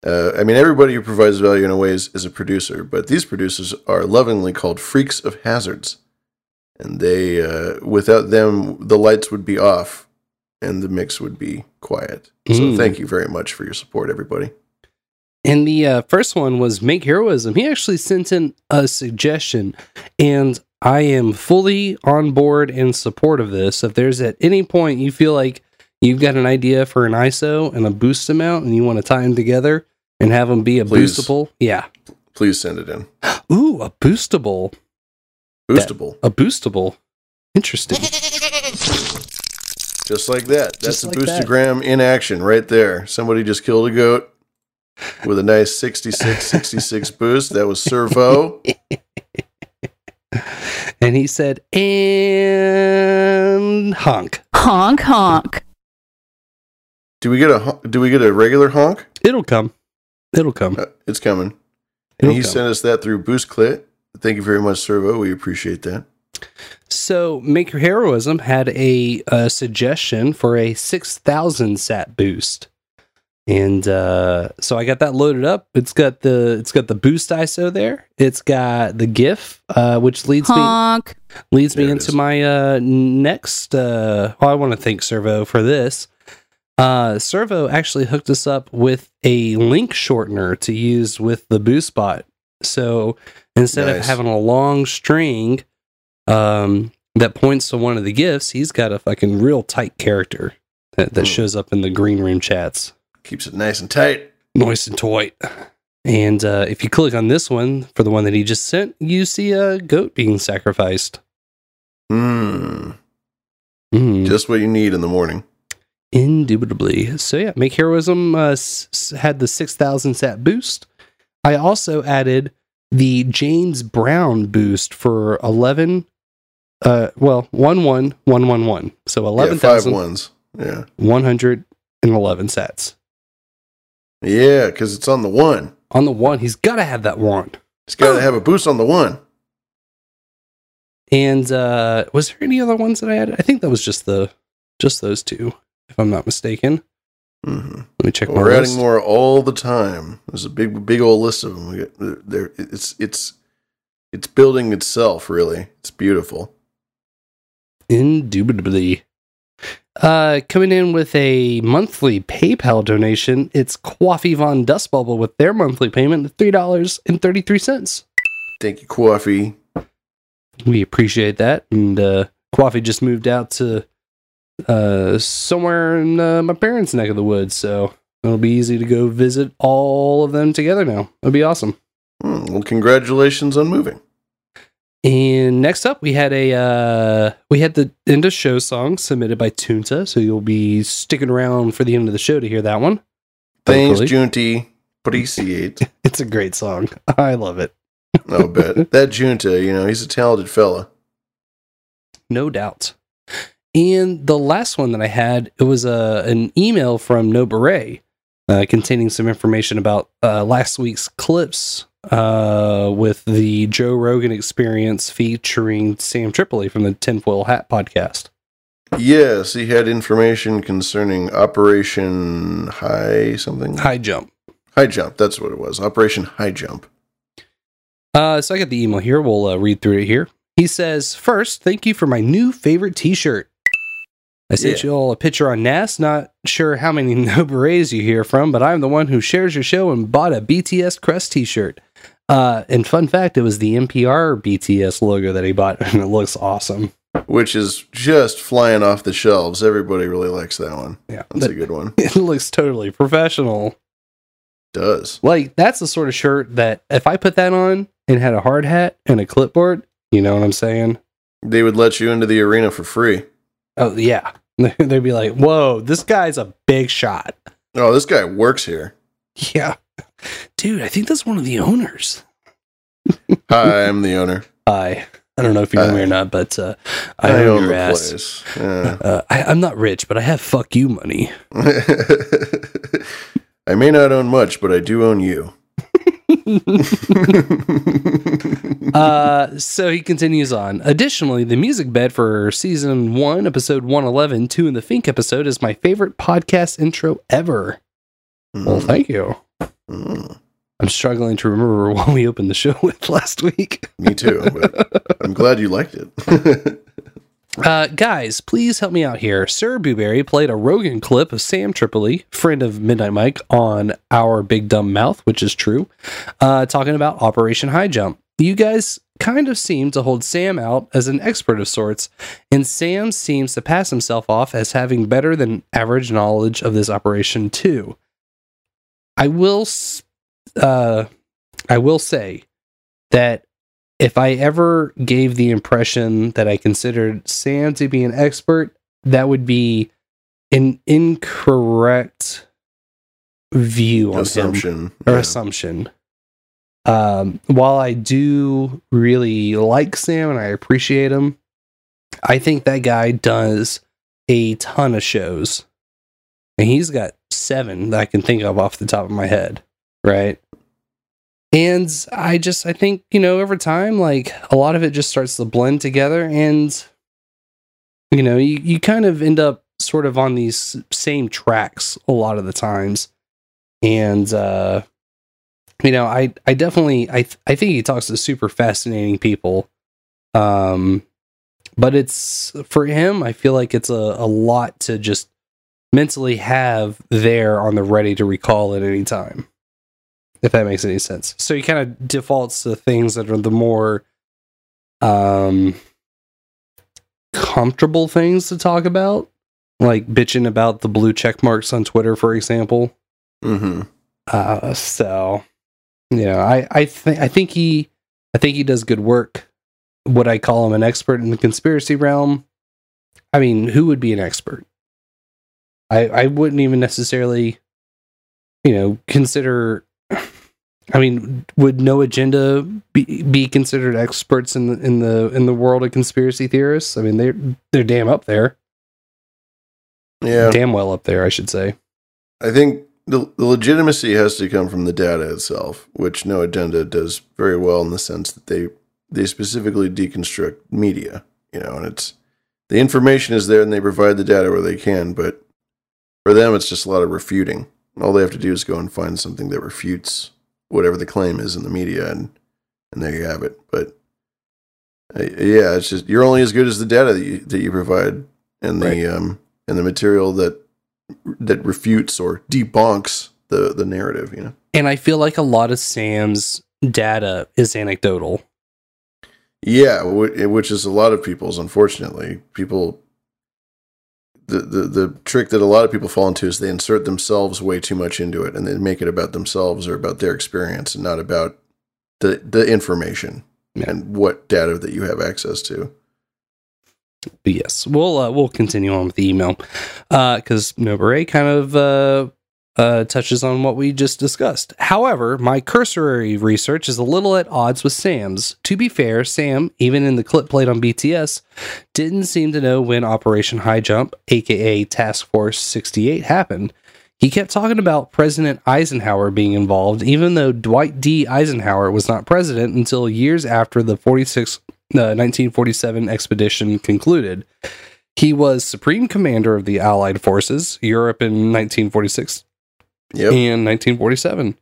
Uh, I mean, everybody who provides value in a way is, is a producer, but these producers are lovingly called freaks of hazards, and they, uh, without them, the lights would be off, and the mix would be quiet. So, Mm. thank you very much for your support, everybody. And the uh, first one was Make Heroism. He actually sent in a suggestion, and I am fully on board in support of this. If there's at any point you feel like you've got an idea for an ISO and a boost amount, and you want to tie them together and have them be a Please. boostable, yeah. Please send it in. [gasps] Ooh, a boostable, Boostable. a boostable. Interesting. [laughs] Just like that. Just That's a like that. boostagram in action right there. Somebody just killed a goat with a nice 66 [laughs] 66 boost. That was Servo. [laughs] And he said, and honk. Honk honk. Do we get a do we get a regular honk? It'll come. It'll come. Uh, it's coming. And It'll he come. sent us that through Boost Clit. Thank you very much, Servo. We appreciate that. So, Make Your Heroism had a, uh suggestion for a 6,000 sat boost. And uh, so I got that loaded up. It's got the it's got the boost ISO there. It's got the GIF, uh, which leads Honk. me leads me There it into is. my uh, next. Uh, well, I want to thank Servo for this. Uh, Servo actually hooked us up with a link shortener to use with the boost bot. So instead of having a long string um, that points to one of the gifts, he's got a fucking real tight character that, that Hmm. shows up in the green room chats. Keeps it nice and tight. Nice and tight. And uh, if you click on this one for the one that he just sent, you see a goat being sacrificed. Hmm. Mm. Just what you need in the morning. Indubitably. So yeah, Make Heroism uh, s- s- had the 6,000 sat boost. I also added the James Brown boost for 11, uh, well, 11111. So Yeah, five 11,111 ones. Yeah. sats. Yeah, because it's on the one. On the one, he's got to have that one. He's got to have a boost on the one. And uh, was there any other ones that I had? I think that was just the just those two, if I'm not mistaken. Mm-hmm. Let me check We're list. adding more all the time. There's a big, big old list of them. We get, there, it's it's it's building itself. Really, it's beautiful. Indubitably. Uh, coming in with a monthly PayPal donation, it's Coffee Von Dust Bubble with their monthly payment of three dollars and thirty three cents. Thank you, Coffee. We appreciate that. And uh, Coffee just moved out to uh, somewhere in uh, my parents' neck of the woods, so it'll be easy to go visit all of them together now. It'll be awesome. Hmm, well, congratulations on moving. And next up, we had a uh, we had the end of show song submitted by Tunta, so you'll be sticking around for the end of the show to hear that one. Thanks. Junti. Appreciate. [laughs] It's a great song. [laughs] I love it. I'll bet [laughs] that Junta. You know, he's a talented fella. No doubt. And the last one that I had, it was a an email from No Beret uh, containing some information about uh, last week's clips uh, with the Joe Rogan experience featuring Sam Tripoli from the Tinfoil Hat podcast. Yes, he had information concerning Operation High something. High Jump. High Jump. That's what it was. Operation High Jump. Uh, so I got the email here. We'll uh, read through it here. He says, First, thank you for my new favorite t shirt. I sent Yeah. you all a picture on NAS. Not sure how many [laughs] no berets you hear from, but I'm the one who shares your show and bought a BTS Crest t shirt. Uh, and fun fact, it was the NPR BTS logo that he bought, [laughs] and it looks awesome. Which is just flying off the shelves. Everybody really likes that one. Yeah, That's a good one. [laughs] It looks totally professional. Does. Like, that's the sort of shirt that if I put that on and had a hard hat and a clipboard, you know what I'm saying? They would let you into the arena for free. Oh, yeah. [laughs] They'd be like, whoa, this guy's a big shot. Oh, this guy works here. Yeah. Dude, I think that's one of the owners. Hi, [laughs] I'm the owner. Hi. I don't know if you know me or not, but uh, I, I own, your ass. place. Yeah. Uh, I, I'm not rich, but I have fuck you money. [laughs] I may not own much, but I do own you. [laughs] uh, so he continues on. Additionally, the music bed for season one, episode 111, two in the Fink episode, is my favorite podcast intro ever. Well, thank you. I'm struggling to remember [laughs] what we opened the show [laughs] with last week. Me too, but I'm glad you liked it. Uh, guys, please help me out here. Sir Booberry played a Rogan clip of Sam Tripoli, friend of Midnight Mike, on our Big Dumb Mouth, which is true, uh, talking about Operation High Jump. You guys kind of seem to hold Sam out as an expert of sorts, and Sam seems to pass himself off as having better than average knowledge of this operation too. I will, uh, I will say that if I ever gave the impression that I considered Sam to be an expert, that would be an incorrect view on Assumption, him or assumption. Um, while I do really like Sam and I appreciate him, I think that guy does a ton of shows. And he's got seven that I can think of off the top of my head, right? And I just I think, you know, over time, like a lot of it just starts to blend together and you know, you, you kind of end up sort of on these same tracks a lot of the times. And uh you know, I I definitely I th- I think he talks to super fascinating people. Um but it's for him, I feel like it's a, a lot to just mentally have there on the ready to recall at any time. If that makes any sense. So he kind of defaults to things that are the more um comfortable things to talk about. Like bitching about the blue check marks on Twitter, for example. Mm-hmm. Uh, so you know, I I think I think he I think he does good work. Would I call him an expert in the conspiracy realm? I mean, who would be an expert? I I wouldn't even necessarily, you know, consider. I mean, would no agenda be, be considered experts in the in the in the world of conspiracy theorists? I mean, they're they're damn up there. Yeah. damn well up there, I should say. I think the, the legitimacy has to come from the data itself, which No Agenda does very well in the sense that they they specifically deconstruct media, you know, and it's the information is there and they provide the data where they can, but for them it's just a lot of refuting. All they have to do is go and find something that refutes whatever the claim is in the media, and and there you have it. But uh, yeah, it's just you're only as good as the data that you that you provide and the Right. um and the material that that refutes or debunks the the narrative. You know. And I feel like a lot of Sam's data is anecdotal. Yeah, which is a lot of people's. Unfortunately, people. The, the the trick that a lot of people fall into is they insert themselves way too much into it, and they make it about themselves or about their experience, and not about the the information and what data that you have access to. But yes, we'll uh, we'll continue on with the email because Nobere kind of uh, uh, touches on what we just discussed. However, my cursory research is a little at odds with Sam's. To be fair, Sam, even in the clip played on BTS, didn't seem to know when Operation High Jump, aka Task Force 68, happened. He kept talking about President Eisenhower being involved, even though Dwight D. Eisenhower was not president until years after the 46, uh, 1947 expedition concluded. He was Supreme Commander of the Allied Forces, Europe in 1946 and 1947,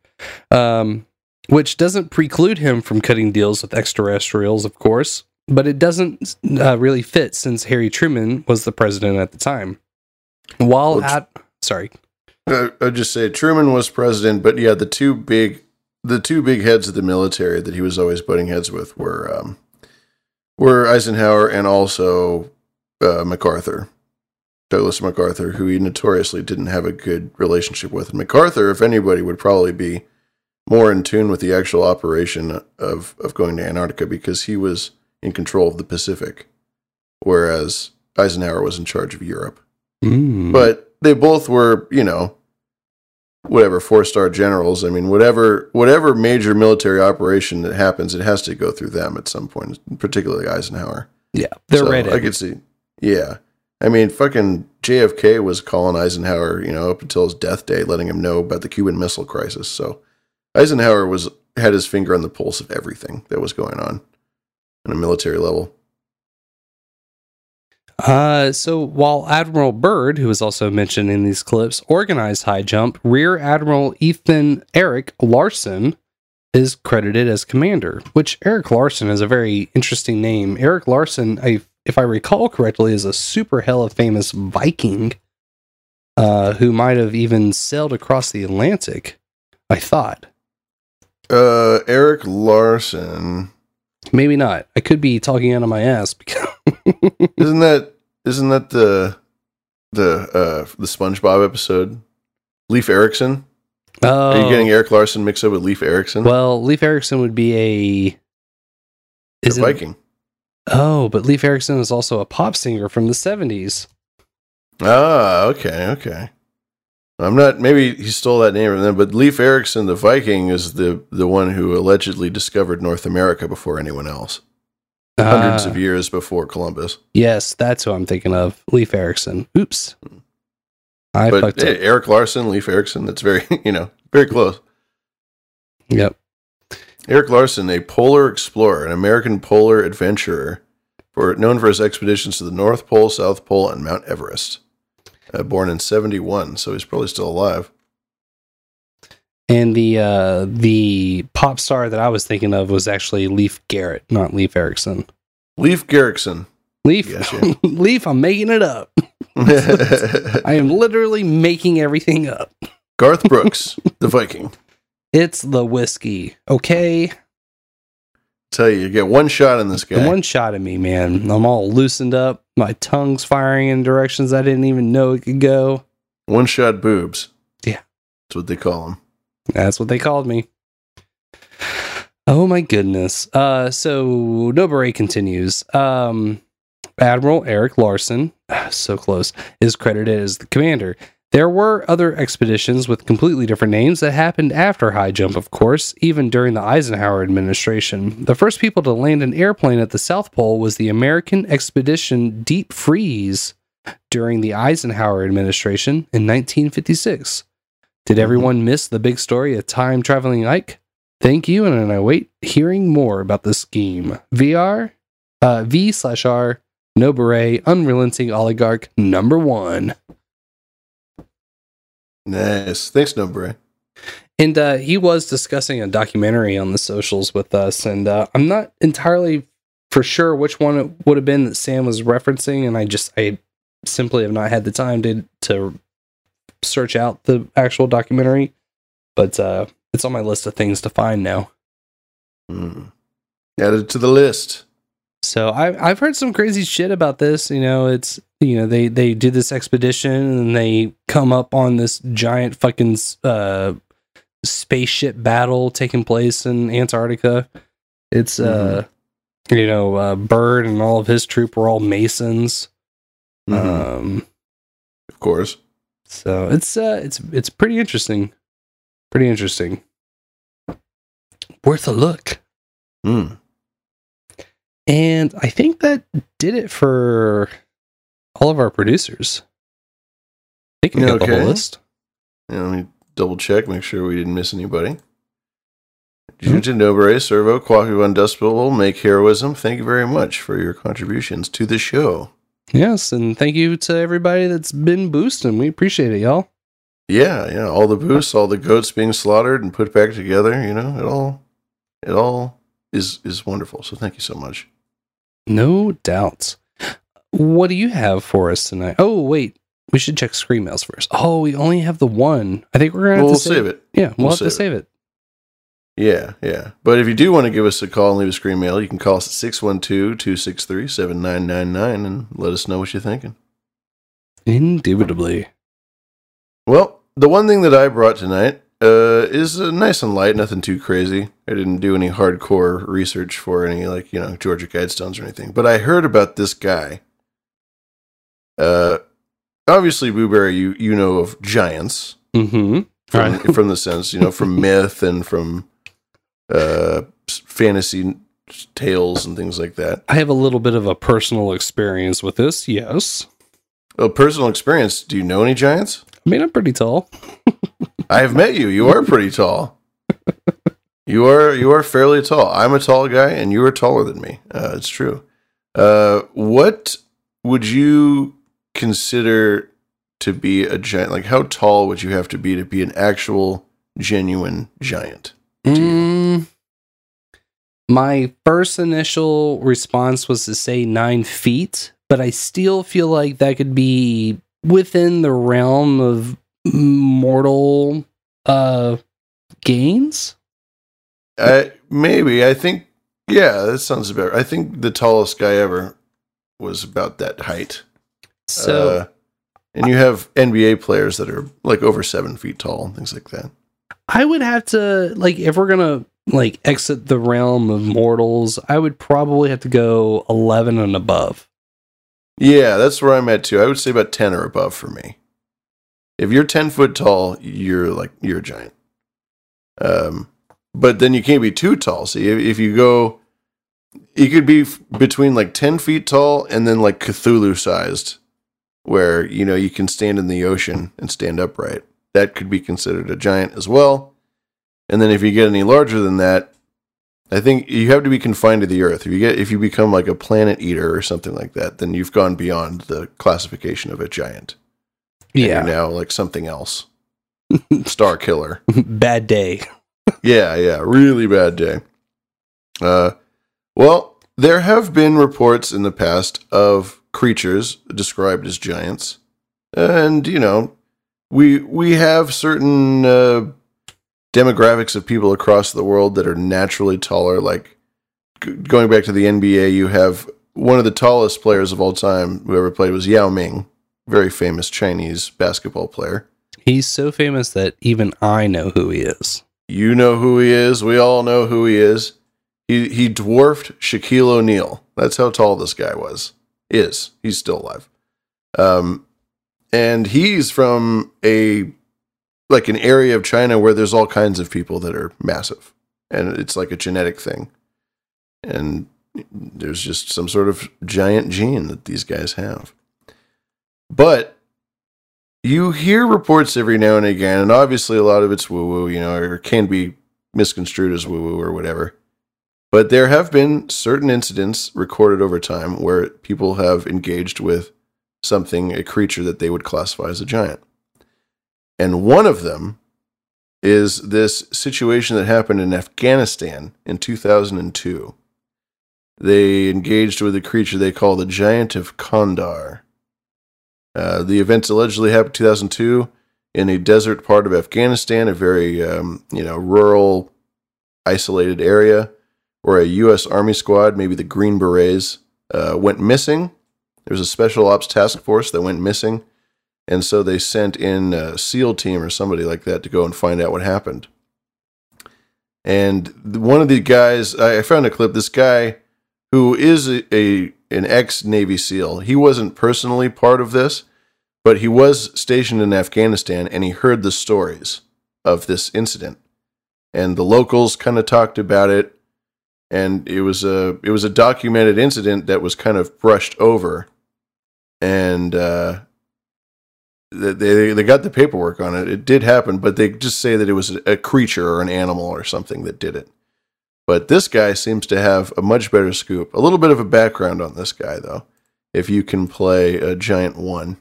um, which doesn't preclude him from cutting deals with extraterrestrials, of course, but it doesn't uh, really fit since Harry Truman was the president at the time. While Well, at sorry, Uh, I'd just say Truman was president, but yeah, the two big the two big heads of the military that he was always butting heads with were um, were Eisenhower and also uh, MacArthur, Douglas MacArthur, who he notoriously didn't have a good relationship with. And MacArthur, if anybody, would probably be more in tune with the actual operation of of going to Antarctica because he was in control of the Pacific, whereas Eisenhower was in charge of Europe. Mm. But they both were, you know, whatever four star generals. I mean, whatever whatever major military operation that happens, it has to go through them at some point, particularly Eisenhower. yeah, they're So, ready. I could see. Yeah. I mean, fucking JFK was calling Eisenhower, you know, up until his death day, letting him know about the Cuban Missile Crisis. So Eisenhower was had his finger on the pulse of everything that was going on on a military level. Uh, so while Admiral Byrd, who is also mentioned in these clips, organized high jump, Rear Admiral Ethan Eric Larson is credited as commander. Which Eric Larson is a very interesting name. Eric Larson, I, if I recall correctly, is a super hella famous Viking, uh, who might have even sailed across the Atlantic. I thought Uh, Eric Larson. maybe not. I could be talking out of my ass [laughs] because isn't that isn't that the the uh the SpongeBob episode? Leif Erikson. Oh. Are you getting Eric Larson mixed up with Leif Erikson? Well, Leif Erikson would be a is a Viking. Oh, but Leif Erikson is also a pop singer from the 70s. Ah, okay, okay. I'm not. Maybe he stole that name from them, but Leif Erikson, the Viking, is the the one who allegedly discovered North America before anyone else, hundreds Ah. of years before Columbus. Yes, that's who I'm thinking of. Leif Erikson. Oops. I but fucked hey, up. Eric Larson, Leif Erikson. That's very [laughs] you know very close. Yep. Eric Larson, a polar explorer, an American polar adventurer, for known for his expeditions to the North Pole, South Pole, and Mount Everest. Uh, born in '71, so he's probably still alive. And the uh the pop star that I was thinking of was actually Leif Garrett, not Leif Erikson. Leif Garrickson. Yes, yeah. [laughs] Leif, I'm making it up. [laughs] I am literally making everything up. Garth [laughs] Brooks, the Viking. It's the whiskey. Okay. Tell you, you get one shot in this guy. The one shot at me, man. I'm all loosened up. My tongue's firing in directions I didn't even know it could go. One shot boobs. Yeah. That's what they call them. That's what they called me. Oh my goodness. Uh so Nobere continues. Um Admiral Eric Larson, [sighs] so close, is credited as the commander. There were other expeditions with completely different names that happened after High Jump, of course, even during the Eisenhower administration. The first people to land an airplane at the South Pole was the American expedition Deep Freeze during the Eisenhower administration in 1956. Did everyone miss the big story of time traveling Ike? Thank you, and I wait hearing more about this scheme. VR, uh, V slash R, no beret, unrelenting oligarch number one. Nice. Thanks, no Bray. And uh, he was discussing a documentary on the socials with us, and uh, I'm not entirely for sure which one it would have been that Sam was referencing, and I just I simply have not had the time to to search out the actual documentary, but uh, it's on my list of things to find now. Mm. Add it to the list. So I I've heard some crazy shit about this. You know, it's you know they they do this expedition and they come up on this giant fucking uh spaceship battle taking place in Antarctica. It's uh you know uh, Byrd and all of his troop were all Masons. Mhm. Um, Of course. so it's uh it's it's pretty interesting, pretty interesting. Worth a look. Mm. And I think that did it for all of our producers. I think we got the whole list. Yeah, let me double check, make sure we didn't miss anybody. Mm-hmm. Junta Nobre, Servo, Kwaku Dustbowl, Make Heroism, thank you very much for your contributions to the show. Yes, and thank you to everybody that's been boosting. We appreciate it, y'all. Yeah, yeah, all the boosts, all the goats being slaughtered and put back together, you know, it all it all is is wonderful. So thank you so much. No doubts. What do you have for us tonight? Oh, wait. We should check scream mails first. Oh, we only have the one. I think we're going to have We'll to save it. Yeah, we'll, We'll have to save save it. Yeah, yeah. But if you do want to give us a call and leave a scream mail, you can call us at 612 263 7999 and let us know what you're thinking. Indubitably. Well, the one thing that I brought tonight uh, is uh, nice and light, nothing too crazy. I didn't do any hardcore research for any, like, you know, Georgia Guidestones or anything. But I heard about this guy. Uh, obviously, Booberry, you, you know of giants. Mm-hmm. From, Right. from the sense, you know, from [laughs] myth and from uh, fantasy tales and things like that. I have a little bit of a personal experience with this, yes. A personal experience. Do you know any giants? I mean, I'm pretty tall. I have met you. You are pretty tall. You are you are fairly tall. I'm a tall guy, and you are taller than me. Uh, it's true. Uh, what would you consider to be a giant? Like, how tall would you have to be to be an actual, genuine giant? Mm, my first initial response was to say nine feet, but I still feel like that could be within the realm of mortal uh gains. I maybe. I think. Yeah, that sounds about. I think the tallest guy ever was about that height. So Uh, and you have NBA players that are like over seven feet tall and things like that. I would have to like if we're gonna like exit the realm of mortals, I would probably have to go eleven and above. Yeah, that's where I'm at too. I would say about ten or above for me. If you're ten foot tall, you're like you're a giant. Um, but then you can't be too tall. See, if, if you go, you could be f- between like ten feet tall and then like Cthulhu sized, where you know you can stand in the ocean and stand upright. That could be considered a giant as well. And then if you get any larger than that, I think you have to be confined to the earth. If you get if you become like a planet eater or something like that, then you've gone beyond the classification of a giant. Yeah. now like something else. [laughs] Star killer. [laughs] Bad day. yeah, yeah, really bad day. Uh, well, there have been reports in the past of creatures described as giants, and you know, we we have certain uh, demographics of people across the world that are naturally taller. Like g- going back to the NBA, you have one of the tallest players of all time who ever played was Yao Ming, very famous Chinese basketball player. He's so famous that even I know who he is. You know who he is. We all know who he is. He he dwarfed Shaquille O'Neal. That's how tall this guy was. Is he's still alive? Um, and he's from a like an area of China where there's all kinds of people that are massive, and it's like a genetic thing. And there's just some sort of giant gene that these guys have. But you hear reports every now and again, and obviously a lot of it's woo woo, you know, or can be misconstrued as woo woo or whatever. But there have been certain incidents recorded over time where people have engaged with something, a creature that they would classify as a giant. And one of them is this situation that happened in Afghanistan in 2002. They engaged with a creature they call the Giant of Kandahar. Uh, the events allegedly happened in 2002 in a desert part of Afghanistan, a very um, you know rural, isolated area, where a U.S. Army squad, maybe the Green Berets, uh, went missing. There was a special ops task force that went missing, and so they sent in a SEAL team or somebody like that to go and find out what happened. And one of the guys, I found a clip. This guy, who is a, a an ex Navy SEAL, he wasn't personally part of this, but he was stationed in Afghanistan, and he heard the stories of this incident. And the locals kind of talked about it, and it was a it was a documented incident that was kind of brushed over, and uh, they they they got the paperwork on it. It did happen, but they just say that it was a creature or an animal or something that did it. But this guy seems to have a much better scoop. A little bit of a background on this guy, though, if you can play a giant one.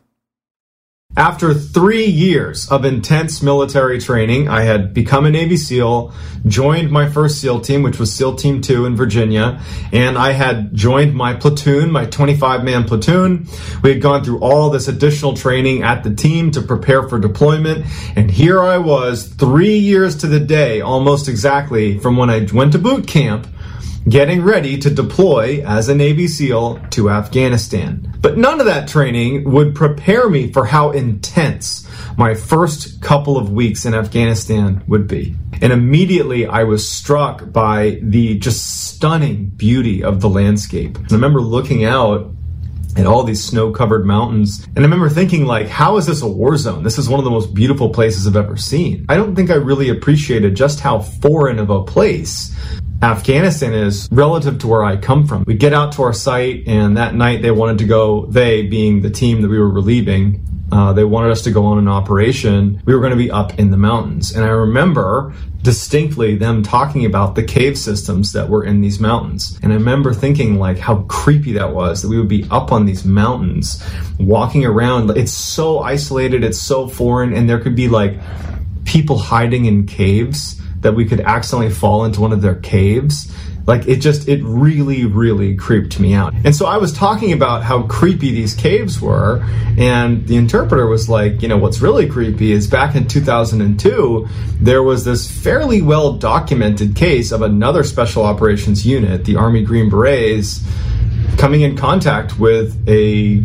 After three years of intense military training, I had become a Navy SEAL, joined my first SEAL team, which was SEAL Team 2 in Virginia, and I had joined my platoon, my 25 man platoon. We had gone through all this additional training at the team to prepare for deployment, and here I was, three years to the day, almost exactly, from when I went to boot camp getting ready to deploy as a Navy SEAL to Afghanistan. But none of that training would prepare me for how intense my first couple of weeks in Afghanistan would be. And immediately I was struck by the just stunning beauty of the landscape. I remember looking out and all these snow covered mountains. And I remember thinking, like, how is this a war zone? This is one of the most beautiful places I've ever seen. I don't think I really appreciated just how foreign of a place Afghanistan is relative to where I come from. We get out to our site, and that night they wanted to go, they being the team that we were relieving, uh, they wanted us to go on an operation. We were going to be up in the mountains. And I remember distinctly them talking about the cave systems that were in these mountains. And I remember thinking like how creepy that was that we would be up on these mountains walking around. It's so isolated, it's so foreign, and there could be like people hiding in caves that we could accidentally fall into one of their caves. Like it just, it really, really creeped me out. And so I was talking about how creepy these caves were, and the interpreter was like, you know, what's really creepy is back in 2002, there was this fairly well documented case of another special operations unit, the Army Green Berets, coming in contact with a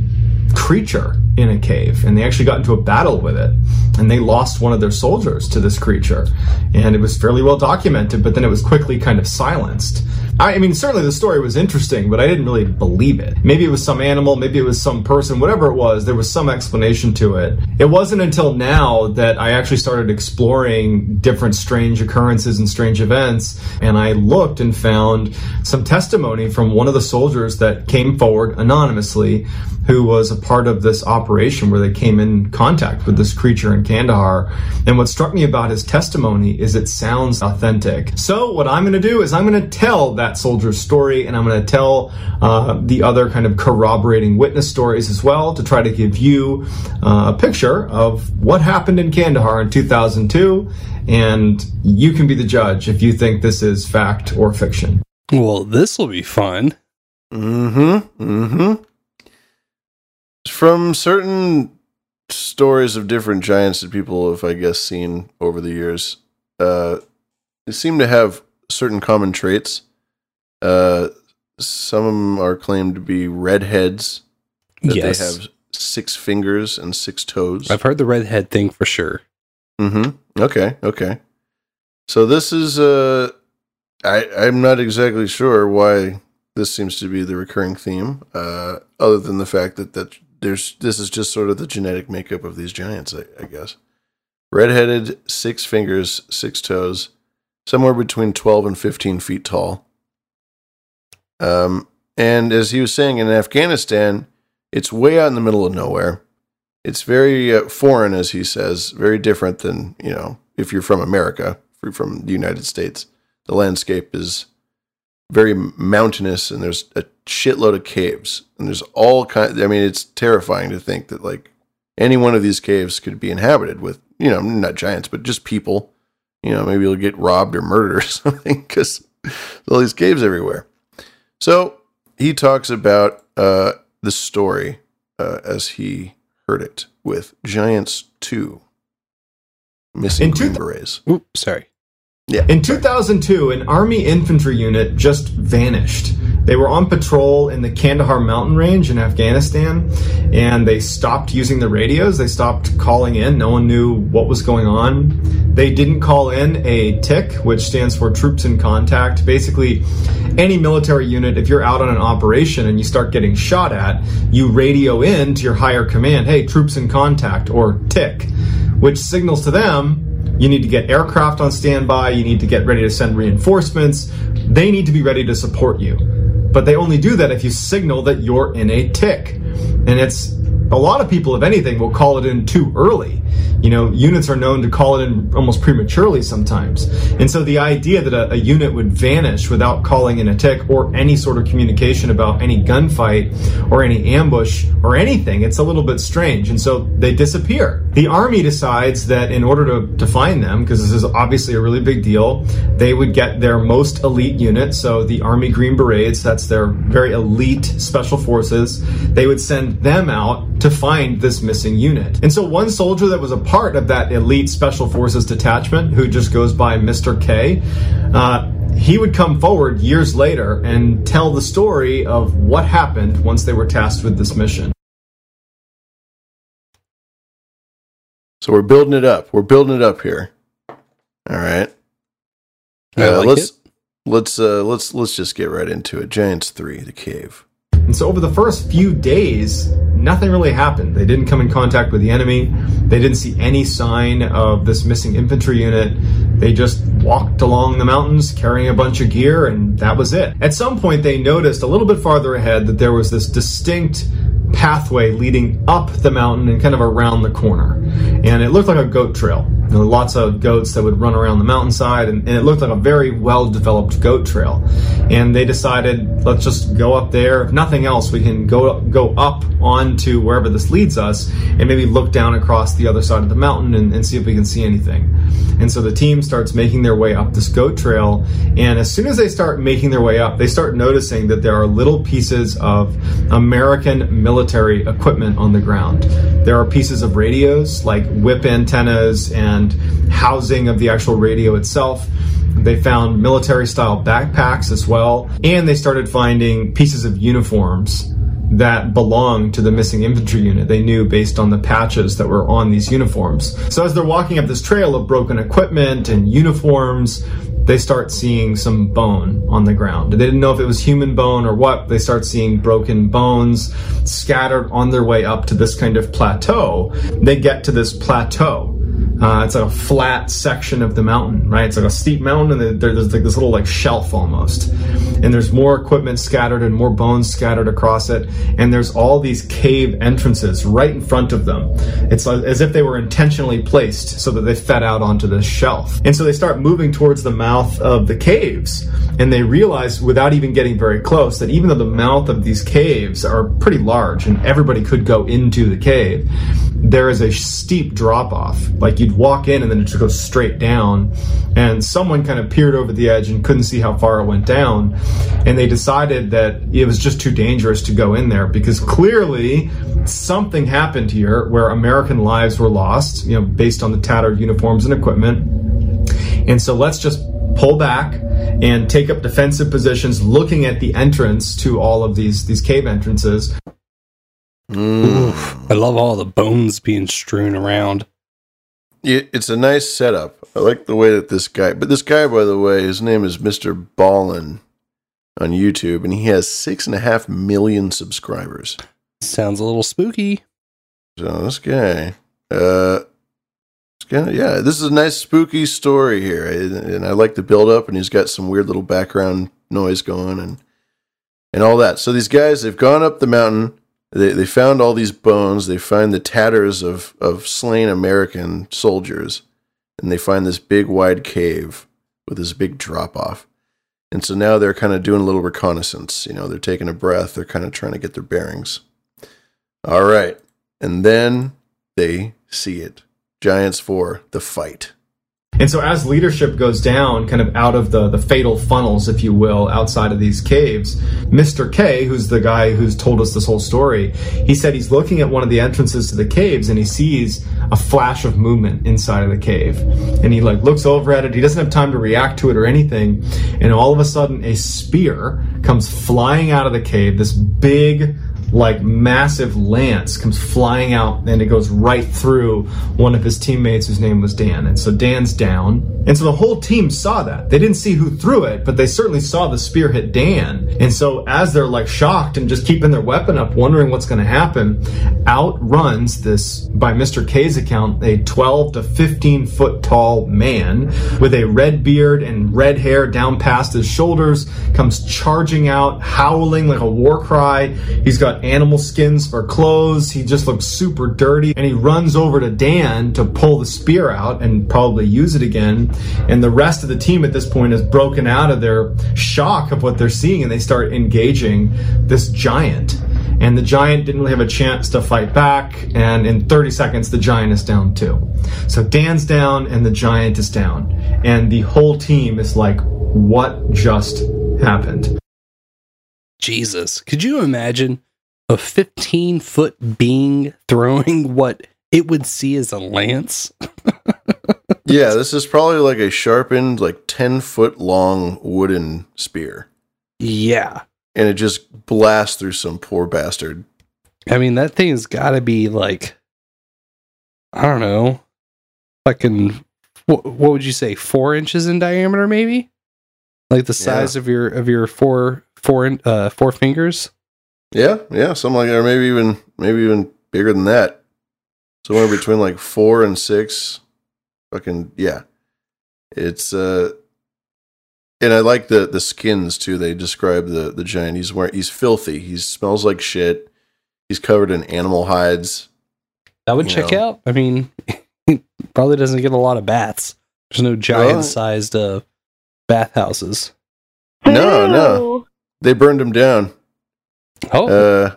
creature in a cave and they actually got into a battle with it and they lost one of their soldiers to this creature. And it was fairly well documented but then it was quickly kind of silenced I, mean certainly the story was interesting but i didn't really believe it maybe it was some animal maybe it was some person whatever it was there was some explanation to it it wasn't until now that i actually started exploring different strange occurrences and strange events and i looked and found some testimony from one of the soldiers that came forward anonymously who was a part of this operation where they came in contact with this creature in Kandahar. And what struck me about his testimony is it sounds authentic. So what I'm going to do is I'm going to tell that soldier's story and I'm going to tell uh, the other kind of corroborating witness stories as well to try to give you uh, a picture of what happened in Kandahar in 2002. And you can be the judge if you think this is fact or fiction. Well, this will be fun. Mm-hmm. Mm-hmm. From certain stories of different giants that people have, I guess, seen over the years, uh, they seem to have certain common traits. Uh, some of them are claimed to be redheads. That Yes. they have six fingers and six toes. I've heard the redhead thing for sure. Mm-hmm. Okay. Okay. So this is uh I I'm not exactly sure why this seems to be the recurring theme, uh, other than the fact that that there's this is just sort of the genetic makeup of these giants, I, I guess. Redheaded, six fingers, six toes, somewhere between twelve and fifteen feet tall. Um, and as he was saying, in Afghanistan, it's way out in the middle of nowhere. It's very uh, foreign, as he says, very different than you know if you're from America, from the United States. The landscape is very mountainous, and there's a shitload of caves, and there's all kind. I mean, it's terrifying to think that like any one of these caves could be inhabited with you know not giants, but just people. You know, maybe you'll get robbed or murdered [laughs] or something because all these caves everywhere. So he talks about uh, the story uh, as he heard it with Giants 2 Missing In two- Green Berets. Oops, sorry. Yeah. In 2002, an Army infantry unit just vanished. They were on patrol in the Kandahar mountain range in Afghanistan, and they stopped using the radios. They stopped calling in. No one knew what was going on. They didn't call in a TIC, which stands for Troops in Contact. Basically, any military unit, if you're out on an operation and you start getting shot at, you radio in to your higher command, hey, troops in contact, or TIC, which signals to them you need to get aircraft on standby. You need to get ready to send reinforcements. They need to be ready to support you. But they only do that if you signal that you're in a TIC. And it's a lot of people, if anything, will call it in too early. You know, units are known to call it in almost prematurely sometimes. And so the idea that a, a unit would vanish without calling in a TIC or any sort of communication about any gunfight or any ambush or anything, it's a little bit strange. And so they disappear. The army decides that in order to, to find them, because this is obviously a really big deal, they would get their most elite unit. So the Army Green Berets, that's their very elite special forces, they would send them out to find this missing unit. And so one soldier that was a part of that elite special forces detachment, who just goes by Mr. K, uh, he would come forward years later and tell the story of what happened once they were tasked with this mission. So we're building it up. We're building it up here. All right. I Uh, like let's it. Let's uh, let's let's just get right into it. Giants three, the cave. And so over the first few days, nothing really happened. They didn't come in contact with the enemy. They didn't see any sign of this missing infantry unit. They just walked along the mountains carrying a bunch of gear, and that was it. At some point, they noticed a little bit farther ahead that there was this distinct pathway leading up the mountain and kind of around the corner. And it looked like a goat trail. Lots of goats that would run around the mountainside, and, and it looked like a very well developed goat trail. And they decided, let's just go up there. If nothing else, we can go go up onto wherever this leads us, and maybe look down across the other side of the mountain and, and see if we can see anything. And so the team starts making their way up this goat trail, and as soon as they start making their way up, they start noticing that there are little pieces of American military equipment on the ground. There are pieces of radios, like whip antennas and housing of the actual radio itself. They found military style backpacks as well, and they started finding pieces of uniforms that belonged to the missing infantry unit. They knew based on the patches that were on these uniforms. So as they're walking up this trail of broken equipment and uniforms, they start seeing some bone on the ground. They didn't know if it was human bone or what. They start seeing broken bones scattered on their way up to this kind of plateau. They get to this plateau. Uh, it's like a flat section of the mountain, right? It's like a steep mountain, and there's like this little like shelf almost, and there's more equipment scattered and more bones scattered across it, and there's all these cave entrances right in front of them. It's like, as if they were intentionally placed so that they fed out onto this shelf, and so they start moving towards the mouth of the caves, and they realize without even getting very close that even though the mouth of these caves are pretty large and everybody could go into the cave, there is a steep drop off. Like you'd walk in and then it just goes straight down. And someone kind of peered over the edge and couldn't see how far it went down. And they decided that it was just too dangerous to go in there because clearly something happened here where American lives were lost, you know, based on the tattered uniforms and equipment. And so let's just pull back and take up defensive positions looking at the entrance to all of these these cave entrances. Oof, I love all the bones being strewn around. Yeah, it's a nice setup. I like the way that this guy, but this guy, by the way, his name is Mr. Ballen on YouTube, and he has six and a half million subscribers. Sounds a little spooky. So this guy, uh, kind of yeah, this is a nice spooky story here, and and I like the build up, and he's got some weird little background noise going, and and all that. So these guys, they've gone up the mountain. They they found all these bones. They find the tatters of of slain American soldiers, and they find this big wide cave with this big drop off. And so now they're kind of doing a little reconnaissance. You know, they're taking a breath. They're kind of trying to get their bearings. All right. And then they see it. Giants 4, the fight. And so as leadership goes down, kind of out of the, the fatal funnels, if you will, outside of these caves, Mr. K, who's the guy who's told us this whole story, he said he's looking at one of the entrances to the caves and he sees a flash of movement inside of the cave. And he like looks over at it. He doesn't have time to react to it or anything. And all of a sudden a spear comes flying out of the cave, this big like massive lance comes flying out and it goes right through one of his teammates whose name was Dan. And so Dan's down. And so the whole team saw that. They didn't see who threw it, but they certainly saw the spear hit Dan. And so as they're like shocked and just keeping their weapon up, wondering what's going to happen, out runs this, by Mr. K's account, a 12 to 15 foot tall man with a red beard and red hair down past his shoulders, comes charging out, howling like a war cry. He's got animal skins for clothes. He just looks super dirty. And he runs over to Dan to pull the spear out and probably use it again. And the rest of the team at this point is broken out of their shock of what they're seeing and they start engaging this giant. And the giant didn't really have a chance to fight back. And in 30 seconds, the giant is down too. So Dan's down and the giant is down. And the whole team is like, what just happened? Jesus. Could you imagine a 15 foot being throwing what it would see as a lance? [laughs] Yeah, this is probably like a sharpened, like 10 foot long wooden spear. Yeah. And it just blasts through some poor bastard. I mean, that thing's got to be like, I don't know, fucking, what, what would you say, four inches in diameter, maybe? Like the size of your of your four four uh four fingers. Yeah, yeah, something like that, or maybe even maybe even bigger than that. Somewhere between like four and six. Fucking yeah. It's uh and I like the the skins too. They describe the the giant. He's wearing he's filthy. He smells like shit. He's covered in animal hides. That would check know. out. I mean, he [laughs] probably doesn't get a lot of baths. There's no giant sized uh, bathhouses. No, no. They burned him down. Oh, Uh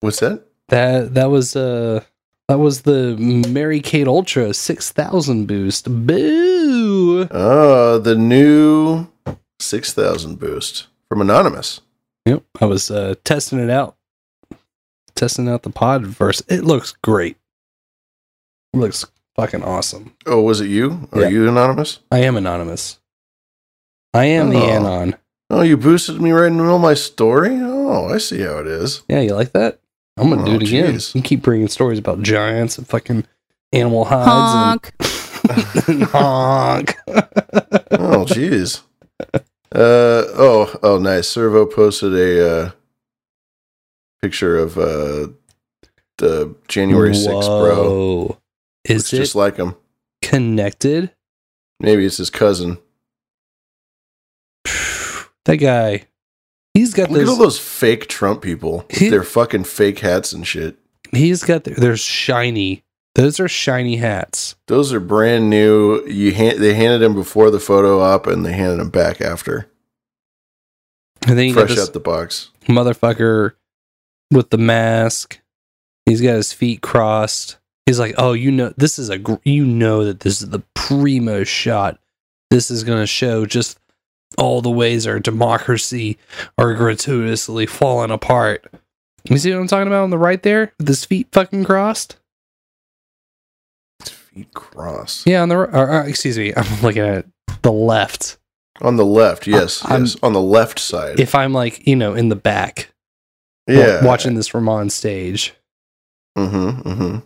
what's that? that that was uh that was the Mary Kate Ultra six thousand boost. Boo! Oh, the new six thousand boost from Anonymous. Yep, I was uh, testing it out, testing out the Podverse. It looks great. It looks fucking awesome. Oh, was it you? Are Yeah. you anonymous? I am anonymous. I am the Oh. anon. Oh, you boosted me right in the middle of my story? Oh, I see how it is. Yeah, you like that? I'm gonna do Oh, it again. jeez. You keep bringing stories about giants and fucking animal hides Honk. and honk. [laughs] [laughs] Oh, jeez. Uh oh, oh, nice. Servo posted a uh, picture of uh, the January 6th, bro. Whoa. Is Looks it just like him. connected? Maybe it's his cousin. [sighs] [laughs] That guy, he's got Look at all those. fake Trump people. with their fucking fake hats and shit. He's got. The, there's shiny. Those are shiny hats. Those are brand new. You hand, they handed him before the photo op, and they handed him back after, And then you fresh out the box. motherfucker with the mask. He's got his feet crossed. He's like, "Oh, you know, this is a gr- you know that this is the primo shot. This is going to show just all the ways our democracy are gratuitously falling apart." You see what I'm talking about on the right there, with his feet fucking crossed? Feet cross Yeah, on the r- or, or, excuse me, [laughs] I'm looking at the left. on the left. Yes, I'm- yes, on the left side. If I'm like, you know, in the back, yeah, watching this from on stage. Mm-hmm. Mm-hmm.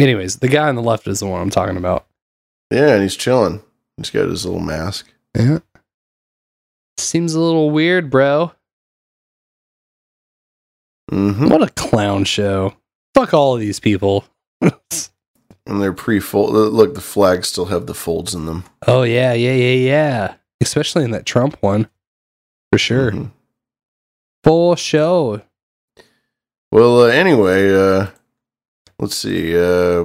Anyways, the guy on the left is the one I'm talking about. Yeah, and he's chilling. He's got his little mask. Yeah. Seems a little weird, bro. Mm-hmm. What a clown show. Fuck all of these people. [laughs] And they're pre-fold. Look, the flags still have the folds in them. Oh yeah, yeah, yeah, yeah. Especially in that Trump one. For sure. Mhm. Full show. Well, uh, anyway, uh, let's see. Uh,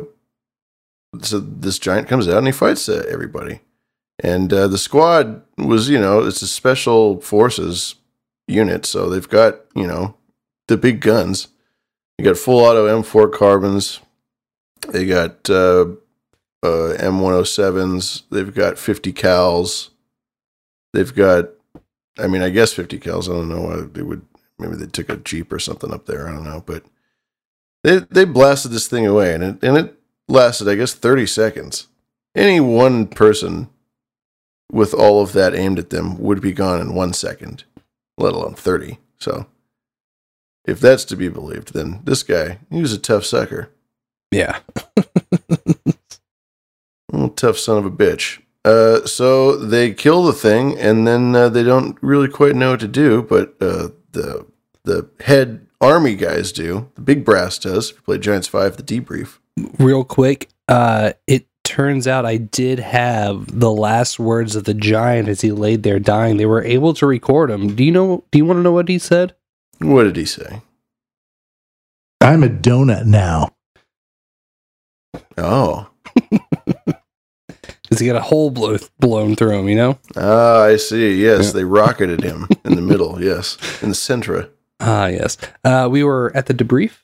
so this giant comes out and he fights uh, everybody. And uh, the squad was, you know, it's a special forces unit, so they've got, you know, the big guns. You got full auto M4 carbines. They got uh, uh, M107s. They've got 50 cals. They've got, I mean, I guess 50 cals. I don't know why they would. Maybe they took a jeep or something up there. I don't know, but they they blasted this thing away, and it and it lasted, I guess, 30 seconds. Any one person with all of that aimed at them would be gone in one second, let alone 30. So, if that's to be believed, then this guy, he was a tough sucker. Yeah. [laughs] Oh, tough son of a bitch. Uh, so they kill the thing, and then uh, they don't really quite know what to do. But uh, the the head army guys do. The big brass does. If you play Giants Five, the debrief. Real quick, uh, it turns out I did have the last words of the giant as he laid there dying. They were able to record him. Do you know? Do you want to know what he said? What did he say? I'm a donut now. Oh. [laughs] Because he got a hole blow, blown through him, you know? Ah, I see. Yes, Yeah. they rocketed him in the middle. Yes, in the centra. Ah, yes. Uh, we were at the debrief.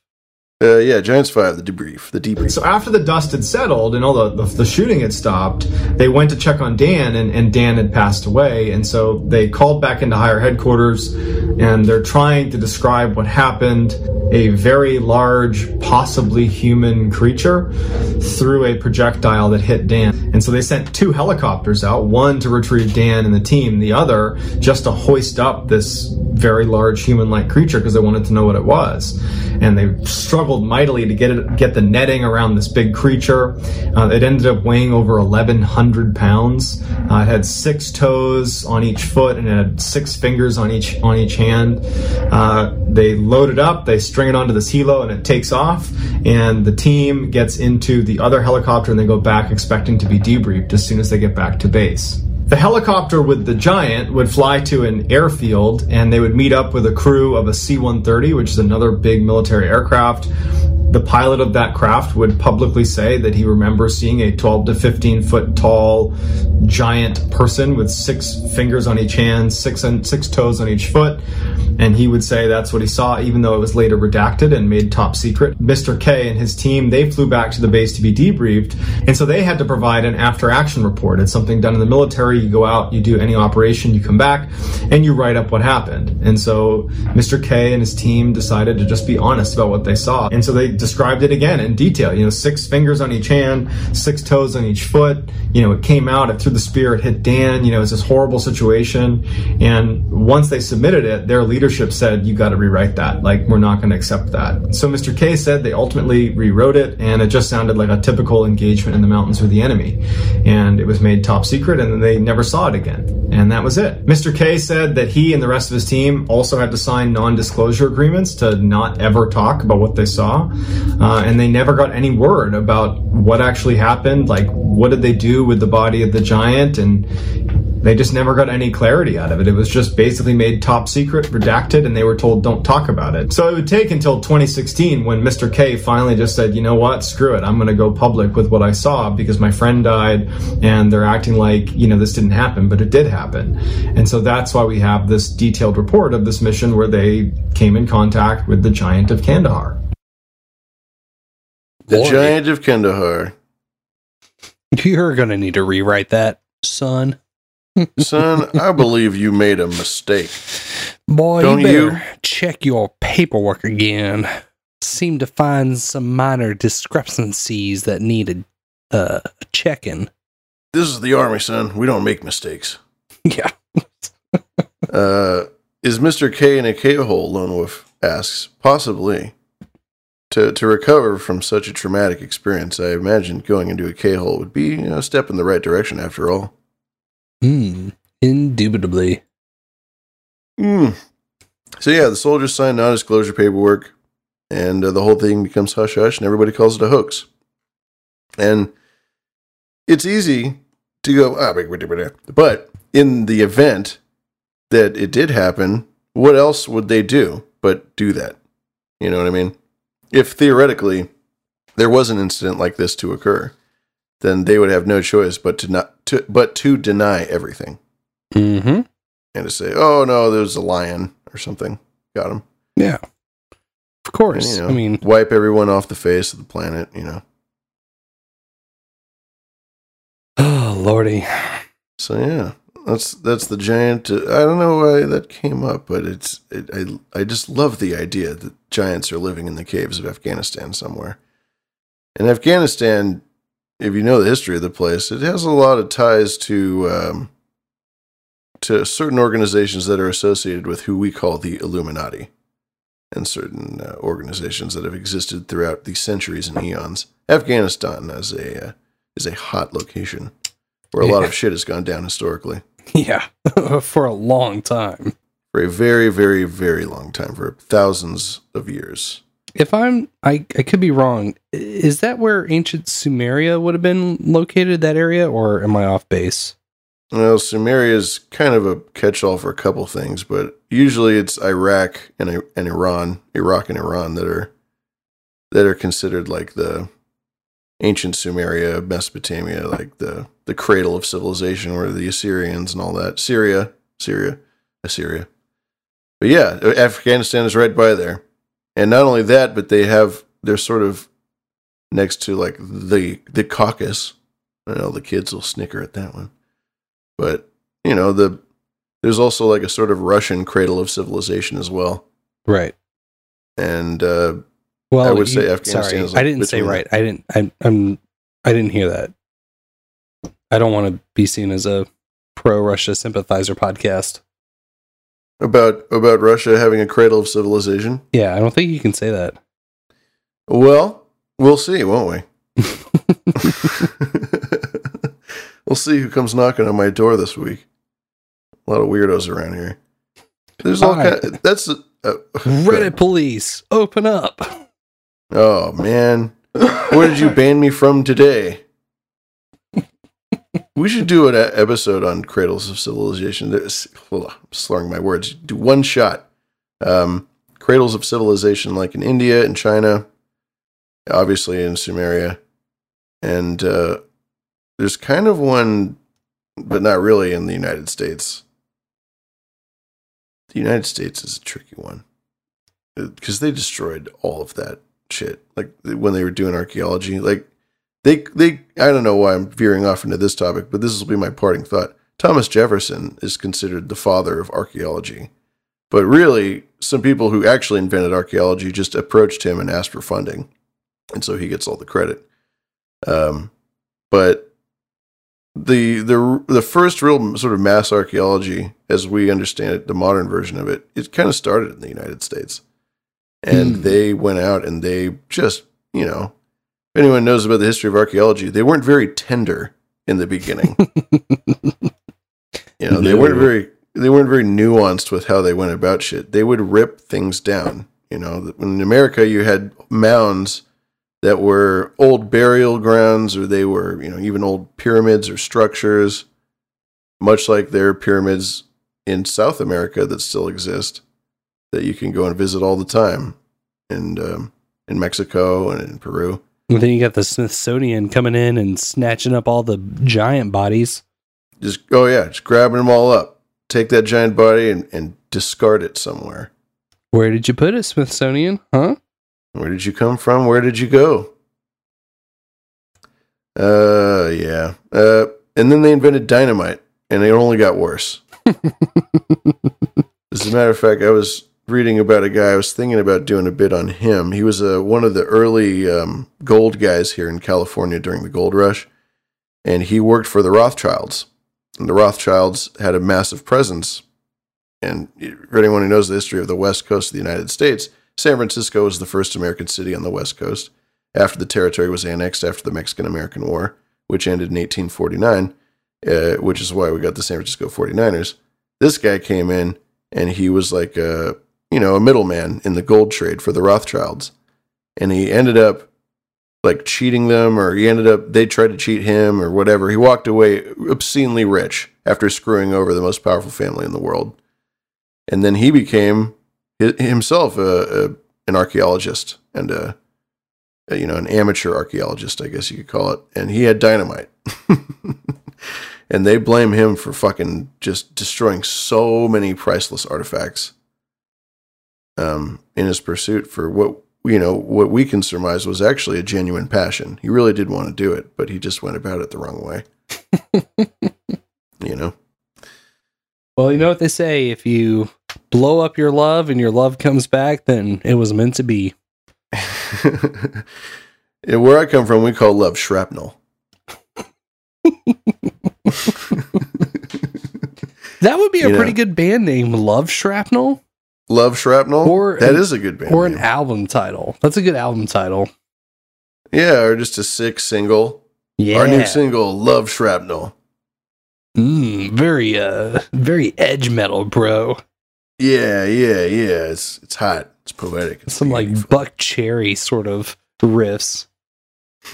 Uh, yeah, Giants Five, the debrief, the debrief. So after the dust had settled and all the, the, the shooting had stopped, they went to check on Dan, and, and Dan had passed away. And so they called back into higher headquarters, and they're trying to describe what happened. A very large, possibly human creature threw a projectile that hit Dan. And so they sent two helicopters out, one to retrieve Dan and the team, the other just to hoist up this very large human-like creature because they wanted to know what it was. And they struggled mightily to get it, get the netting around this big creature. Uh, it ended up weighing over 1,100 pounds. Uh, it had six toes on each foot and it had six fingers on each on each hand. Uh, they load it up, they string it onto this helo, and it takes off. And the team gets into the other helicopter and they go back expecting to be debriefed as soon as they get back to base. The helicopter with the Giant would fly to an airfield and they would meet up with a crew of a C 130, which is another big military aircraft. The pilot of that craft would publicly say that he remembers seeing a 12 to 15 foot tall giant person with six fingers on each hand, six and six toes on each foot. And he would say that's what he saw, even though it was later redacted and made top secret. Mr. K and his team, they flew back to the base to be debriefed. And so they had to provide an after action report. It's something done in the military. You go out, you do any operation, you come back, and you write up what happened. And so Mr. K and his team decided to just be honest about what they saw. And so they described it again in detail. You know, six fingers on each hand, six toes on each foot. You know, it came out, it threw the spear, it hit Dan. You know, it's this horrible situation. And once they submitted it, their leadership said, you got to rewrite that. Like, we're not going to accept that. So Mr. K said they ultimately rewrote it, and it just sounded like a typical engagement in the mountains with the enemy. And it was made top secret, and then they never saw it again. And that was it. Mr. K said that he and the rest of his team also had to sign non disclosure agreements to not ever talk about what they saw. Uh, and they never got any word about what actually happened. Like, what did they do with the body of the giant? And they just never got any clarity out of it. It was just basically made top secret, redacted, and they were told don't talk about it. So it would take until 2016 when Mr. K finally just said, you know what, screw it. I'm going to go public with what I saw because my friend died and they're acting like, you know, this didn't happen, but it did happen. And so that's why we have this detailed report of this mission where they came in contact with the giant of Kandahar. The Giant of Kandahar. [laughs] You're going to need to rewrite that, son. [laughs] Son, I believe you made a mistake. Boy, Don't you better you? check your paperwork again. Seem to find some minor discrepancies that needed uh, checking. This is the army, son. We don't make mistakes. [laughs] Yeah. uh, is Mr. K in a K hole? Lone Wolf asks. Possibly. To to recover from such a traumatic experience, I imagine going into a K hole would be a step in the right direction. After all. Hmm. Indubitably. Hmm. So yeah, the soldiers sign non-disclosure paperwork, and uh, the whole thing becomes hush hush, and everybody calls it a hoax. And it's easy to go, ah, wait, wait, wait, wait." but in the event that it did happen, what else would they do but do that? You know what I mean? If theoretically there was an incident like this to occur, then they would have no choice but to not to but to deny everything Mm-hmm. and to say, "Oh no, there's a lion or something, got him." Yeah. Of course. And, you know, I mean, wipe everyone off the face of the planet. You know. oh lordy. So yeah, that's that's the giant. Uh, I don't know why that came up, but it's it, I I just love the idea that giants are living in the caves of Afghanistan somewhere. And Afghanistan, if you know the history of the place, it has a lot of ties to um, to certain organizations that are associated with who we call the Illuminati, and certain uh, organizations that have existed throughout the centuries and eons. Afghanistan as a uh, is a hot location where a lot of shit has gone down historically [laughs] Yeah. [laughs] For a long time. for a very, very, very long time, for thousands of years. If I'm I, I could be wrong. Is that where ancient Sumeria would have been located, that area, or am I off base? Well, Sumeria is kind of a catch-all for a couple things, but usually it's Iraq and and Iran, Iraq and Iran that are that are considered like the ancient Sumeria, Mesopotamia, like the the cradle of civilization, where the Assyrians and all that. Syria, Syria, Assyria. But yeah, Afghanistan is right by there, and not only that, but they have they're sort of next to like the the Caucasus. I know the kids will snicker at that one, but you know the there's also like a sort of Russian cradle of civilization as well, Right. and uh, Well, I would you- say Afghanistan. Sorry, is I didn't say right. I didn't. I, I'm. I didn't hear that. I don't want to be seen as a pro-Russia sympathizer podcast. about about Russia having a cradle of civilization. Yeah, I don't think you can say that. Well, we'll see, won't we? [laughs] [laughs] we'll see who comes knocking on my door this week. A lot of weirdos around here. There's all Hi. kind. That's uh, [laughs] Reddit police, open up. Oh man, where did you ban me from today? We should do an episode on cradles of civilization. This, hold on, I'm slurring my words. Do one shot. Um, cradles of civilization, like in India and China, obviously in Sumeria, and uh, there's kind of one, but not really in the United States. The United States is a tricky one because they destroyed all of that shit. Like when they were doing archaeology, like they they I don't know why I'm veering off into this topic, but this will be my parting thought. Thomas Jefferson is considered the father of archaeology. But really, some people who actually invented archaeology just approached him and asked for funding. And so he gets all the credit. Um, but the the the first real sort of mass archaeology, as we understand it, the modern version of it, it kind of started in the United States, and hmm. they went out and they just you know, if anyone knows about the history of archaeology, they weren't very tender in the beginning. [laughs] you know, they No. weren't very they weren't very nuanced with how they went about shit. They would rip things down. You know, in America, you had mounds that were old burial grounds, or they were, you know, even old pyramids or structures, much like there are pyramids in South America that still exist that you can go and visit all the time, and um, in Mexico and in Peru. And then you got the Smithsonian coming in and snatching up all the giant bodies. Just oh yeah, just grabbing them all up, take that giant body and, and discard it somewhere. Where did you put it, Smithsonian? Huh? Where did you come from? Where did you go? Uh, yeah. Uh, and then they invented dynamite, and it only got worse. [laughs] As a matter of fact, I was reading about a guy. I was thinking about doing a bit on him. He was uh, one of the early um, gold guys here in California during the gold rush, and he worked for the Rothschilds. And the Rothschilds had a massive presence. And for anyone who knows the history of the West Coast of the United States, San Francisco was the first American city on the West Coast after the territory was annexed after the Mexican American War, which ended in 1849, uh, which is why we got the San Francisco 49ers. This guy came in and he was like a, you know, a middleman in the gold trade for the Rothschilds. And he ended up like cheating them or he ended up they tried to cheat him or whatever. He walked away obscenely rich after screwing over the most powerful family in the world. And then he became himself a, a, an archaeologist and a uh, you know, an amateur archaeologist, I guess you could call it, and he had dynamite. [laughs] and they blame him for fucking just destroying so many priceless artifacts um, in his pursuit for what you know what we can surmise was actually a genuine passion. He really did want to do it, but he just went about it the wrong way. [laughs] you know. Well, you know what they say: if you blow up your love and your love comes back, then it was meant to be. [laughs] Yeah, where I come from, we call love shrapnel. [laughs] That would be a You know. pretty good band name, Love Shrapnel, Love shrapnel. or that is a good band. or name. an album title. That's a good album title. Yeah, or just a sick single. Yeah, Our new single, Love Shrapnel. Mm, very uh, very edge metal, bro. Yeah, yeah, yeah. It's it's hot. It's poetic. It's Some like Buckcherry sort of riffs. [laughs]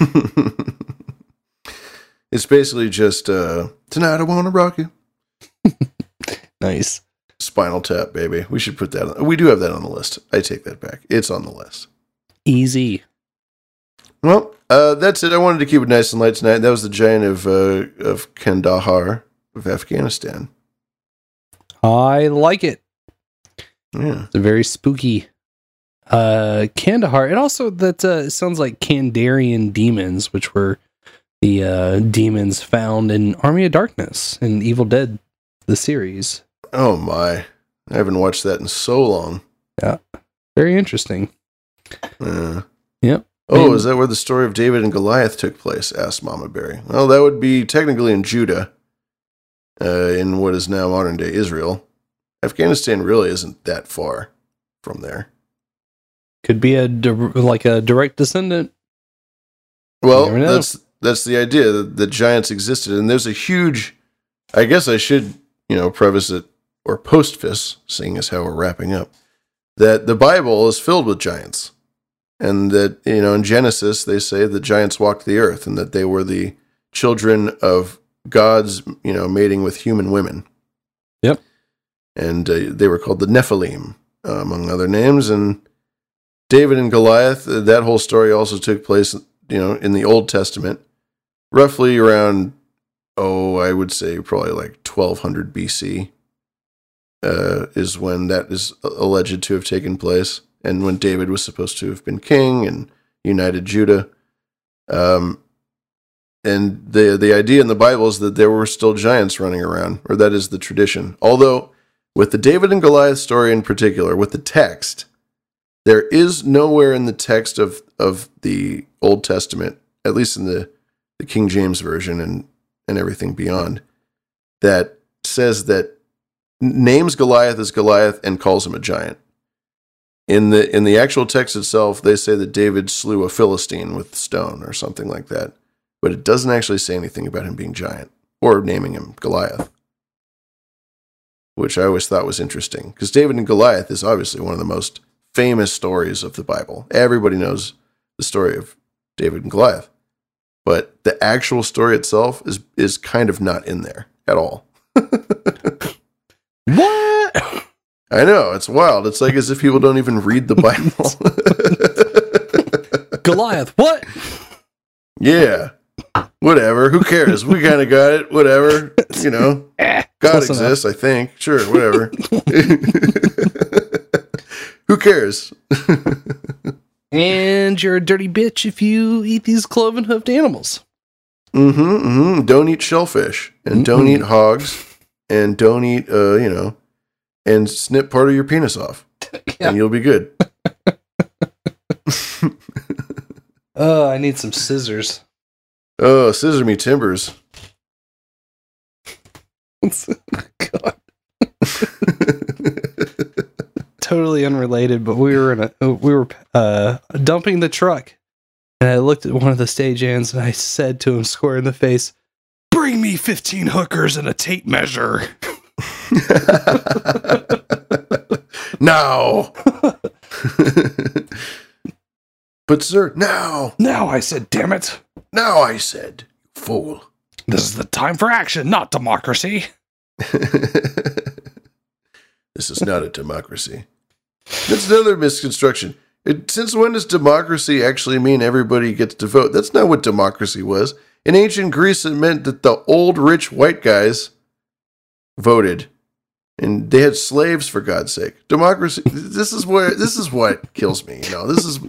it's basically just uh tonight I wanna rock you. [laughs] Nice. Spinal Tap, baby. We should put that on. We do have that on the list. I take that back. It's on the list. Easy. Well, uh, that's it. I wanted to keep it nice and light tonight. That was the giant of uh, of Kandahar of Afghanistan. I like it. Yeah. It's a very spooky. Uh Kandahar. It also that uh sounds like Kandarian demons, which were the uh demons found in Army of Darkness and Evil Dead the series. Oh my! I haven't watched that in so long. Yeah. Very interesting. Uh, Yep. oh, And- is that where the story of David and Goliath took place? Asked Mama Berry. Well, that would be technically in Judah, uh, in what is now modern day Israel. Afghanistan really isn't that far from there. Could be a di- like a direct descendant. Well, that's that's the idea that the giants existed, and there's a huge. I guess I should, you know, preface it or postface, seeing as how we're wrapping up, that the Bible is filled with giants, and that you know in Genesis they say the giants walked the earth, and that they were the children of gods, you know, mating with human women. Yep. And uh, they were called the Nephilim, uh, among other names, and David and Goliath, uh, that whole story also took place, you know, in the Old Testament, roughly around, oh, I would say probably like 1200 BC uh, is when that is alleged to have taken place, and when David was supposed to have been king and united Judah. Um, and the the idea in the Bible is that there were still giants running around, or that is the tradition. Although, with the David and Goliath story in particular, with the text, there is nowhere in the text of of the Old Testament, at least in the the King James version and and everything beyond, that says that names Goliath as Goliath and calls him a giant. In the in the actual text itself, they say that David slew a Philistine with stone or something like that, but it doesn't actually say anything about him being giant or naming him Goliath, which I always thought was interesting because David and Goliath is obviously one of the most famous stories of the Bible. Everybody knows the story of David and Goliath, but the actual story itself is is kind of not in there at all. [laughs] What? I know it's wild. It's like as if people don't even read the Bible. [laughs] Goliath. What? yeah, whatever. Who cares? We kind of got it. Whatever. You know, God close enough. exists. I think. Sure. Whatever. [laughs] Who cares? And you're a dirty bitch if you eat these cloven hoofed animals. Mm-hmm, mm-hmm. Don't eat shellfish, and don't eat hogs, and don't eat, uh, you know, and snip part of your penis off, [laughs] and you'll be good. [laughs] [laughs] Oh, I need some scissors. Oh, scissor me timbers. God. totally unrelated, but we were in a we were uh, dumping the truck, and I looked at one of the stagehands and I said to him square in the face, "Bring me fifteen hookers and a tape measure." [laughs] now. [laughs] but sir, now. Now I said, "Damn it!" Now I said, fool. This is the time for action, not democracy. [laughs] This is not a democracy. That's another misconstruction. It, since when does democracy actually mean everybody gets to vote? That's not what democracy was. In ancient Greece, it meant that the old rich white guys voted, and they had slaves for God's sake. Democracy. This is where this is what kills me. You know, this is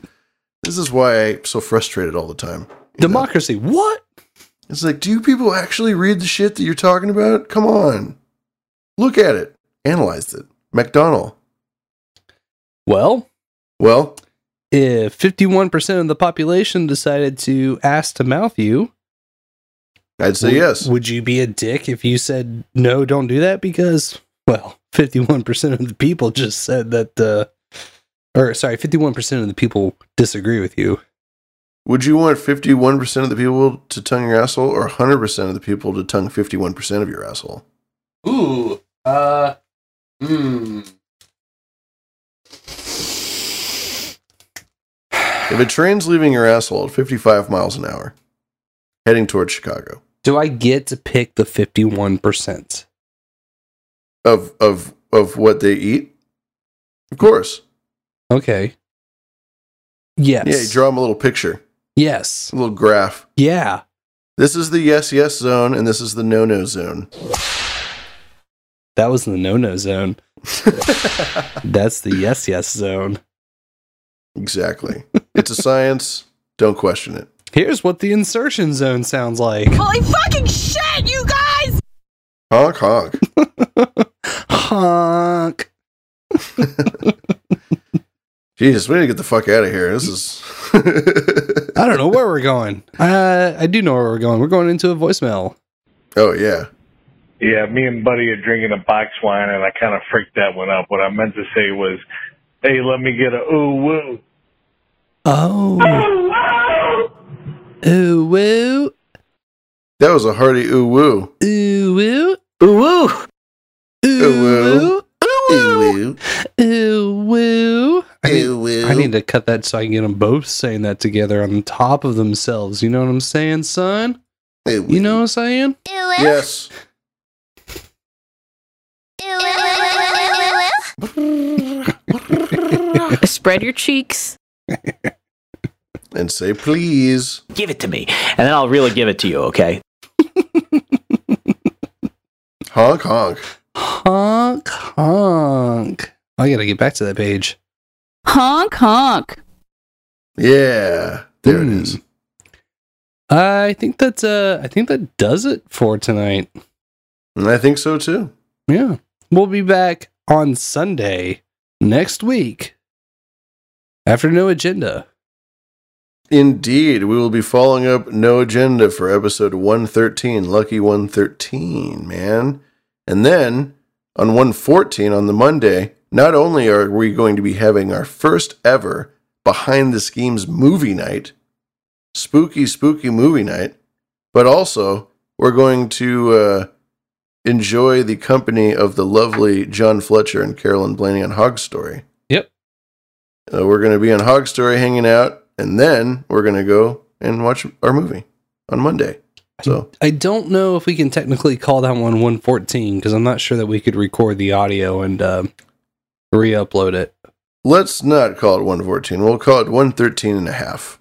this is why I'm so frustrated all the time. Democracy. What? It's like, do you people actually read the shit that you're talking about? Come on, look at it, analyze it. McDonald. Well, well, if 51% of the population decided to ass to mouth you, I'd say would- yes. Would you be a dick if you said no, don't do that? Because, well, 51% of the people just said that, uh, or sorry, 51% of the people disagree with you. Would you want 51% of the people to tongue your asshole or 100% of the people to tongue 51% of your asshole? Ooh, uh, hmm. If a train's leaving your asshole at 55 miles an hour, heading towards Chicago, Do I get to pick the 51%? of of of what they eat, of course. Okay. Yes. Yeah, you draw them a little picture, Yes. a little graph. Yeah. This is the yes yes zone, and this is the no no zone. That was the no no zone. [laughs] That's the yes yes zone. Exactly. It's a science. Don't question it. Here's what the insertion zone sounds like. Holy fucking shit, you guys! Honk honk. [laughs] Honk. [laughs] Jesus, we need to get the fuck out of here. This is. [laughs] I don't know where we're going. Uh, I do know where we're going. We're going into a voicemail. Oh yeah. Yeah, me and Buddy are drinking a box wine, and I kind of freaked that one up. What I meant to say was, "Hey, let me get a ooh woo." Oh. Ooh woo. That was a hearty ooh woo. Ooh woo. Ooh woo. Ooh woo. Ooh woo. Ooh woo. I need, Ooh woo. I need to cut that so I can get them both saying that together on top of themselves. You know what I'm saying, son? Ooh You know what I'm saying? Yes. Spread your cheeks. [laughs] And say please. Give it to me, and then I'll really give it to you, okay? [laughs] Honk honk. Honk honk. I gotta get back to that page. Honk honk. Yeah. There it is. I think that's uh I think that does it for tonight. And I think so too. Yeah. We'll be back on Sunday next week. After no agenda. Indeed, we will be following up No Agenda for episode 113, Lucky 113, man. And then on 114 on the Monday, not only are we going to be having our first ever Behind the Schemes movie night, spooky, spooky movie night, but also we're going to uh, enjoy the company of the lovely John Fletcher and Carolyn Blaney on Hog Story. Uh, we're going to be on Hog Story hanging out, and then we're going to go and watch our movie on Monday. So I don't know if we can technically call that one 114 because I'm not sure that we could record the audio and um, re-upload it. let's not call it 114. We'll call it 113 and a half.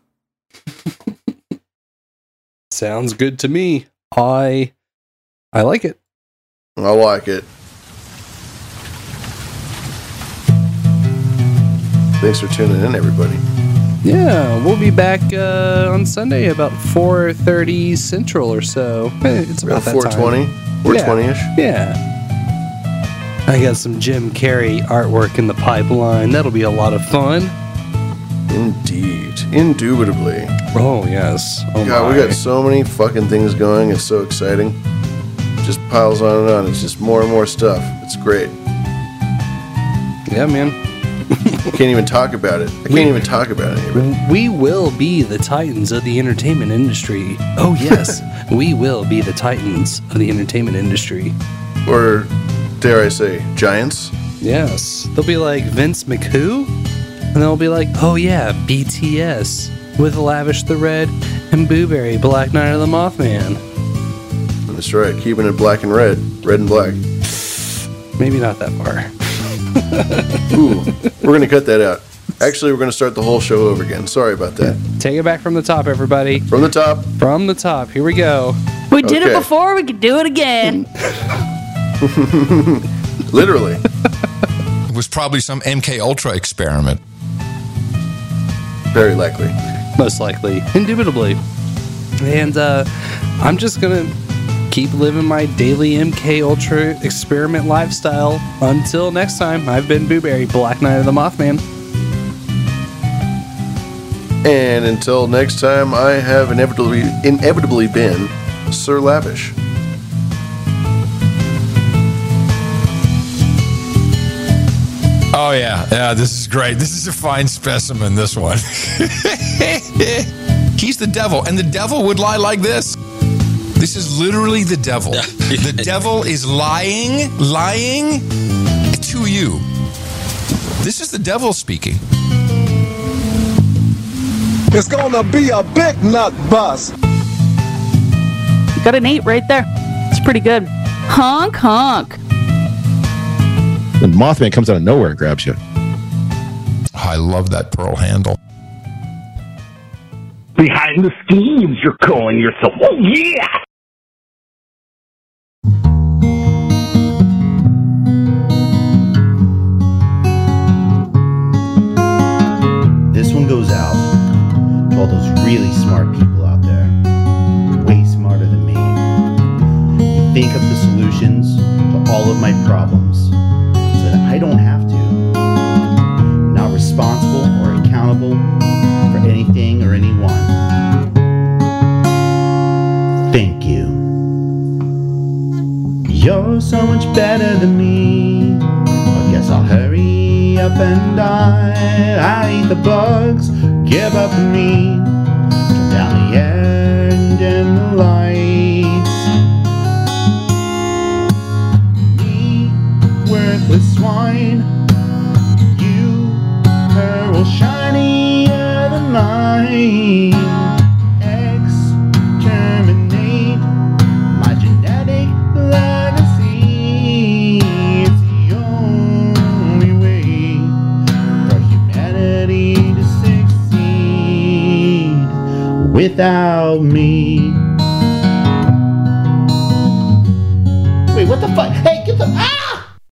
[laughs] Sounds good to me. I I like it. I like it. Thanks for tuning in, everybody. Yeah, we'll be back uh, on Sunday about 4:30 Central or so. It's about, About that 420, time. 420 ish. Yeah. I got some Jim Carrey artwork in the pipeline. That'll be a lot of fun. Indeed, indubitably. Oh yes. Oh God, we got so many fucking things going. It's so exciting. Just piles on and on. It's just more and more stuff. It's great. Yeah, man. I can't even talk about it. I can't even talk about it. We will be the titans of the entertainment industry. Oh yes, [laughs] we will be the titans of the entertainment industry. Or dare I say, giants? Yes, they'll be like Vince McWho, and they'll be like, oh yeah, BTS with Lavish the Red and Booberry Black Knight of the Mothman. That's right. Keeping it black and red, red and black. Maybe not that far. [laughs] Ooh, we're gonna cut that out. Actually, we're going to start the whole show over again. Sorry about that. Take it back from the top, everybody. From the top. From the top. Here we go. We did it before, we could do it again. [laughs] Literally. It was probably some MK Ultra experiment. Very likely. Most likely. Indubitably. And uh, I'm just going to keep living my daily MK Ultra experiment lifestyle. Until next time, I've been Booberry, Black Knight of the Mothman. And until next time, I have inevitably inevitably been Sir Lavish. Oh yeah, yeah. This is great. This is a fine specimen. This one. [laughs] He's the devil, and the devil would lie like this. This is literally the devil. the devil is lying, lying to you. This is the devil speaking. It's gonna be a big nut bust. Got an eight right there. It's pretty good. Honk, honk. The Mothman comes out of nowhere and grabs you. I love that pearl handle. Behind the schemes, you're calling yourself. Oh, yeah! All those really smart people out there. Way smarter than me. You think of the solutions to all of my problems so that I don't have to. Not responsible or accountable for anything or anyone. Thank you. You're so much better than me. I guess I'll hurry up and die. I eat the bugs, give up me. Down the air and the lights. Me, worthless swine. You, pearl shinier than mine. Exterminate without me. Wait, what the fuck?